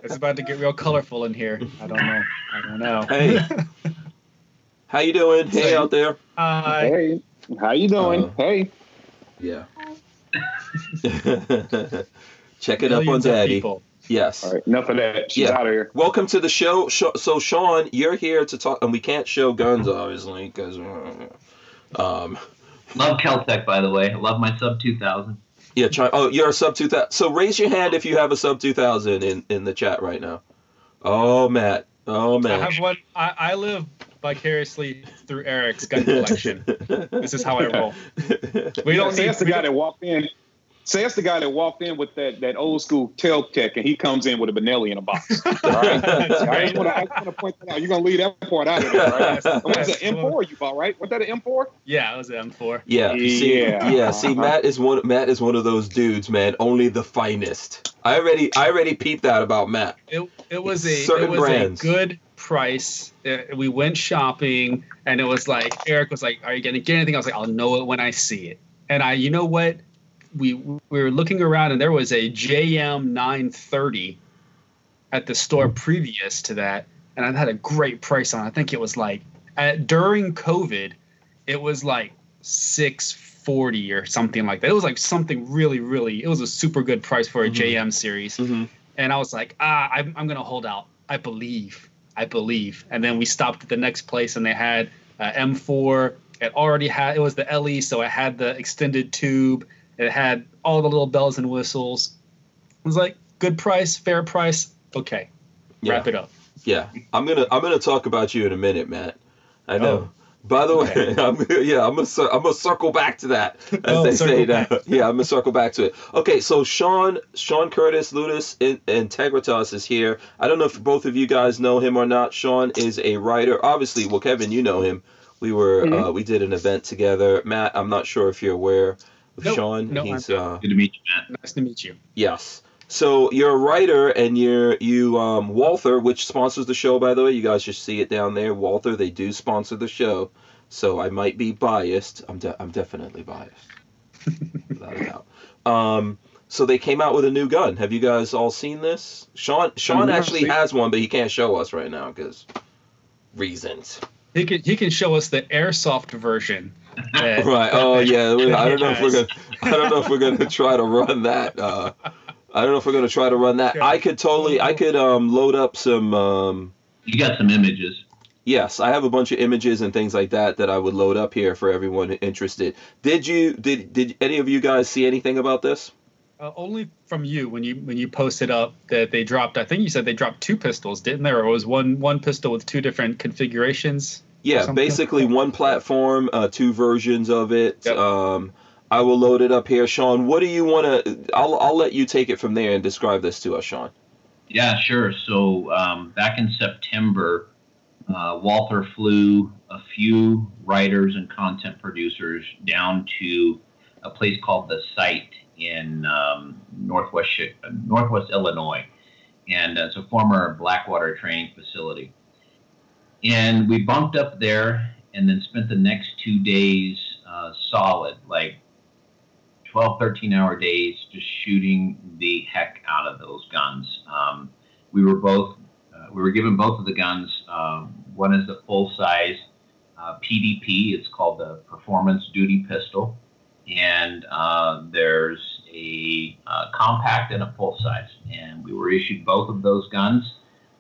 It's about to get real colorful in here. I don't know. I don't know. Hey. How you doing? Hey out there. Hi. hey, how you doing? Uh, hey, Yeah. Check it up on Millions Daddy. people. Yes. All right, enough of that. She's Yeah. out of here. Welcome to the show. So, Sean, you're here to talk, and we can't show guns, obviously, because. Um, Love Keltec, by the way. I love my sub 2000. yeah, try. Oh, you're a sub 2000. So, raise your hand if you have a sub 2000 in, in the chat right now. Oh, Matt. Oh, Matt. I Matt. have one. I, I live vicariously through Eric's gun collection. this is how I roll. We don't say need. that's the we guy that walked in. Say that's the guy that walked in with that, that old school Keltec, and he comes in with a Benelli in a box. All right? That's I right. just want to point that out. You're gonna leave that part out of there, right? Yes, And what's yes. M4 you bought, right? Was that an M4? Yeah, it was an M4. Yeah, see, Yeah. yeah. See, Uh-huh. Matt is one. Matt is one of those dudes, man. Only the finest. I already, I already peeped that about Matt. It it was a Certain it was brands. a good price. Uh, we went shopping, and it was like Eric was like, "Are you gonna get anything?" I was like, "I'll know it when I see it." And I, you know what? We we were looking around, and there was a JM 930 at the store previous to that, and I had a great price on. it. I think it was like at, during COVID, it was like six forty or something like that. It was like something really, really. It was a super good price for a Mhm. JM series Mm-hmm. and I was like, ah, I'm, I'm gonna hold out. I believe, I believe. And then we stopped at the next place, and they had uh, M4. It already had it was the LE, so it had the extended tube. It had all the little bells and whistles. It was like good price, fair price. Okay, Yeah. wrap it up. Yeah, I'm gonna I'm gonna talk about you in a minute, Matt. I know. Oh. By the way, Okay. I'm yeah, I'm gonna I'm gonna circle back to that as Oh, they say now. Yeah, I'm gonna circle back to it. Okay, so Sean Sean Curtis Ludus in, Integritas is here. I don't know if both of you guys know him or not. Sean is a writer. Obviously, well, Kevin, you know him. We were Mm-hmm. uh, we did an event together. Matt, I'm not sure if you're aware of Nope. Sean. No, He's uh, Good to meet you, Matt. Nice to meet you. Yes. So you're a writer, and you're you um, Walther, which sponsors the show. By the way, you guys just see it down there. Walther, they do sponsor the show, so I might be biased. I'm de- I'm definitely biased, without a doubt. Um, so they came out with a new gun. Have you guys all seen this? Sean Sean actually has one, but he can't show us right now because reasons. He can he can show us the airsoft version. that- Right. Oh yeah. I don't know if we're gonna. I don't know if we're gonna try to run that. Uh, I don't know if we're gonna try to run that. I could totally. I could um, load up some. Um, You got some images. yes, I have a bunch of images and things like that that I would load up here for everyone interested. Did you? Did Did any of you guys see anything about this? Uh, only from you when you when you posted up that they dropped. I think you said they dropped two pistols, didn't there? Or was one one pistol with two different configurations? Yeah, basically one platform, uh, two versions of it. Yep. Um, I will load it up here, Sean. What do you want to? I'll I'll let you take it from there and describe this to us, Sean. Yeah, sure. So um, back in September, uh, Walther flew a few writers and content producers down to a place called the Site in um, northwest northwest Illinois, and uh, it's a former Blackwater training facility. And we bunked up there, and then spent the next two days uh, solid, like 12, 13 hour days just shooting the heck out of those guns. Um, we were both, uh, we were given both of the guns. Um, one is the full size uh, PDP, it's called the Performance Duty Pistol. And uh, there's a uh, compact and a full size. And we were issued both of those guns.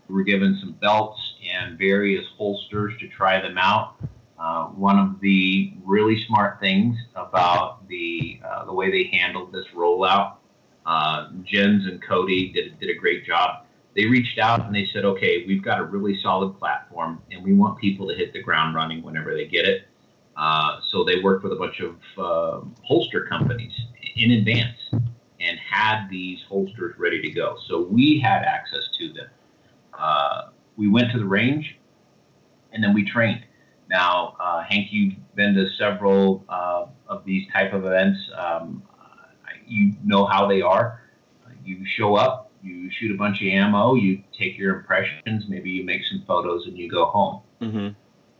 We were given some belts and various holsters to try them out. Uh, one of the really smart things about the uh, the way they handled this rollout, uh, Jens and Cody did did a great job. They reached out and they said, "Okay, we've got a really solid platform, and we want people to hit the ground running whenever they get it." Uh, so they worked with a bunch of uh, holster companies in advance and had these holsters ready to go. So we had access to them. Uh, we went to the range, and then we trained. Now, uh, Hank, you've been to several uh, of these type of events. Um, you know how they are. You show up, you shoot a bunch of ammo, you take your impressions, maybe you make some photos, and you go home. Mm-hmm.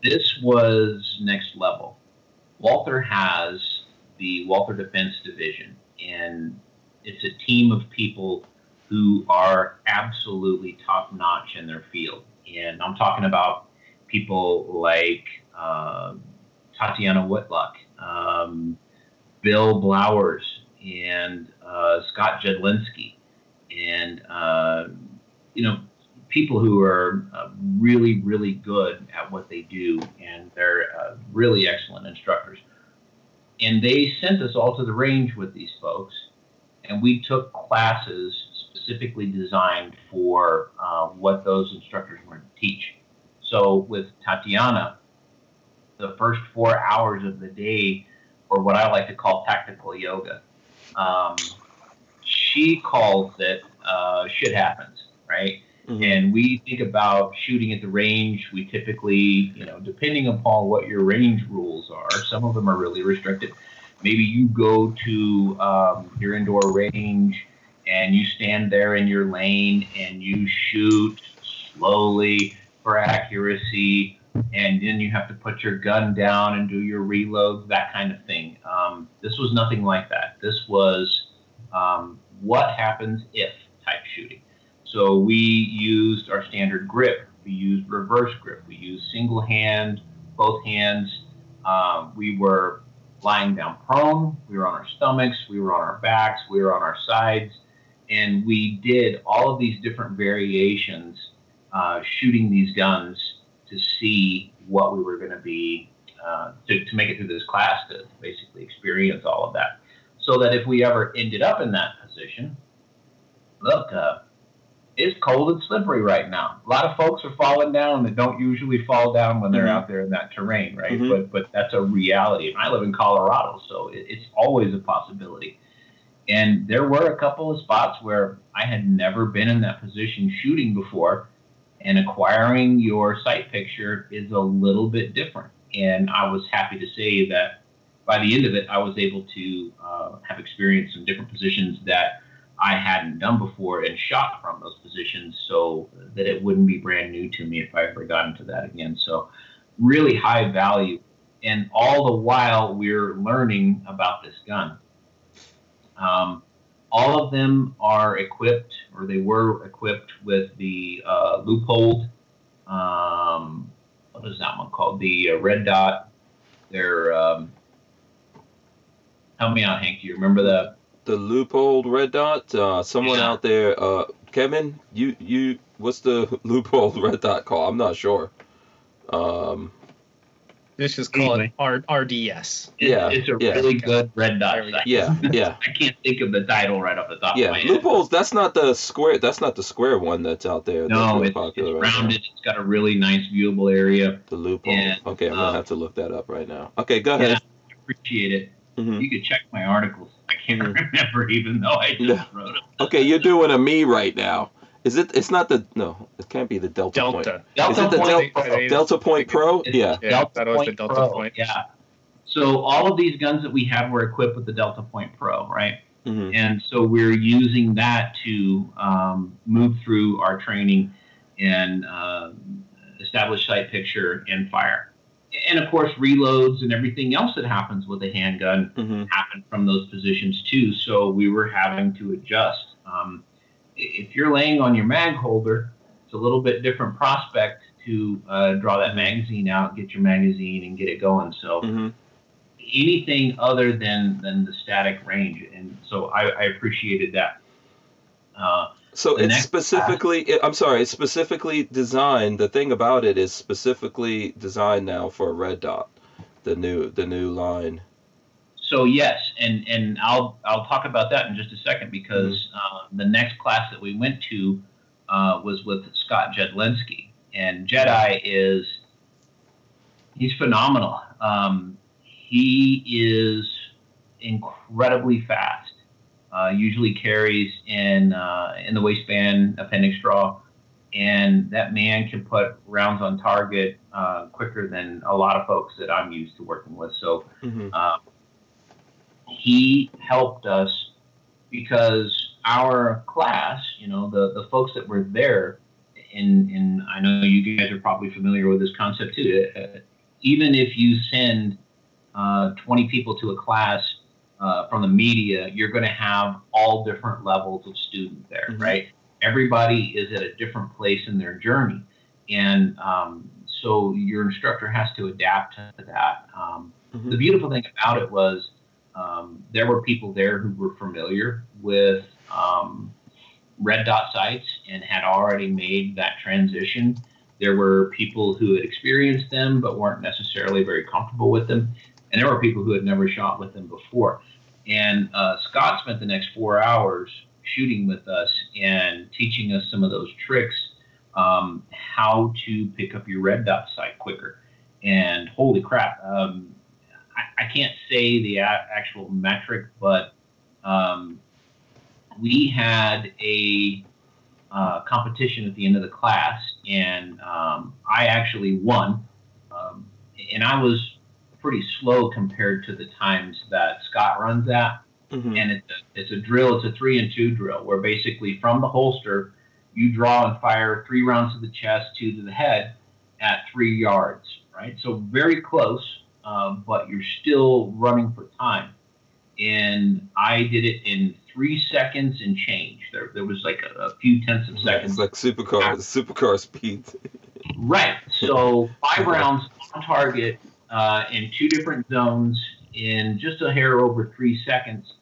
This was next level. Walther has the Walther Defense Division, and it's a team of people who are absolutely top notch in their field. And I'm talking about people like uh, Tatiana Whitlock, um, Bill Blowers and uh, Scott Jedlinski, and uh, you know people who are uh, really really good at what they do, and they're uh, really excellent instructors. And they sent us all to the range with these folks, and we took classes specifically designed for uh, what those instructors were to teach. So with Tatiana, the first four hours of the day, or what I like to call tactical yoga, um, she calls it uh, shit happens, right? Mm-hmm. And we think about shooting at the range. We typically, you know, depending upon what your range rules are, some of them are really restricted. Maybe you go to um, your indoor range and you stand there in your lane and you shoot slowly for accuracy, and then you have to put your gun down and do your reloads, that kind of thing. Um, this was nothing like that. This was um, what happens if type shooting. So we used our standard grip. We used reverse grip. We used single hand, both hands. Um, we were lying down prone. We were on our stomachs. We were on our backs. We were on our sides and we did all of these different variations, uh, shooting these guns to see what we were going to be uh, to, to make it through this class to basically experience all of that. So that if we ever ended up in that position, look, uh, it's cold and slippery right now. A lot of folks are falling down that don't usually fall down when they're mm-hmm. out there in that terrain, right? Mm-hmm. But but that's a reality. And I live in Colorado, so it, it's always a possibility. And there were a couple of spots where I had never been in that position shooting before. And acquiring your sight picture is a little bit different. And I was happy to say that by the end of it, I was able to uh, have experienced some different positions that I hadn't done before and shot from those positions so that it wouldn't be brand new to me if I ever got into that again. So, really high value. And all the while, we're learning about this gun. Um, all of them are equipped, or they were equipped with the uh, Leupold. Um, what is that one called? The uh, red dot. They're um, help me out, Hank. Do you remember that? The Leupold red dot. Uh, someone yeah. out there, uh, Kevin. You you. What's the Leupold red dot called? I'm not sure. Um, Let's just call anyway. it R- RDS. yeah, it's a yeah. really good red dot. Yeah, yeah. I can't think of the title right off the top. Yeah, of my Leupolds. That's not the square. That's not the square one that's out there. No, really it's, popular it's rounded. Right it's got a really nice viewable area. The Leupold. And, okay, I'm gonna um, have to look that up right now. Okay, go ahead. Yeah, appreciate it. Mm-hmm. You can check my articles. I can't mm-hmm. remember, even though I just wrote them. Okay, you're doing a me right now. Is it? It's not the no. It can't be the Delta, Delta. Point. Delta Is it the Point, Del- Delta Point Pro? Yeah. yeah. Delta that was the Delta Pro. Point. Yeah. So all of these guns that we have were equipped with the Delta Point Pro, right? Mm-hmm. And so we're using that to um, move through our training and uh, establish sight picture and fire. And of course, reloads and everything else that happens with a handgun mm-hmm. happen from those positions too. So we were having to adjust. Um, if you're laying on your mag holder, it's a little bit different prospect to uh, draw that magazine out, get your magazine, and get it going. So mm-hmm. anything other than than the static range, and so I, I appreciated that. Uh, so it's specifically, I'm sorry, it's specifically designed. The thing about it is specifically designed now for a red dot, the new the new line so yes, and and I'll I'll talk about that in just a second because mm-hmm. uh, the next class that we went to uh, was with Scott Jedlinski, and Jedi is he's phenomenal. Um, he is incredibly fast. Uh, usually carries in uh, in the waistband appendix draw, and that man can put rounds on target uh, quicker than a lot of folks that I'm used to working with. So. Mm-hmm. Uh, he helped us because our class, you know, the, the folks that were there, and, and I know you guys are probably familiar with this concept too. Uh, even if you send uh, 20 people to a class uh, from the media, you're going to have all different levels of student there, mm-hmm. right? Everybody is at a different place in their journey. And um, so your instructor has to adapt to that. Um, mm-hmm. The beautiful thing about it was Um, there were people there who were familiar with um, red dot sights and had already made that transition. There were people who had experienced them but weren't necessarily very comfortable with them. And there were people who had never shot with them before. And uh, Scott spent the next four hours shooting with us and teaching us some of those tricks, um, how to pick up your red dot sight quicker. And holy crap, um, I, I, can't say the a- actual metric, but um, we had a uh, competition at the end of the class, and um, I actually won. Um, and I was pretty slow compared to the times that Scott runs at. Mm-hmm. And it's a, it's a drill, it's a three and two drill where basically from the holster, you draw and fire three rounds to the chest, two to the head at three yards, right? So very close, um, but you're still running for time. And I did it in three seconds and change. There, there was like a, a few tenths of seconds. It's like supercar, supercar speed. right. So five rounds on target uh, in two different zones in just a hair over three seconds.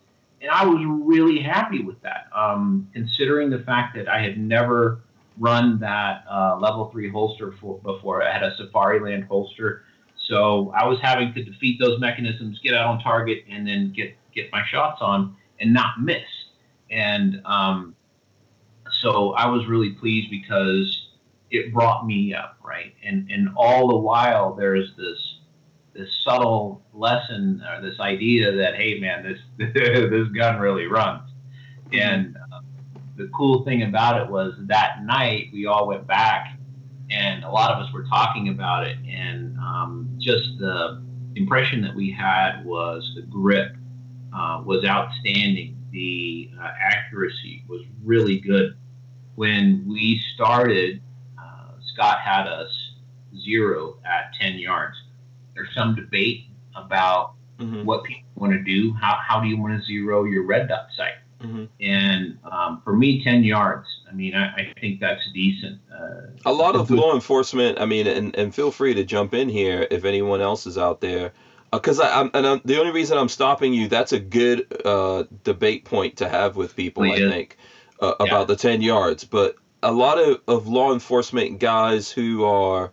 And I was really happy with that, um, considering the fact that I had never run that uh, level three holster for, before. I had a Safariland holster. So I was having to defeat those mechanisms, get out on target, and then get, get my shots on and not miss. And um, so I was really pleased because it brought me up, right? And, and all the while, there's this this subtle lesson or this idea that hey man this this gun really runs. And uh, the cool thing about it was that night we all went back and a lot of us were talking about it. And um, just the impression that we had was the grip uh, was outstanding. The uh, accuracy was really good. When we started uh, scott had us zero at 10 yards there's some debate about mm-hmm. what people want to do. How, how do you want to zero your red dot sight? Mm-hmm. And um, for me, 10 yards, I mean, I, I think that's decent. Uh, a lot of law enforcement, I mean, and, and feel free to jump in here if anyone else is out there. Because uh, I'm, and I'm, the only reason I'm stopping you, that's a good uh, debate point to have with people, I think, uh, yeah. about the 10 yards. But a lot of, of law enforcement guys who are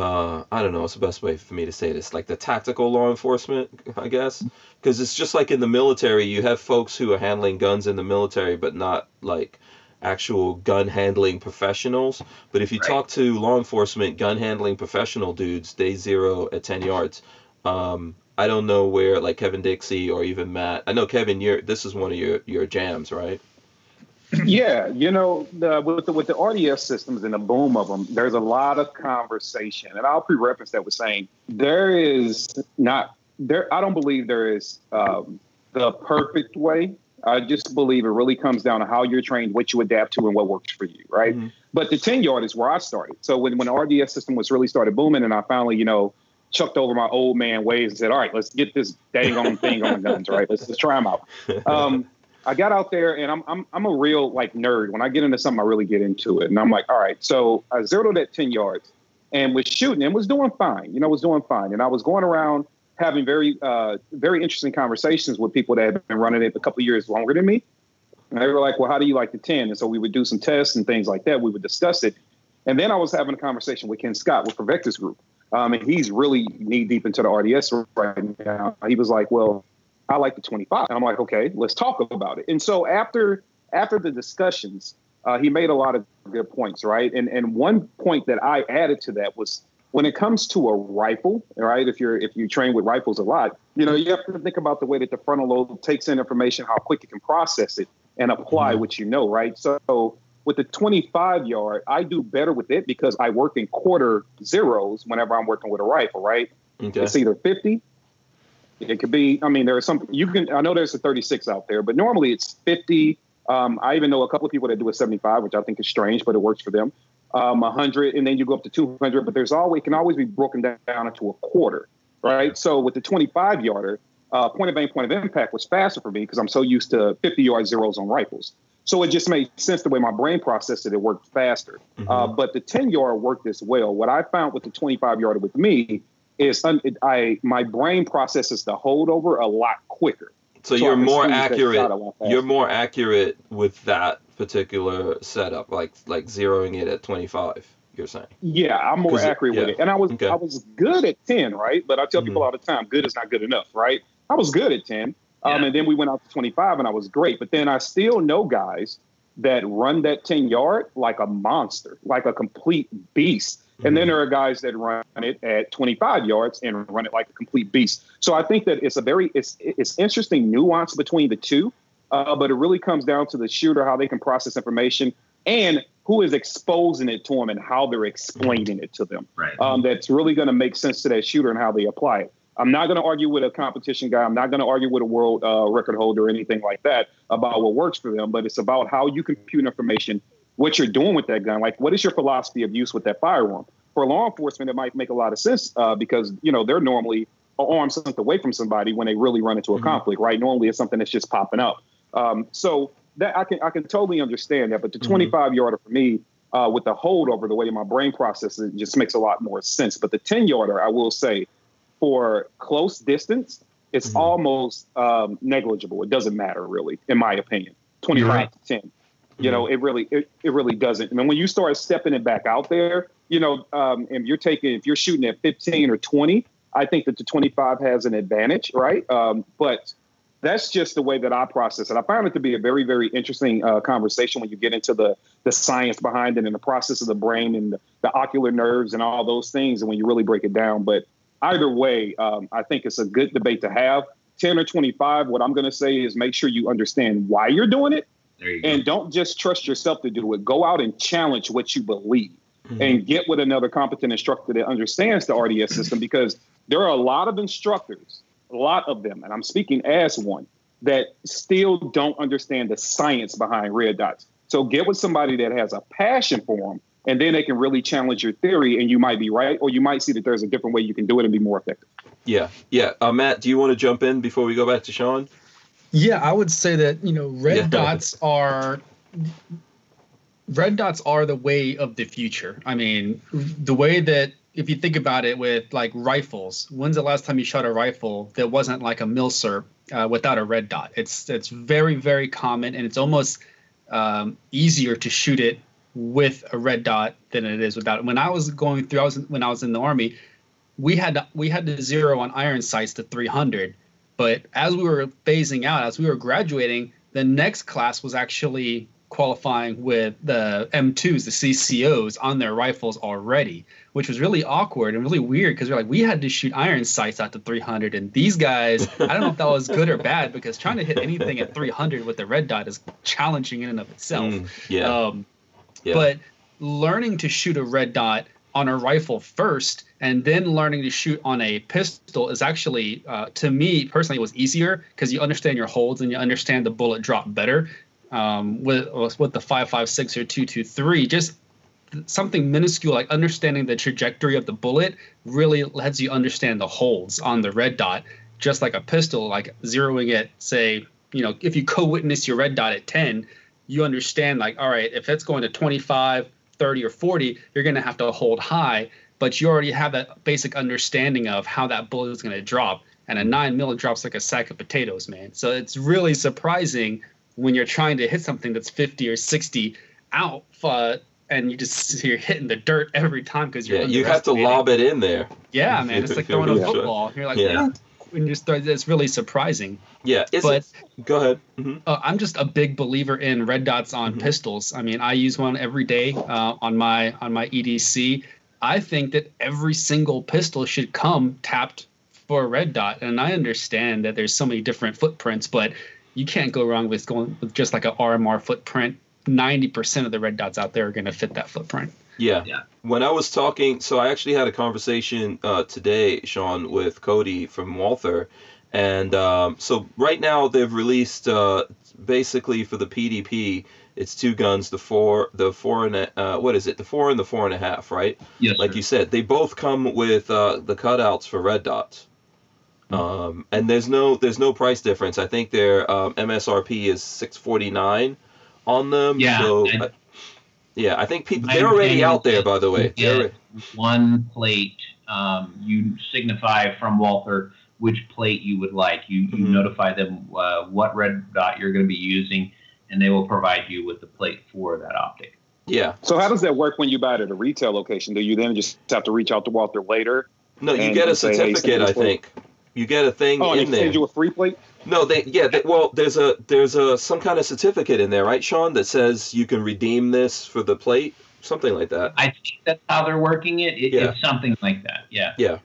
uh, I don't know It's the best way for me to say this, like the tactical law enforcement, I guess, because it's just like in the military, you have folks who are handling guns in the military, but not like actual gun handling professionals. But if you right. talk to law enforcement gun handling professional dudes, they zero at ten yards. Um, I don't know where like Kevin Dixie or even Matt. I know Kevin, you're this is one of your your jams, right? Yeah, you know, the, with the with the RDS systems and the boom of them, there's a lot of conversation, and I'll pre-reference that with saying there is not there. I don't believe there is um, the perfect way. I just believe it really comes down to how you're trained, what you adapt to, and what works for you, right? Mm-hmm. But the ten yard is where I started. So when when the RDS system was really started booming, and I finally, you know, chucked over my old man ways and said, "All right, let's get this dang on thing on the guns, right? Let's let's try them out." Um, I got out there and I'm, I'm, I'm a real like nerd. When I get into something, I really get into it. And I'm like, all right. So I zeroed at 10 yards and was shooting and was doing fine. You know, was doing fine. And I was going around having very, uh, very interesting conversations with people that had been running it a couple years longer than me. And they were like, well, how do you like the 10? And so we would do some tests and things like that. We would discuss it. And then I was having a conversation with Ken Scott with Provectus Group. Um, and he's really knee deep into the RDS right now. He was like, well, I like the 25. And I'm like, okay, let's talk about it. And so after after the discussions, uh, he made a lot of good points, right? And and one point that I added to that was when it comes to a rifle, right? If you're if you train with rifles a lot, you know you have to think about the way that the frontal lobe takes in information, how quick it can process it, and apply mm-hmm. what you know, right? So with the 25 yard, I do better with it because I work in quarter zeros whenever I'm working with a rifle, right? Okay. It's either 50 it could be. I mean, there are some. You can. I know there's a 36 out there, but normally it's 50. Um, I even know a couple of people that do a 75, which I think is strange, but it works for them. Um, 100, and then you go up to 200. But there's always can always be broken down into a quarter, right? So with the 25 yarder, uh, point of aim, point of impact was faster for me because I'm so used to 50 yard zeros on rifles. So it just made sense the way my brain processed it. It worked faster. Mm-hmm. Uh, but the 10 yard worked as well. What I found with the 25 yarder with me is un, it, I my brain processes the holdover a lot quicker. So, So you're more squeeze that shot a accurate. You're more accurate with that particular setup, like like zeroing it at 25. You're saying. Yeah, I'm more 'Cause it- accurate with it. And I was Okay. I was good at 10, right? But I tell people all the time, good is not good enough, right? I was good at 10. Um, and then we went out to 25 and I was great. But then I still know guys that run that 10 yard like a monster, like a complete beast. And then Mhm. there are guys that run it at 25 yards and run it like a complete beast. So I think that it's a very it's it's interesting nuance between the two, uh, but it really comes down to the shooter how they can process information and who is exposing it to them and how they're explaining it to them. Right. Um, that's really going to make sense to that shooter and how they apply it. I'm not going to argue with a competition guy. I'm not going to argue with a world uh, record holder or anything like that about what works for them. But it's about how you compute information, what you're doing with that gun. Like, what is your philosophy of use with that firearm? For law enforcement, it might make a lot of sense uh, because you know they're normally an arm's length away from somebody when they really run into a Mhm. conflict, right? Normally, it's something that's just popping up. Um, so that I can I can totally understand that. But the Mhm. 25 yarder for me, uh, with the holdover, the way my brain processes, it just makes a lot more sense. But the 10 yarder, I will say, for close distance, it's Mhm. almost um, negligible. It doesn't matter really, in my opinion. 25 right. to 10. You know, it really it, it really doesn't. I mean, when you start stepping it back out there, you know, um, if you're taking if you're shooting at 15 or 20, I think that the 25 has an advantage, right? Um, but that's just the way that I process it. I find it to be a very, very interesting uh, conversation when you get into the the science behind it and the process of the brain and the, the ocular nerves and all those things, and when you really break it down. But either way, um, I think it's a good debate to have. 10 or 25, what I'm going to say is make sure you understand why you're doing it You go. and don't just trust yourself to do it. Go out and challenge what you believe Mhm. and get with another competent instructor that understands the RDS system because there are a lot of instructors, a lot of them, and I'm speaking as one, that still don't understand the science behind red dots. So get with somebody that has a passion for them, and then they can really challenge your theory, and you might be right, or you might see that there's a different way you can do it and be more effective. Yeah, yeah. Uh, Matt, do you want to jump in before we go back to Sean? Yeah, I would say that you know red Yeah. dots are red dots are the way of the future. I mean, the way that if you think about it with like rifles, when's the last time you shot a rifle that wasn't like a milsurp uh, without a red dot? It's it's very very common and it's almost um, easier to shoot it with a red dot than it is without. It. When I was going through, I was when I was in the army, we had to, we had to zero on iron sights to 300 but as we were phasing out, as we were graduating, the next class was actually qualifying with the M2s, the CCOs on their rifles already, which was really awkward and really weird because we're like, we had to shoot iron sights out to 300. And these guys, I don't know if that was good or bad because trying to hit anything at 300 with the red dot is challenging in and of itself. Mm, yeah, Um, yeah. But learning to shoot a red dot on a rifle first and then learning to shoot on a pistol is actually, uh, to me personally, was easier because you understand your holds and you understand the bullet drop better. Um, with with the 556 or 223, just something minuscule like understanding the trajectory of the bullet really lets you understand the holds on the red dot just like a pistol like zeroing it say you know if you co-witness your red dot at 10 you understand like all right if it's going to 25 30 or 40 you're going to have to hold high but you already have that basic understanding of how that bullet is going to drop and a 9 mil drops like a sack of potatoes man so it's really surprising when you're trying to hit something that's 50 or 60 out uh, and you just you're hitting the dirt every time because you're yeah, you have to lob it in there. Yeah, man, it's like throwing a football. You're like, Yeah. "What?" When you start, it's really surprising. Yeah, it's, But go ahead. hmm uh, I'm just a big believer in red dots on Mhm. pistols. I mean, I use one every day uh, on my on my EDC. I think that every single pistol should come tapped for a red dot, and I understand that there's so many different footprints, but you can't go wrong with going with just like a RMR footprint. Ninety percent of the red dots out there are going to fit that footprint. Yeah. Yeah. When I was talking, so I actually had a conversation uh, today, Sean, with Cody from Walther, and um, so right now they've released uh, basically for the PDP, it's two guns, the four, the four and a, uh, what is it, the four and the four and a half, right? yes, Like sir. you said, they both come with uh, the cutouts for red dots. Um, and there's no there's no price difference. I think their um, MSRP is six forty nine on them. Yeah, So, and- yeah, I think people they're already out there. By the way, They're one plate um, you signify from Walther which plate you would like. You, you Mhm. notify them uh, what red dot you're going to be using, and they will provide you with the plate for that optic. Yeah. So how does that work when you buy it at a retail location? Do you then just have to reach out to Walther later? No, you get a say, hey, certificate. I think you get a thing Oh, and in they send there. you a free plate? No, they yeah. They, well, there's a there's a some kind of certificate in there, right, Sean, that says you can redeem this for the plate, something like that. I think that's how they're working it. it Yeah. It's something like that. Yeah. Yeah.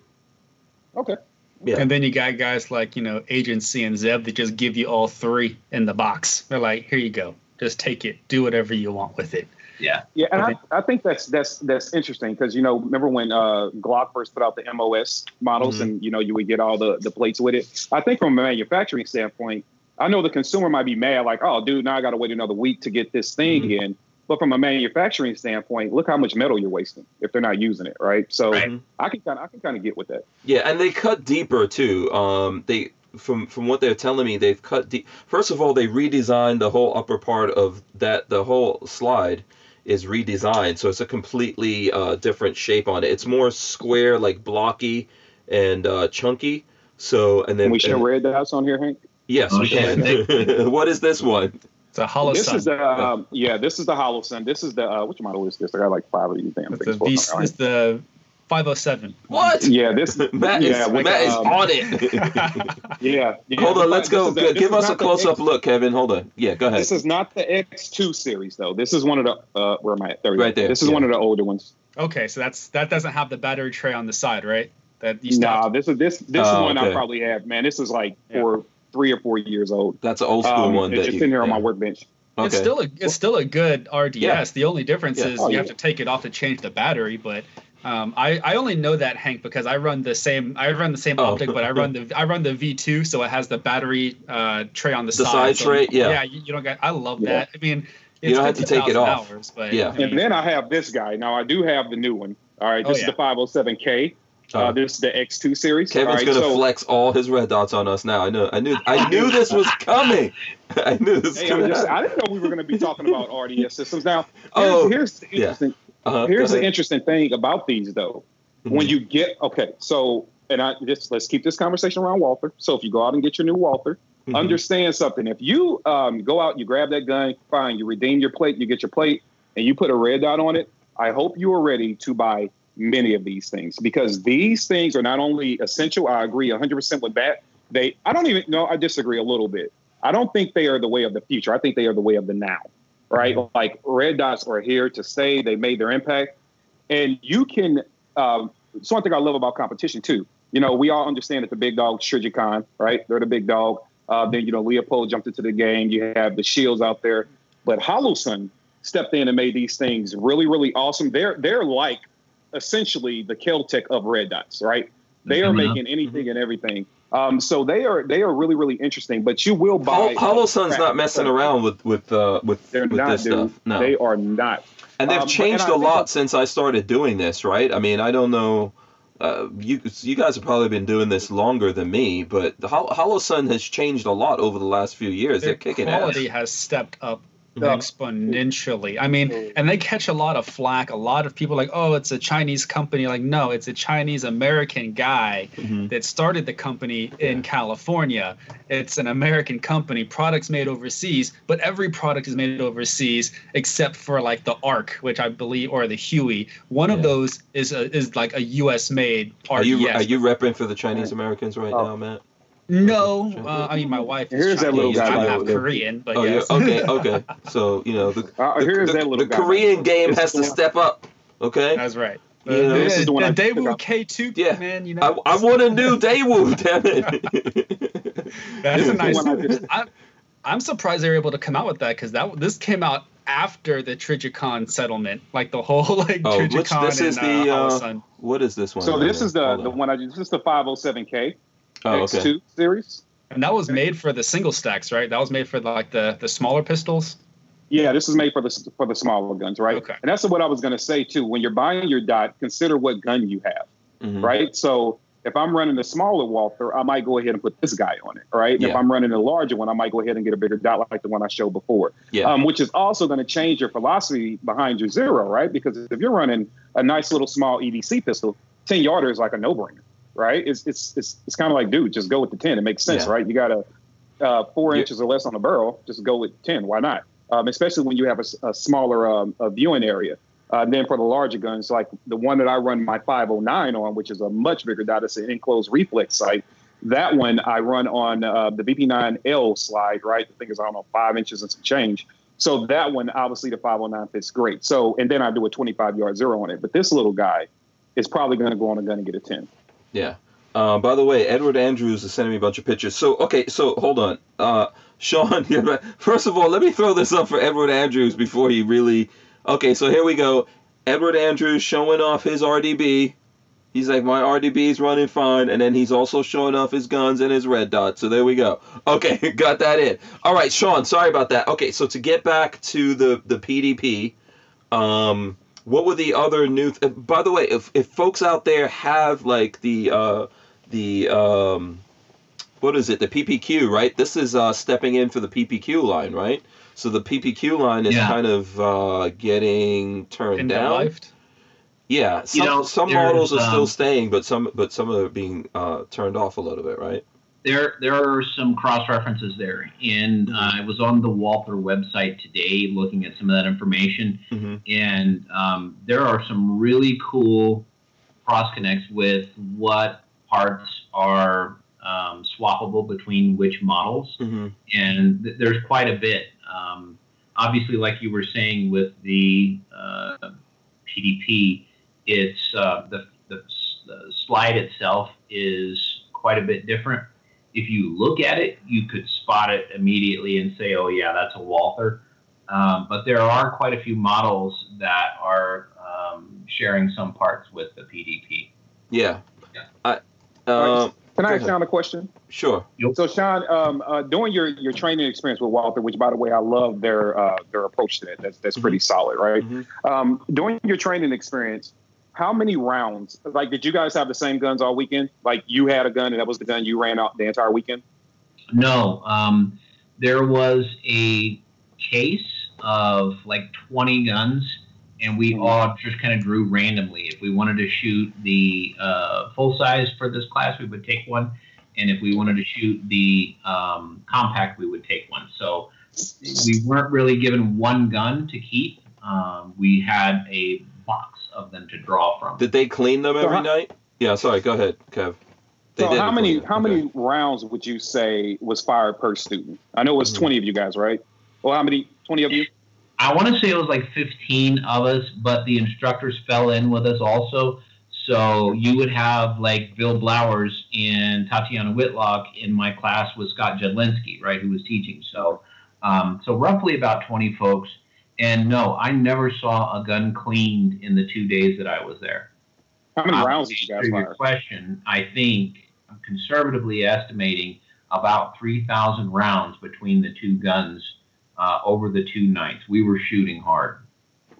Okay. Yeah. And then you got guys like, you know, Agency and Zeb that just give you all three in the box. They're like, here you go. Just take it. Do whatever you want with it. Yeah. Yeah, and Okay. I, I think that's that's that's interesting because you know remember when uh, Glock first put out the MOS models Mhm. and you know you would get all the the plates with it. I think from a manufacturing standpoint, I know the consumer might be mad like, oh, dude, now I got to wait another week to get this thing Mhm. in. But from a manufacturing standpoint, look how much metal you're wasting if they're not using it, right? So Right. I can kind of I can kind of get with that. Yeah, and they cut deeper too. Um, they from from what they're telling me, they've cut deep. First of all, they redesigned the whole upper part of that. The whole slide is redesigned, so it's a completely uh, different shape on it. It's more square, like blocky and uh, chunky. So and then Can we show and- red dots on here, Hank? yes, Oh, we yeah. can. what is this one? It's a hollow this sun. is the um, yeah, this is the Holosun. This is the uh, which model is this? I got like five of these damn it's things. the, v, floating around. it's the 507. What? Yeah, this Matt is yeah, with, Matt is um, on it. Yeah, yeah. Hold on, let's go. is the- this Give us a close up X- look, Kevin. Hold on. Yeah, go ahead. This is not the X2 series though. This is one of the uh, where am I? at? There we Right go. there, This is yeah. one of the older ones. okay, so that's that doesn't have the battery tray on the side, right? That you still Nah, this is this this Oh, is one okay. I probably have. Man, this is like Yeah. four, three or four years old. That's an old school Um, one. it's that just you, in here on my workbench. Okay. It's still a it's still a good RDS. Yeah. The only difference Yeah. is Oh, you yeah. have to take it off to change the battery. But um, I I only know that Hank because I run the same I run the same Oh. optic, but I run the I run the V2, so it has the battery uh, tray on the, The side. side so- tray, yeah. Yeah, you, you don't get. I love Yeah. that. I mean, You it's don't have to take it off. Hours, but Yeah. I mean, And then I have this guy. Now I do have the new one. All right, Oh, this yeah. is the 507K. Oh. Uh, this is the X2 series. Kevin's all right, gonna so, flex all his red dots on us now. I know. I knew. I knew this was coming. I knew this was Hey, I'm just, I didn't know we were going to be talking about RDS systems. Now, here's, Oh, here's the yeah. Uh-huh, Here's the interesting thing about these, though. When Mhm. you get okay, so and I just let's keep this conversation around Walther. So if you go out and get your new Walther, Mhm. understand something. If you um, go out, you grab that gun, fine, you redeem your plate, you get your plate, and you put a red dot on it. I hope you are ready to buy many of these things because these things are not only essential. I agree 100% with that. They, I don't even know. I disagree a little bit. I don't think they are the way of the future. I think they are the way of the now. Right? Like red dots are here to say They made their impact, and you can. Um, it's one thing I love about competition too. You know, we all understand that the big dog, Trijicon, right? They're the big dog. Uh, then you know, Leupold jumped into the game. You have the Shields out there, but Holosun stepped in and made these things really, really awesome. They're they're like essentially the Keltec of red dots, right? They are Mhm. making anything and everything. Um, so they are they are really, really interesting. But you will buy. Hol- Holosun's not messing around with with uh, with They're with not, this dude. stuff. No, They are not. and they've um, changed and I a think lot that- since I started doing this. Right? I mean, I don't know. Uh, you you guys have probably been doing this longer than me, but the Hollow Sun has changed a lot over the last few years. They're their kicking quality ass. has stepped up. Exponentially. I mean, and they catch a lot of flack. A lot of people like, oh, it's a Chinese company. Like, no, it's a Chinese American guy Mhm. that started the company in California. It's an American company, products made overseas, but every product is made overseas except for like the Arc, which I believe, or the Huey. One of those is a, is like a U.S. made Are RDS. you are you repping for the Chinese Americans right Oh. now, Matt? No, uh, I mean my wife is Here's that Chinese. little guy I'm right half there. Korean, but Oh, yeah. Okay, okay. So you know the Uh, the, here's the- that little the guy. Korean game This has is to the step up. Okay. That's right. Yeah, the, this is the one I the Daewoo. K2, Yeah. man. You know, I want a new Daewoo, damn it. that's a nice. one I I'm I'm surprised they were able to come out with that because that this came out after the Trijicon settlement, like the whole like Oh, which- Trijicon this is and the, uh, uh, Holosun. what is this one? So right this here? is the Hold the on. one I this is the 507K Oh, okay. X2 series. and that was made for the single stacks, right? That was made for like the the smaller pistols. Yeah, this is made for the for the smaller guns, right? Okay. And that's what I was going to say too. When you're buying your dot, consider what gun you have, Mhm. right? So if I'm running a smaller Walther, I might go ahead and put this guy on it, right? And If I'm running a larger one, I might go ahead and get a bigger dot like the one I showed before. Yeah. Um, which is also going to change your philosophy behind your zero, right? Because if you're running a nice little small EDC pistol, 10 yarder is like a no brainer, right? It's it's it's, it's kind of like, dude, just go with the 10. It makes sense, Yeah. right? You got a uh, four Yeah. inches or less on the barrel, just go with 10. Why not? Um, especially when you have a smaller um, a viewing area. Uh, and then for the larger guns, like the one that I run my 509 on, which is a much bigger dot, it's an enclosed reflex sight. That one I run on uh, the VP9L slide, right? The thing is, I don't know, five inches and some change. So that one, obviously, the 509 fits great. So, and then I do a 25 yard zero on it. But this little guy is probably going to go on a gun and get a 10. Yeah. Uh, by the way, Edward Andrews is sending me a bunch of pictures. So, okay, so hold on. Uh, Sean, first of all, let me throw this up for Edward Andrews before he really. Okay, so here we go. Edward Andrews showing off his RDB. He's like, my RDB is running fine. And then he's also showing off his guns and his red dot. So there we go. Okay, got that in. All right, Sean, sorry about that. Okay, so to get back to the, the PDP, um, what were the other new? Th- by the way, if, if folks out there have like the uh, the um, what is it? The PPQ, right? This is uh, stepping in for the PPQ line, right? So the PPQ line is Yeah. kind of uh, getting turned End down. life. Yeah, some, know, some models are still um, staying, but some but some are being uh, turned off a little bit, right? There there are some cross references there, and uh, I was on the Walther website today looking at some of that information, Mm-hmm. and um, there are some really cool cross connects with what parts are um, swappable between which models, Mm-hmm. and th- there's quite a bit. Um, obviously, like you were saying with the uh, PDP, it's uh, the, the the slide itself is quite a bit different. If you look at it, you could spot it immediately and say, "Oh yeah, that's a Walther." Um, but there are quite a few models that are um, sharing some parts with the PDP. Yeah. Yeah. I, All um, Can I Go ask. Sean a question? sure. So, Sean, um, uh, during your, your training experience with Walther, which, by the way, I love their uh, their approach to that. That's that's pretty solid, right? Mhm. Um, during your training experience, how many rounds? Like, did you guys have the same guns all weekend? Like, you had a gun and that was the gun you ran out the entire weekend? No, um, there was a case of like 20 guns, and we all just kind of drew randomly. If we wanted to shoot the uh, full size for this class, we would take one, and if we wanted to shoot the um, compact, we would take one. So we weren't really given one gun to keep. Um, we had a box of them to draw from. Did they clean them So every how- night? Yeah. Sorry. Go ahead, Kev. They So, did how many them. how Okay. many rounds would you say was fired per student? I know it was Mhm. twenty of you guys, right? Well, how many? Twenty of you? I want to say it was like 15 of us, but the instructors fell in with us also. So you would have like Bill Blowers and Tatiana Whitlock in my class with Scott Jedlinski, right, who was teaching. So, um, so roughly about 20 folks. And no, I never saw a gun cleaned in the two days that I was there. How many rounds did you to guys answer your fire? question, I think I'm conservatively estimating about 3,000 rounds between the two guns uh, over the two nights. We were shooting hard.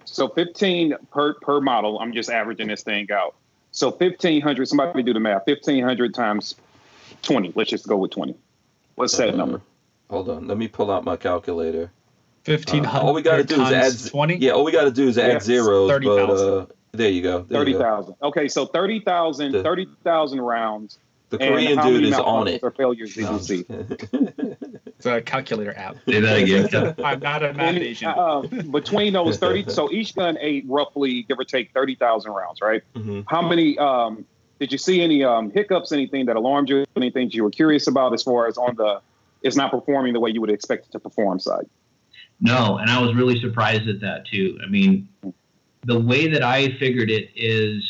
So fifteen per per model. I'm just averaging this thing out. So fifteen hundred. Somebody do the math. Fifteen hundred times twenty. Let's just go with twenty. What's that Uh, number? Hold on. Let me pull out my calculator. Fifteen Uh, all we got to do is add z- twenty. Yeah, all we got to do is add Yeah, zeros. But uh, there you go. There Thirty you go. thousand. Okay, so 30,000 The- 30,000 rounds. The Korean dude is on it. Or failures did you see? It's a calculator app. Say that again. I'm not a math Asian. uh, between those 30, so each gun ate roughly, give or take, 30,000 rounds, right? Mhm. How many, um, did you see any um, hiccups, anything that alarmed you, anything you were curious about as far as on the, it's not performing the way you would expect it to perform side? No, and I was really surprised at that too. I mean, the way that I figured it is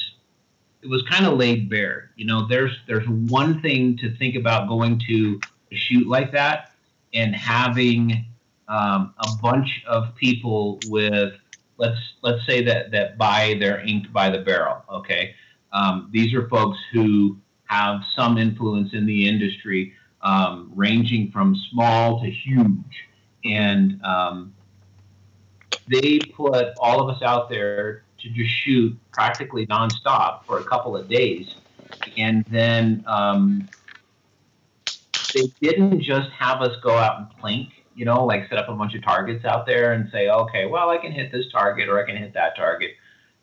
it was kind of laid bare. You know, there's there's one thing to think about going to a shoot like that and having um, a bunch of people with let's let's say that that buy their ink by the barrel. Okay, um, these are folks who have some influence in the industry, um, ranging from small to huge and um, they put all of us out there to just shoot practically nonstop for a couple of days, and then um, they didn't just have us go out and plink, you know, like set up a bunch of targets out there and say, okay, well, I can hit this target or I can hit that target.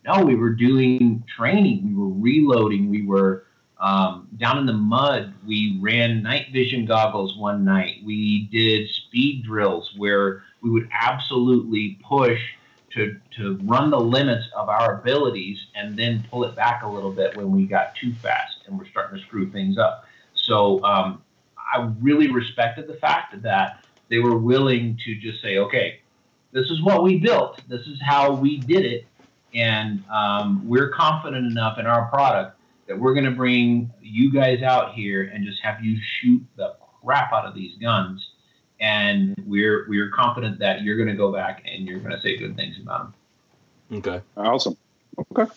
No, we were doing training, we were reloading, we were um, down in the mud. We ran night vision goggles one night. We did speed drills where we would absolutely push to, to run the limits of our abilities and then pull it back a little bit when we got too fast and we're starting to screw things up. So um, I really respected the fact that they were willing to just say, okay, this is what we built, this is how we did it, and um, we're confident enough in our product that we're going to bring you guys out here and just have you shoot the crap out of these guns and we're we're confident that you're going to go back and you're going to say good things about them. Okay. Awesome. Okay.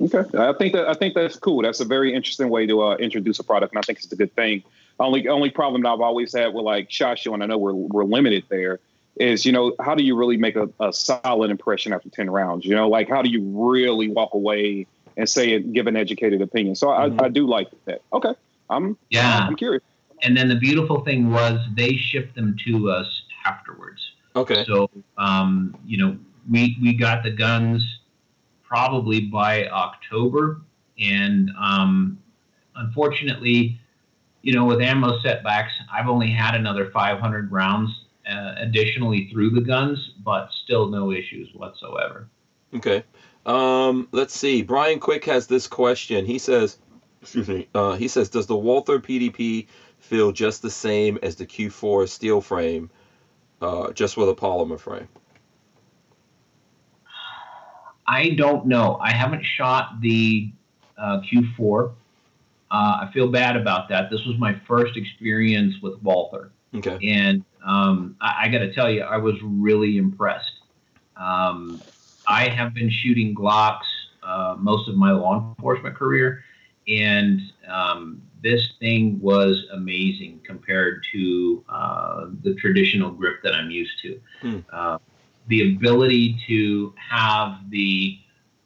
Okay. I think that I think that's cool. That's a very interesting way to uh, introduce a product, and I think it's a good thing. Only only problem that I've always had with like Shot Show, and I know we're we're limited there, is you know how do you really make a, a solid impression after ten rounds? You know, like how do you really walk away and say it, give an educated opinion? So I, mm-hmm. I do like that. Okay. I'm yeah. I'm curious and then the beautiful thing was they shipped them to us afterwards. Okay. So, um, you know, we we got the guns probably by October, and um, unfortunately, you know, with ammo setbacks, I've only had another 500 rounds uh, additionally through the guns, but still no issues whatsoever. Okay. Um, let's see. Brian Quick has this question. He says, excuse me. Uh, he says, does the Walther PDP feel just the same as the Q4 steel frame, uh, just with a polymer frame? I don't know. I haven't shot the uh, Q4. Uh, I feel bad about that. This was my first experience with Walther. Okay. And um, I, I got to tell you, I was really impressed. Um, I have been shooting Glocks uh, most of my law enforcement career, and um, this thing was amazing compared to uh, the traditional grip that I'm used to. Hmm. Uh, the ability to have the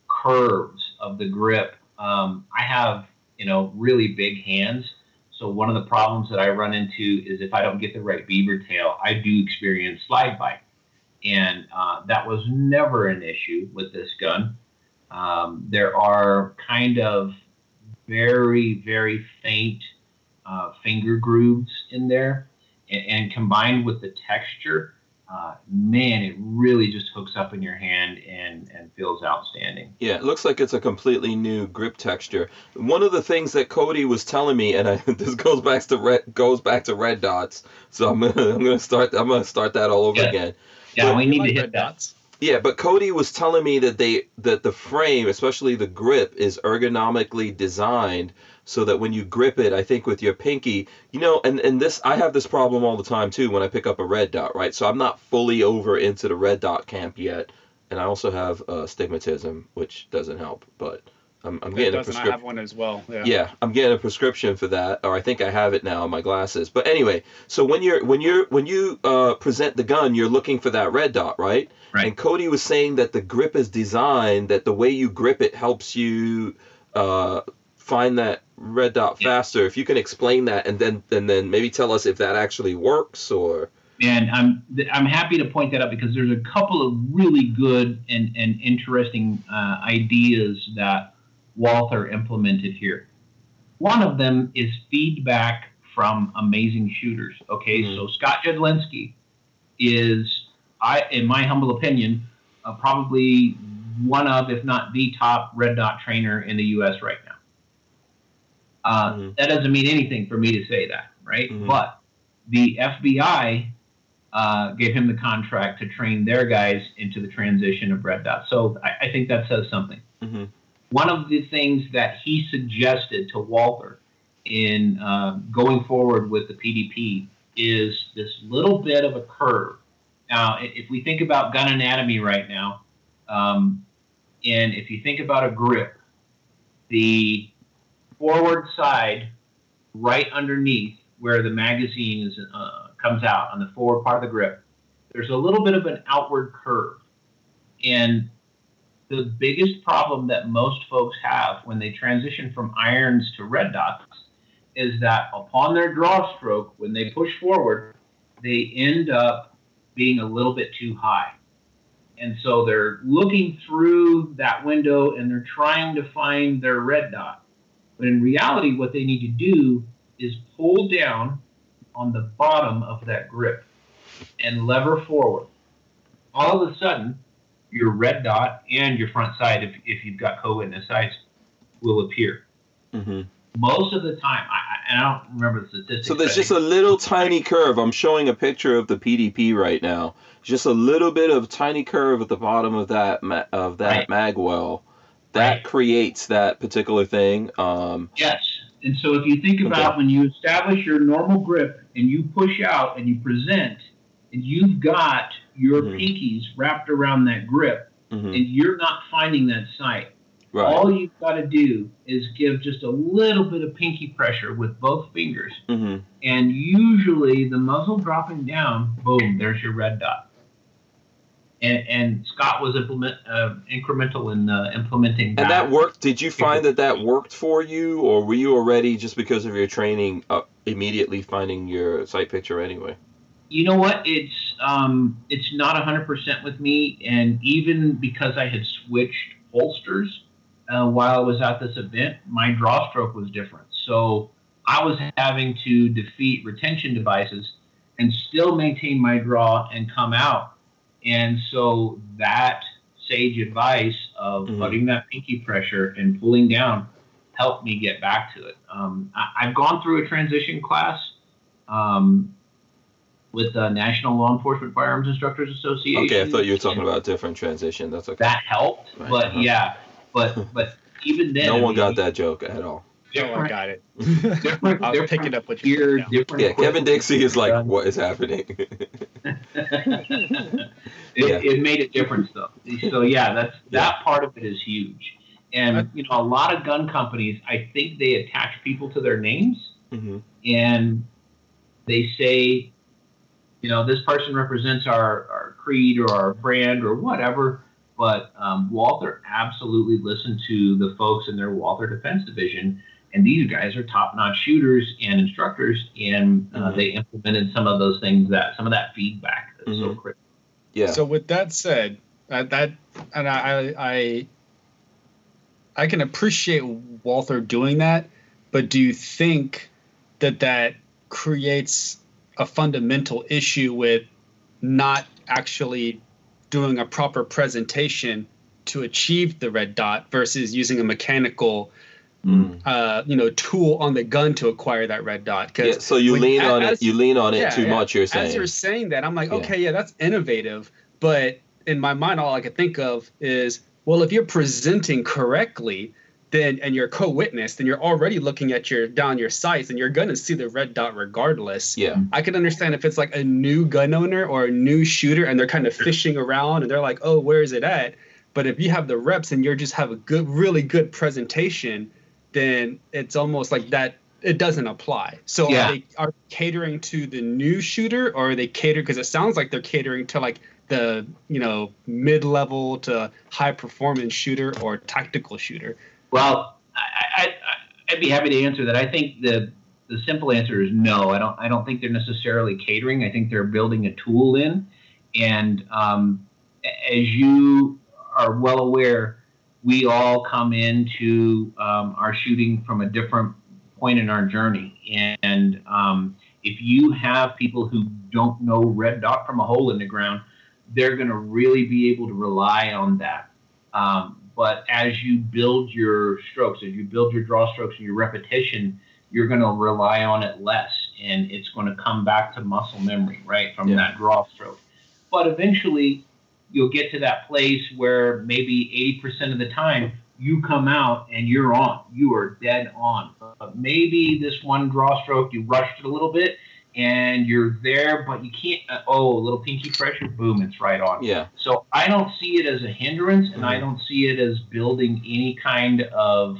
curves of the grip. Um, I have, you know, really big hands. So one of the problems that I run into is if I don't get the right beaver tail, I do experience slide bite. And uh, that was never an issue with this gun. Um, there are kind of very, very faint uh, finger grooves in there. And, and combined with the texture, uh, man, it really just hooks up in your hand and, and feels outstanding. Yeah, it looks like it's a completely new grip texture. One of the things that Cody was telling me, and I, this goes back to red goes back to red dots. So I'm gonna I'm gonna start I'm gonna start that all over yeah. again. Yeah, but, we need like to hit dots. Yeah, but Cody was telling me that they that the frame, especially the grip, is ergonomically designed so that when you grip it, I think with your pinky, you know, and and this I have this problem all the time too when I pick up a red dot, right? So I'm not fully over into the red dot camp yet, and I also have uh, stigmatism, which doesn't help, but I'm, I'm getting a prescription. I have one as well. Yeah. yeah, I'm getting a prescription for that, or I think I have it now in my glasses. But anyway, so when you're when you're when you uh, present the gun, you're looking for that red dot, right? Right. And Cody was saying that the grip is designed that the way you grip it helps you uh, find that red dot yeah. faster. If you can explain that, and then and then maybe tell us if that actually works or. And I'm I'm happy to point that out because there's a couple of really good and and interesting uh, ideas that Walther implemented here. One of them is feedback from amazing shooters. Okay, mm-hmm. so Scott Jedlinski is, I, in my humble opinion, uh, probably one of, if not the top red dot trainer in the U.S. right now. Uh, mm-hmm. That doesn't mean anything for me to say that, right? Mm-hmm. But the FBI uh, gave him the contract to train their guys into the transition of red dot. So I, I think that says something. One of the things that he suggested to Walther in uh, going forward with the PDP is this little bit of a curve. Now, if we think about gun anatomy right now, um, and if you think about a grip, the forward side right underneath where the magazine is, uh, comes out on the forward part of the grip, there's a little bit of an outward curve. And the biggest problem that most folks have when they transition from irons to red dots is that upon their draw stroke, when they push forward, they end up being a little bit too high. And so they're looking through that window and they're trying to find their red dot. But in reality, what they need to do is pull down on the bottom of that grip and lever forward. All of a sudden, your red dot and your front side, if, if you've got co-witness sights, will appear. hmm Most of the time, I, I, and I don't remember the statistics. So there's just a little tiny curve. I'm showing a picture of the PDP right now. Just a little bit of tiny curve at the bottom of that ma- of that Right. magwell. That Right. creates that particular thing. Um, Yes. And so if you think about Okay. when you establish your normal grip and you push out and you present, and you've got your Mhm. pinkies wrapped around that grip, mhm, and you're not finding that sight, Right. all you've got to do is give just a little bit of pinky pressure with both fingers, hmm and usually the muzzle dropping down, boom, there's your red dot. And, and Scott was implement uh, incremental in uh, implementing that. And that worked. Did you find that that worked for you, or were you already just because of your training uh, immediately finding your sight picture anyway? you know what it's um it's not 100% with me. And even because i had switched holsters uh, while i was at this event my draw stroke was different. So i was having to defeat retention devices and still maintain my draw and come out. And so that sage advice of Mhm. putting that pinky pressure and pulling down helped me get back to it. Um, I, i've gone through a transition class. Um, with the National Law Enforcement Firearms Instructors Association. Okay, I thought you were talking about a different transition. That's okay. that helped. Right, But uh-huh. yeah, but but even then, no I one mean, got that joke at all. No, I got it. Different, I'll different pick up with you. gear, Yeah. different. Yeah, Kevin. Dixie is like, Done. what is happening? it, Yeah. it made a difference though. So yeah, that's that part of it is huge. And you know, a lot of gun companies, I think they attach people to their names. hmm and they say, you know, this person represents our, our creed or our brand or whatever. But um, Walther absolutely listened to the folks in their Walther Defense Division, and these guys are top-notch shooters and instructors, and uh, Mhm. they implemented some of those things that some of that feedback that's so Mhm. critical. Yeah. So with that said, uh, that and I, I I can appreciate Walther doing that, but do you think that that creates a fundamental issue with not actually doing a proper presentation to achieve the red dot versus using a mechanical Mm. uh, you know tool on the gun to acquire that red dot because Yeah, so you when- lean a- on it. You lean on it yeah, too yeah. much. You're saying as you're saying that, I'm like, okay, yeah, that's innovative. But in my mind, all I could think of is, well, if you're presenting correctly, then and you're co-witness, then you're already looking at your down your sights, and you're gonna see the red dot regardless. yeah. I can understand if it's like a new gun owner or a new shooter, and they're kind of fishing around, and they're like, oh, where is it at? But if you have the reps and you're just have a good, really good presentation, then it's almost like that. It doesn't apply. So Yeah. are they are catering to the new shooter, or are they cater? Because it sounds like they're catering to like the you know mid level to high performance shooter or tactical shooter. Well, I, I, I'd be happy to answer that. I think the the simple answer is no. I don't. I don't think they're necessarily catering. I think they're building a tool in, and um, as you are well aware, we all come into um, our shooting from a different point in our journey, and um, if you have people who don't know red dot from a hole in the ground, they're going to really be able to rely on that. Um, but as you build your strokes, as you build your draw strokes and your repetition, you're going to rely on it less, and it's going to come back to muscle memory, right, from Yeah. that draw stroke. But eventually, you'll get to that place where maybe 80% of the time you come out and you're on, you are dead on. But maybe this one draw stroke you rushed it a little bit, and you're there, but you can't. Uh, oh, a little pinky pressure, boom, it's right on. Yeah. So I don't see it as a hindrance, and I Mhm. don't see it as building any kind of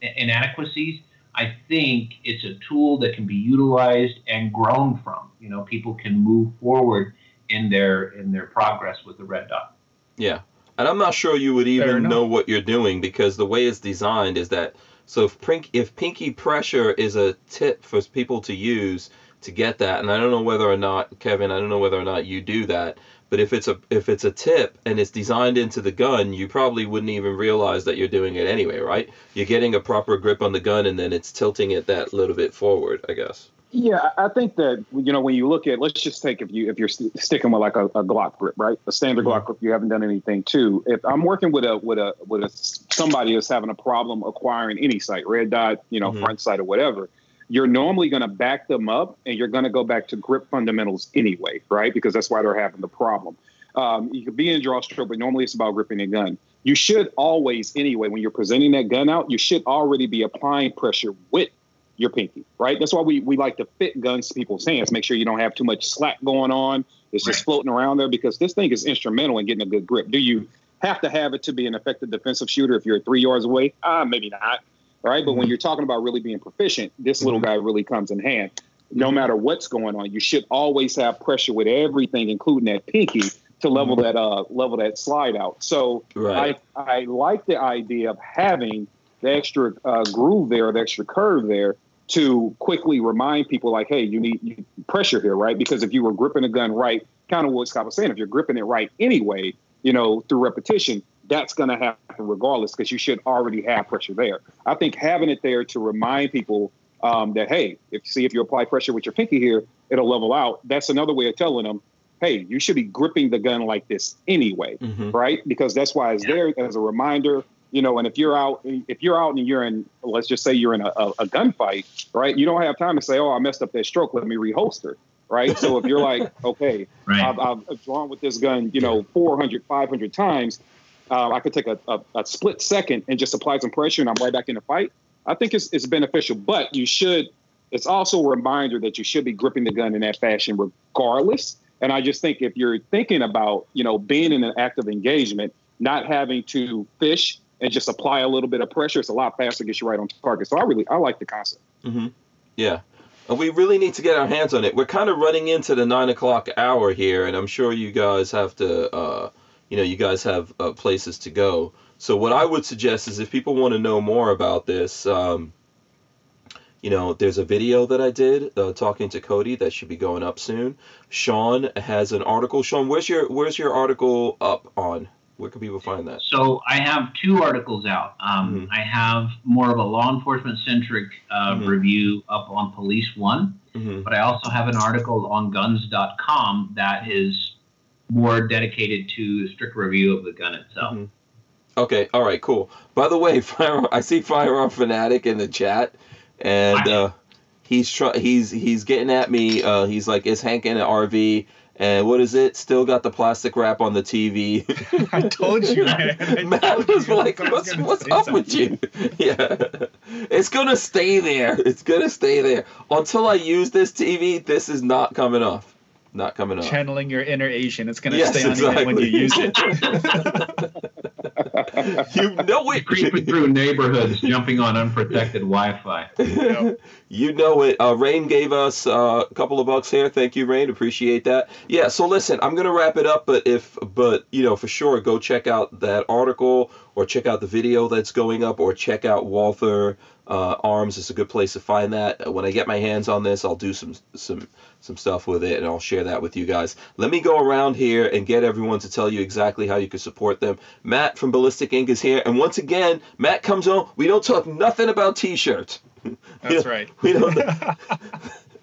inadequacies. I think it's a tool that can be utilized and grown from. You know, people can move forward in their in their progress with the red dot. Yeah. And I'm not sure you would even know what you're doing because the way it's designed is that so if pink, if pinky pressure is a tip for people to use to get that, and I don't know whether or not Kevin, I don't know whether or not you do that, But if it's a if it's a tip and it's designed into the gun, you probably wouldn't even realize that you're doing it anyway, right? You're getting a proper grip on the gun and then it's tilting it that little bit forward, I guess. Yeah, I think that you know when you look at let's just take if you if you're st- sticking with like a, a Glock grip, right? A standard Mhm. Glock grip, you haven't done anything to. If I'm working with a with a with a somebody that's having a problem acquiring any sight, red dot, you know, Mhm. front sight or whatever, you're normally going to back them up and you're going to go back to grip fundamentals anyway, right? Because that's why they're having the problem. Um, you could be in draw stroke, but normally it's about gripping a gun. You should always, anyway, when you're presenting that gun out, you should already be applying pressure with your pinky, right? That's why we, we like to fit guns to people's hands. Make sure you don't have too much slack going on. It's just Right. floating around there because this thing is instrumental in getting a good grip. Do you have to have it to be an effective defensive shooter if you're three yards away? Ah, maybe not. Right. But when you're talking about really being proficient, this little guy really comes in hand. No matter what's going on, you should always have pressure with everything, including that pinky, to level that uh level that slide out. So Right. I I like the idea of having the extra uh, groove there, the extra curve there, to quickly remind people like, hey, you need you, pressure here, right? Because if you were gripping a gun right, kind of what Scott was saying, if you're gripping it right anyway, you know, through repetition, that's going to happen regardless because you should already have pressure there. I think having it there to remind people um, that hey, if see if you apply pressure with your pinky here, it'll level out. That's another way of telling them, hey, you should be gripping the gun like this anyway hmm right? Because that's why it's there as a reminder. You know, and if you're out, if you're out and you're in, let's just say you're in a, a, a gunfight, right? You don't have time to say, "Oh, I messed up that stroke. Let me reholster." Right. So if you're like, okay, Right. I've, I've drawn with this gun, you know, 400, 500 times, uh, I could take a, a, a split second and just apply some pressure, and I'm right back in the fight. I think it's, it's beneficial, but you should. It's also a reminder that you should be gripping the gun in that fashion, regardless. And I just think if you're thinking about, you know, being in an active engagement, not having to fish and just apply a little bit of pressure, it's a lot faster to get you right on target. So I really I like the concept. hmm Yeah. We really need to get our hands on it. We're kind of running into the nine o'clock hour here, and I'm sure you guys have to, uh, you know, you guys have uh, places to go. So what I would suggest is if people want to know more about this, um, you know, there's a video that I did uh, talking to Cody that should be going up soon. Sean has an article. Sean, where's your where's your article up on? Where can people find that? So I have two articles out. Um, Mhm. I have more of a law enforcement centric uh, Mhm. review up on Police One, hmm but I also have an article on guns.com that is more dedicated to a strict review of the gun itself. Mhm. Okay, all right, cool. By the way, fire, I see Firearm Fanatic in the chat, and uh, he's try, he's he's getting at me. Uh, he's like, "Is Hank in an RV?" And what is it? Still got the plastic wrap on the TV. I told you, man. I Matt told was you. like, was "What's what's say up with you?" yeah, it's gonna stay there. It's gonna stay there until I use this TV. This is not coming off. Not coming off. Channeling your inner Asian. It's gonna Yes, stay on even when you use it. you know it. Creeping through neighborhoods, jumping on unprotected Wi-Fi. you know it. Uh, Rain gave us uh, a couple of bucks here. Thank you, Rain. Appreciate that. Yeah. So listen, I'm gonna wrap it up, but if, but you know, for sure, go check out that article or check out the video that's going up or check out Walther uh, Arms. It's a good place to find that. When I get my hands on this, I'll do some some some stuff with it and I'll share that with you guys. Let me go around here and get everyone to tell you exactly how you can support them. Matt from Ballistic Ink is here, and once again, Matt comes on. We don't talk nothing about T-shirts. That's right. We don't.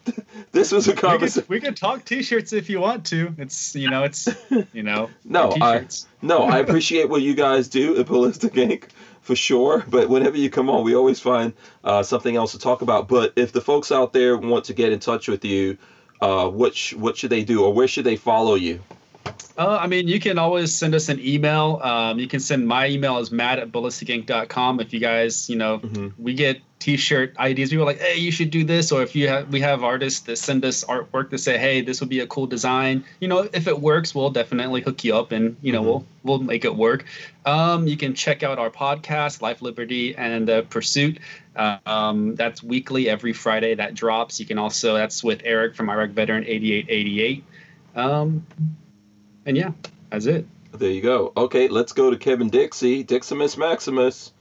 this was a conversation. we could talk t-shirts if you want to. It's you know, it's you know, No, I-. No, I appreciate what you guys do at Ballistic Ink for sure. But whenever you come on, we always find uh, something else to talk about. But if the folks out there want to get in touch with you, uh, what sh- what should they do, or where should they follow you? Uh, I mean, you can always send us an email. Um, you can send my email is matt at ballisticink.com. If you guys, you know, Mhm. we get t-shirt ideas. People are like, hey, you should do this. Or if you have, we have artists that send us artwork to say, hey, this would be a cool design. You know, if it works, we'll definitely hook you up and, you know, Mhm. we'll, we'll make it work. Um, you can check out our podcast, Life, Liberty, and uh, Pursuit. Um, that's weekly every Friday that drops. You can also, that's with Eric from Iraq Veteran 8888. Um, and yeah, that's it. There you go. Okay, let's go to Kevin Dixie, Diximus Maximus.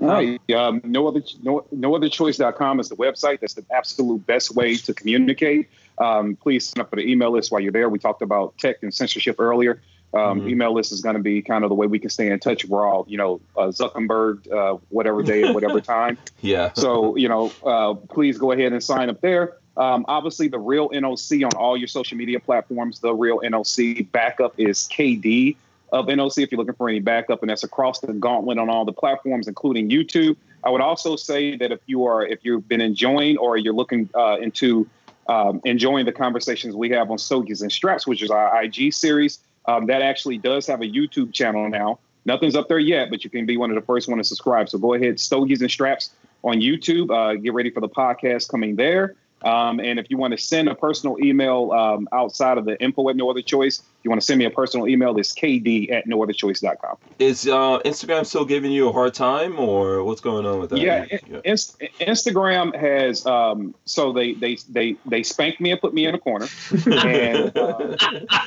All right. Um, no other no, no other choice.com is the website. That's the absolute best way to communicate. Um, please sign up for the email list while you're there. We talked about tech and censorship earlier. Um, Mhm. Email list is going to be kind of the way we can stay in touch. We're all, you know, uh, Zuckerberg, uh, whatever day, at whatever time. Yeah. So, you know, uh, please go ahead and sign up there. Um, obviously, the real NOC on all your social media platforms, the real NOC backup is KD of NOC if you're looking for any backup, and that's across the gauntlet on all the platforms, including YouTube. I would also say that if you are, if you've been enjoying or you're looking uh, into um, enjoying the conversations we have on Stogies and Straps, which is our IG series, um, that actually does have a YouTube channel now. Nothing's up there yet, but you can be one of the first one to subscribe. So go ahead, Stogies and Straps on YouTube. Uh, get ready for the podcast coming there. Um, and if you want to send a personal email um, outside of the info at No Other Choice, you want to send me a personal email, it's kd at nootherchoice.com. Is uh, Instagram still giving you a hard time, or what's going on with that? Yeah, Inst- Instagram has um, so they they they they spanked me and put me in a corner. and uh,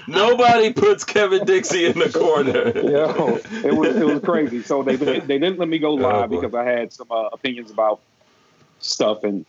Nobody puts Kevin Dixie in the corner. Yo, it was it was crazy. So they they didn't let me go live boy. because I had some uh, opinions about stuff, and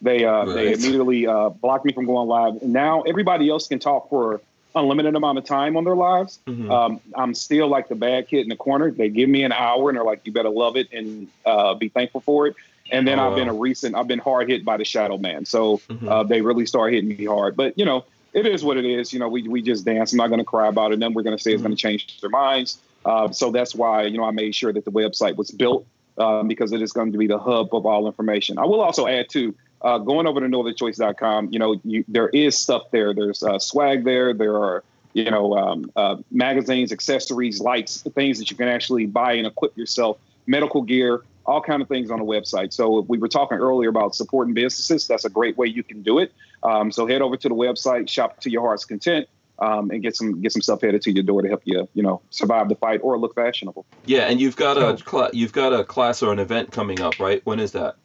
they uh, they immediately uh, blocked me from going live. And now everybody else can talk for unlimited amount of time on their lives. Mhm. Um, I'm still like the bad kid in the corner. They give me an hour, and they're like, "You better love it and uh, be thankful for it." And then Oh, I've been a recent. I've been hard hit by the shadow ban. So Mhm. uh, they really start hitting me hard. But you know, it is what it is. You know, we we just dance. I'm not going to cry about it. Then we're going to say it's going to change their minds. Uh, so that's why you know I made sure that the website was built um, because it is going to be the hub of all information. I will also add too. Uh, going over to nootherchoice.com, you know, you, there is stuff there. There's uh, swag there. There are, you know, um, uh, magazines, accessories, lights, things that you can actually buy and equip yourself, medical gear, all kind of things on the website. So we were talking earlier about supporting businesses. That's a great way you can do it. Um, so head over to the website, shop to your heart's content, um, and get some get some stuff headed to your door to help you, you know, survive the fight or look fashionable. Yeah, and you've got a cla- you've got a class or an event coming up, right? When is that?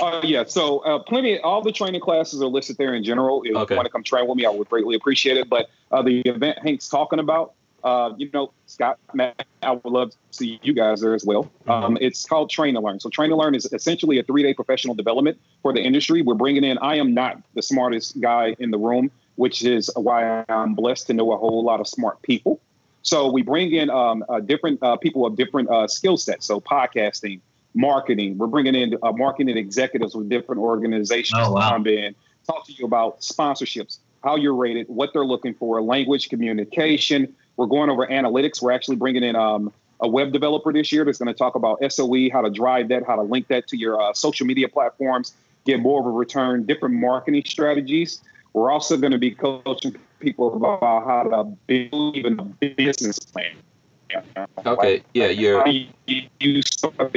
Uh, yeah, so uh, plenty. All the training classes are listed there in general. If Okay. you want to come train with me, I would greatly appreciate it. But uh, the event Hank's talking about, uh, you know, Scott, Matt, I would love to see you guys there as well. Um, it's called Train to Learn. So Train to Learn is essentially a three-day professional development for the industry. We're bringing in. I am not the smartest guy in the room, which is why I'm blessed to know a whole lot of smart people. So we bring in um, uh, different uh, people of different uh, skill sets. So podcasting, marketing. We're bringing in uh, marketing executives with different organizations Oh, wow. to come in, talk to you about sponsorships, how you're rated, what they're looking for, language communication. We're going over analytics. We're actually bringing in um, a web developer this year that's going to talk about SOE, how to drive that, how to link that to your uh, social media platforms, get more of a return, different marketing strategies. We're also going to be coaching people about how to build even a business plan. Okay, yeah, you're you start.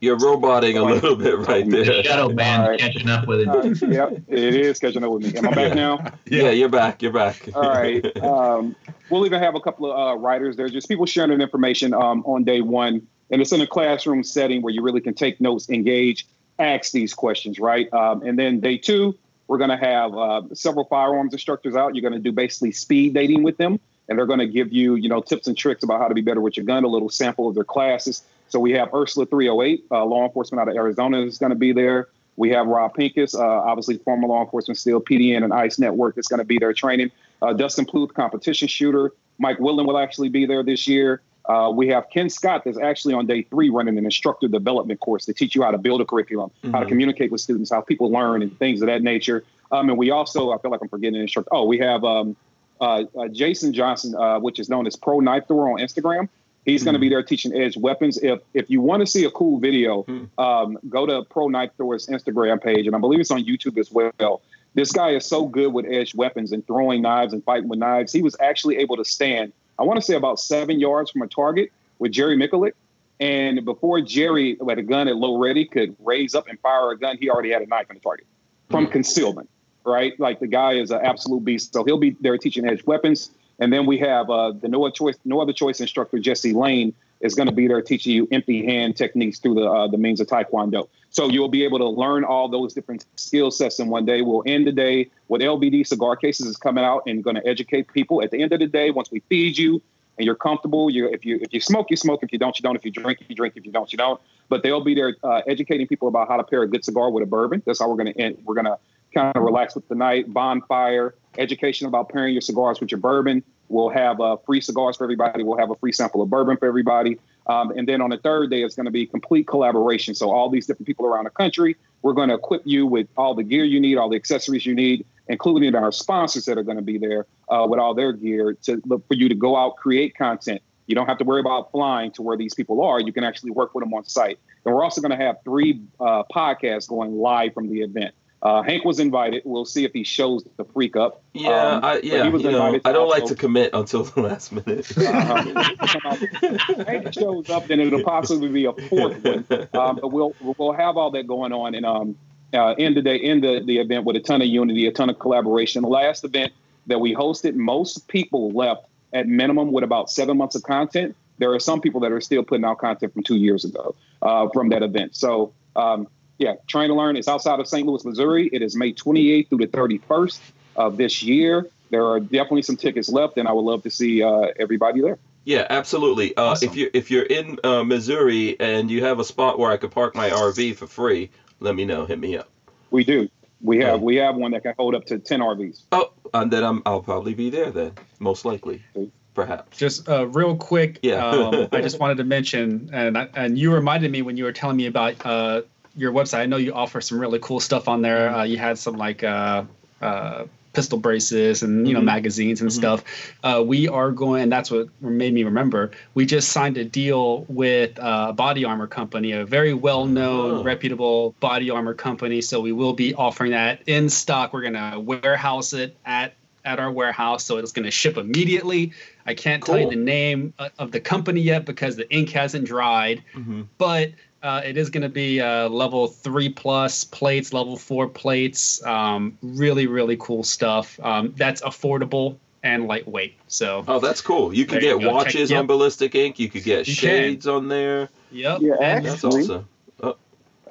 You're roboting a little bit right there. shadow ban's All right. catching up with it. Uh, yep, it is catching up with me. Am I back now? Yeah, you're back. You're back. All right. Um, we'll even have a couple of uh, writers there, just people sharing that information um, on day one. And it's in a classroom setting where you really can take notes, engage, ask these questions, right? Um, and then day two, we're going to have uh, several firearms instructors out. You're going to do basically speed dating with them. And they're going to give you, you know, tips and tricks about how to be better with your gun, a little sample of their classes. So we have Ursula 308, uh, law enforcement out of Arizona, is going to be there. We have Rob Pincus, uh, obviously former law enforcement, still PDN and ICE network that's going to be there training. Uh, Dustin Pluth, competition shooter. Mike Willen will actually be there this year. Uh, we have Ken Scott that's actually on day three running an instructor development course to teach you how to build a curriculum, how to Mhm. communicate with students, how people learn, and things of that nature. Um, and we also, I feel like I'm forgetting an instructor. Oh, we have um, uh, uh, Jason Johnson, uh, which is known as Pro Knife Thrower on Instagram. He's going to be there teaching edge weapons. If if you want to see a cool video, Hmm. um, go to Pro Knife Thrower's Instagram page, and I believe it's on YouTube as well. This guy is so good with edge weapons and throwing knives and fighting with knives. He was actually able to stand, I want to say about seven yards from a target with Jerry Miculek. And before Jerry, with a gun at low ready, could raise up and fire a gun, he already had a knife in the target from Mhm. concealment, right? Like the guy is an absolute beast. So he'll be there teaching edge weapons. And then we have uh, the no other choice, no other choice instructor Jesse Lane is going to be there teaching you empty hand techniques through the uh, the means of Taekwondo. So you'll be able to learn all those different skill sets in one day. We'll end the day with LBD cigar cases is coming out and going to educate people. At the end of the day, once we feed you and you're comfortable. You if you if you smoke, you smoke. If you don't, you don't. If you drink, you drink. If you don't, you don't. But they'll be there uh, educating people about how to pair a good cigar with a bourbon. That's how we're gonna end. We're gonna kind of relax with the night. Bonfire, education about pairing your cigars with your bourbon. We'll have uh, free cigars for everybody. We'll have a free sample of bourbon for everybody. Um, and then on the third day, it's going to be complete collaboration. So all these different people around the country, we're going to equip you with all the gear you need, all the accessories you need, including our sponsors that are going to be there uh, with all their gear to look for you to go out, create content. You don't have to worry about flying to where these people are. You can actually work with them on site. And we're also going to have three uh, podcasts going live from the event. Uh, Hank was invited. We'll see if he shows the freak up. Yeah, Um, I, yeah. he was You know, I don't like to commit until the last minute. Uh-huh. Hank shows up, then it'll possibly be a fourth one. Um, but we'll we'll have all that going on, and um, uh, end the day, end the, the event with a ton of unity, a ton of collaboration. The last event that we hosted, most people left at minimum with about seven months of content. There are some people that are still putting out content from two years ago uh, from that event. So um, yeah, Train to Learn is outside of St. Louis, Missouri. It is May 28th through the 31st of this year. There are definitely some tickets left, and I would love to see uh, everybody there. Yeah, absolutely. Uh, Awesome. If you if you're in uh, Missouri and you have a spot where I could park my RV for free, let me know. Hit me up. We do. We have Okay. we have one that can hold up to 10 RVs. Oh, and then I'm I'll probably be there then, most likely, Okay. perhaps. Just uh, real quick, Yeah. um, I just wanted to mention, and I, and you reminded me when you were telling me about uh, your website. I know you offer some really cool stuff on there. Uh, you had some like uh, uh, pistol braces and you know Mhm. magazines and Mhm. stuff. Uh, we are going, that's what made me remember. We just signed a deal with uh, a body armor company, a very well-known, Oh. reputable body armor company. So we will be offering that in stock. We're gonna warehouse it at at our warehouse, so it's gonna ship immediately. I can't tell you the name uh, of the company yet because the ink hasn't dried, hmm but uh, it is going to be uh, level three plus plates, level four plates. Um, really, really cool stuff. Um, that's affordable and lightweight. So, Oh, that's cool. You can There you get watches Check- on yep. ballistic ink. You could get You can. shades on there. yep. Yeah, And- That's Actually- awesome.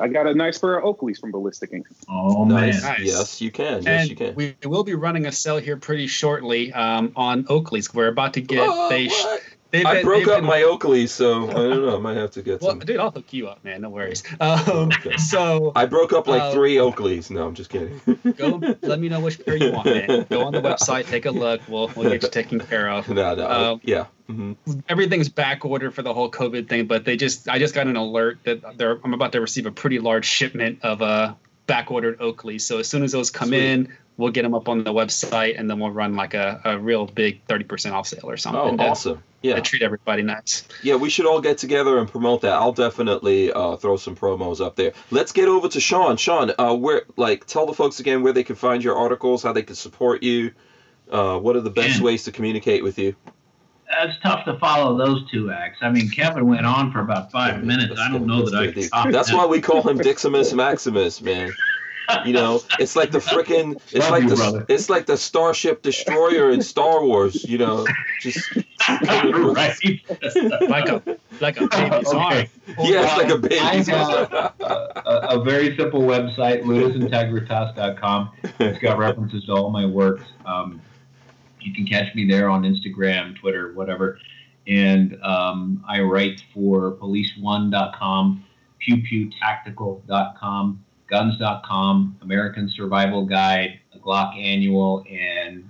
I got a nice pair of Oakleys from Ballistic Ink. Oh nice. man, Nice. Yes, you can. Yes, and you can. we will be running a sale here pretty shortly um, on Oakley's. We're about to get. Oh, they, what? They've I been- broke up been- my Oakley, so I don't know. I might have to get Well, some. dude, I'll hook you up, man. No worries. Um, Okay. So I broke up like Uh, three Oakleys. No, I'm just kidding. go. Let me know which pair you want, man. Go on the website, take a look. We'll we'll get you taken care of. no, no. Um, yeah. hmm everything's back ordered for the whole COVID thing, but they just I just got an alert that they're I'm about to receive a pretty large shipment of uh back ordered Oakley. So as soon as those come Sweet. in, we'll get them up on the website and then we'll run like a, a real big 30% off sale or Oh, something. to- awesome. Yeah. To treat everybody nice. Yeah, we should all get together and promote that. I'll definitely uh, throw some promos up there. Let's get over to Sean. Sean, uh, where like tell the folks again where they can find your articles, how they can support you. Uh, what are the best Yeah. ways to communicate with you? It's tough to follow those two acts. I mean, Kevin went on for about five minutes. I don't know that I can top That's that. why we call him Diximus Maximus, man. You know, it's like the frickin' it's Love like you, the brother. it's like the Starship Destroyer in Star Wars. You know, just right. Like a like a baby. Okay. Sorry. yeah, it's like a baby. I have a, a very simple website, lunasintegritas.com. It's got references to all my works. Um, you can catch me there on Instagram, Twitter, whatever. And um, I write for policeone.com, pewpewtactical.com, guns.com, American Survival Guide, a Glock Annual, and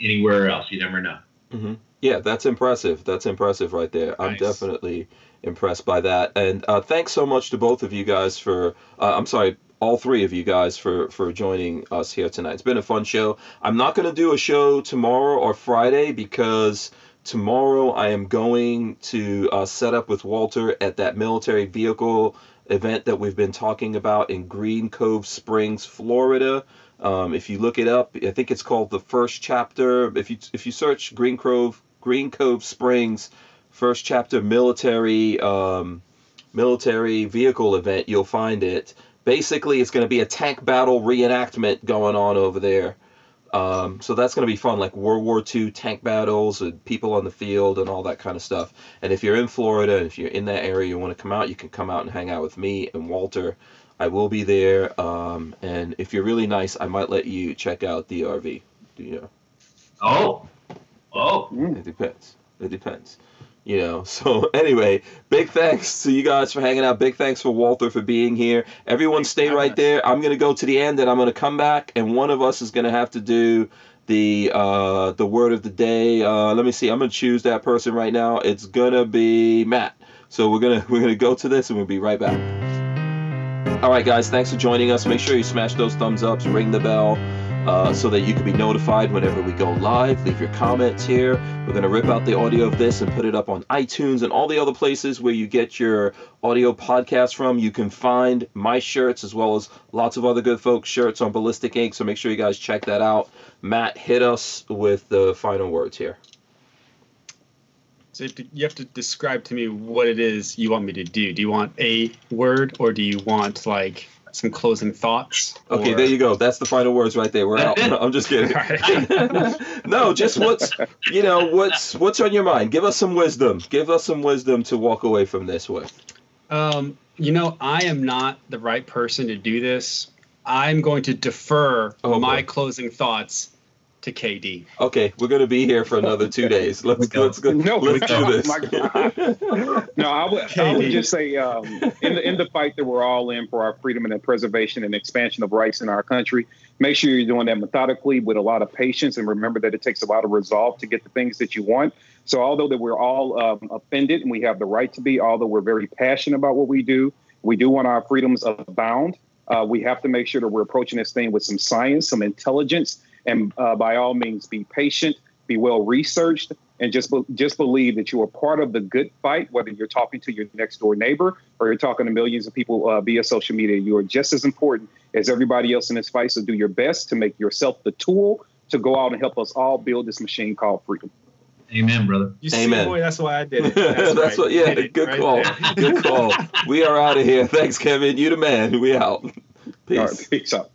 anywhere else. You never know. hmm Yeah, that's impressive. That's impressive right there. I'm Nice. definitely impressed by that. And uh, thanks so much to both of you guys for. Uh, I'm sorry, all three of you guys for for joining us here tonight. It's been a fun show. I'm not going to do a show tomorrow or Friday because tomorrow I am going to uh, set up with Walter at that military vehicle event that we've been talking about in Green Cove Springs, Florida. Um, if you look it up, I think it's called the first chapter. If you if you search Green Cove Green Cove Springs first chapter military um, military vehicle event, you'll find it. Basically, it's going to be a tank battle reenactment going on over there. Um, so that's going to be fun, like World War II tank battles and people on the field and all that kind of stuff. And if you're in Florida, if you're in that area, you want to come out, you can come out and hang out with me and Walter. I will be there. Um, and if you're really nice, I might let you check out the RV. You know, Oh, oh, it depends. It depends. You know, so anyway, big thanks to you guys for hanging out. Big thanks for Walter for being here. Everyone stay right there. I'm gonna go to the end and I'm gonna come back and one of us is gonna have to do the uh the word of the day. Uh let me see, I'm gonna choose that person right now. It's gonna be Matt. So we're gonna we're gonna go to this and we'll be right back. All right, guys, thanks for joining us. Make sure you smash those thumbs ups, ring the bell, uh, so that you can be notified whenever we go live. Leave your comments here. We're going to rip out the audio of this and put it up on iTunes and all the other places where you get your audio podcast from. You can find my shirts as well as lots of other good folks' shirts on Ballistic Ink. So make sure you guys check that out. Matt, hit us with the final words here. So you have to describe to me what it is you want me to do. Do you want a word or do you want like some closing thoughts? Okay, or... there you go. That's the final words right there. We're out. I'm just kidding. no, just what's you know what's what's on your mind. Give us some wisdom. Give us some wisdom to walk away from this with. Um, you know, I am not the right person to do this. I'm going to defer Oh, my boy. closing thoughts to KD. Okay, we're gonna be here for another two days. Let's go. let's go. No, let's do oh this. No, I would, I would just say um, in the in the fight that we're all in for our freedom and the preservation and expansion of rights in our country, make sure you're doing that methodically with a lot of patience and remember that it takes a lot of resolve to get the things that you want. So although that we're all um, offended and we have the right to be, although we're very passionate about what we do, we do want our freedoms abound. Uh, we have to make sure that we're approaching this thing with some science, some intelligence, and uh, by all means, be patient, be well researched, and just be- just believe that you are part of the good fight. Whether you're talking to your next door neighbor or you're talking to millions of people uh, via social media, you are just as important as everybody else in this fight. So do your best to make yourself the tool to go out and help us all build this machine called freedom. Amen, brother. You Amen. see, boy, that's why I did it. That's, right. what. Yeah, good right call. there. Good call. We are out of here. Thanks, Kevin. You the man. We out. Peace. right, peace out.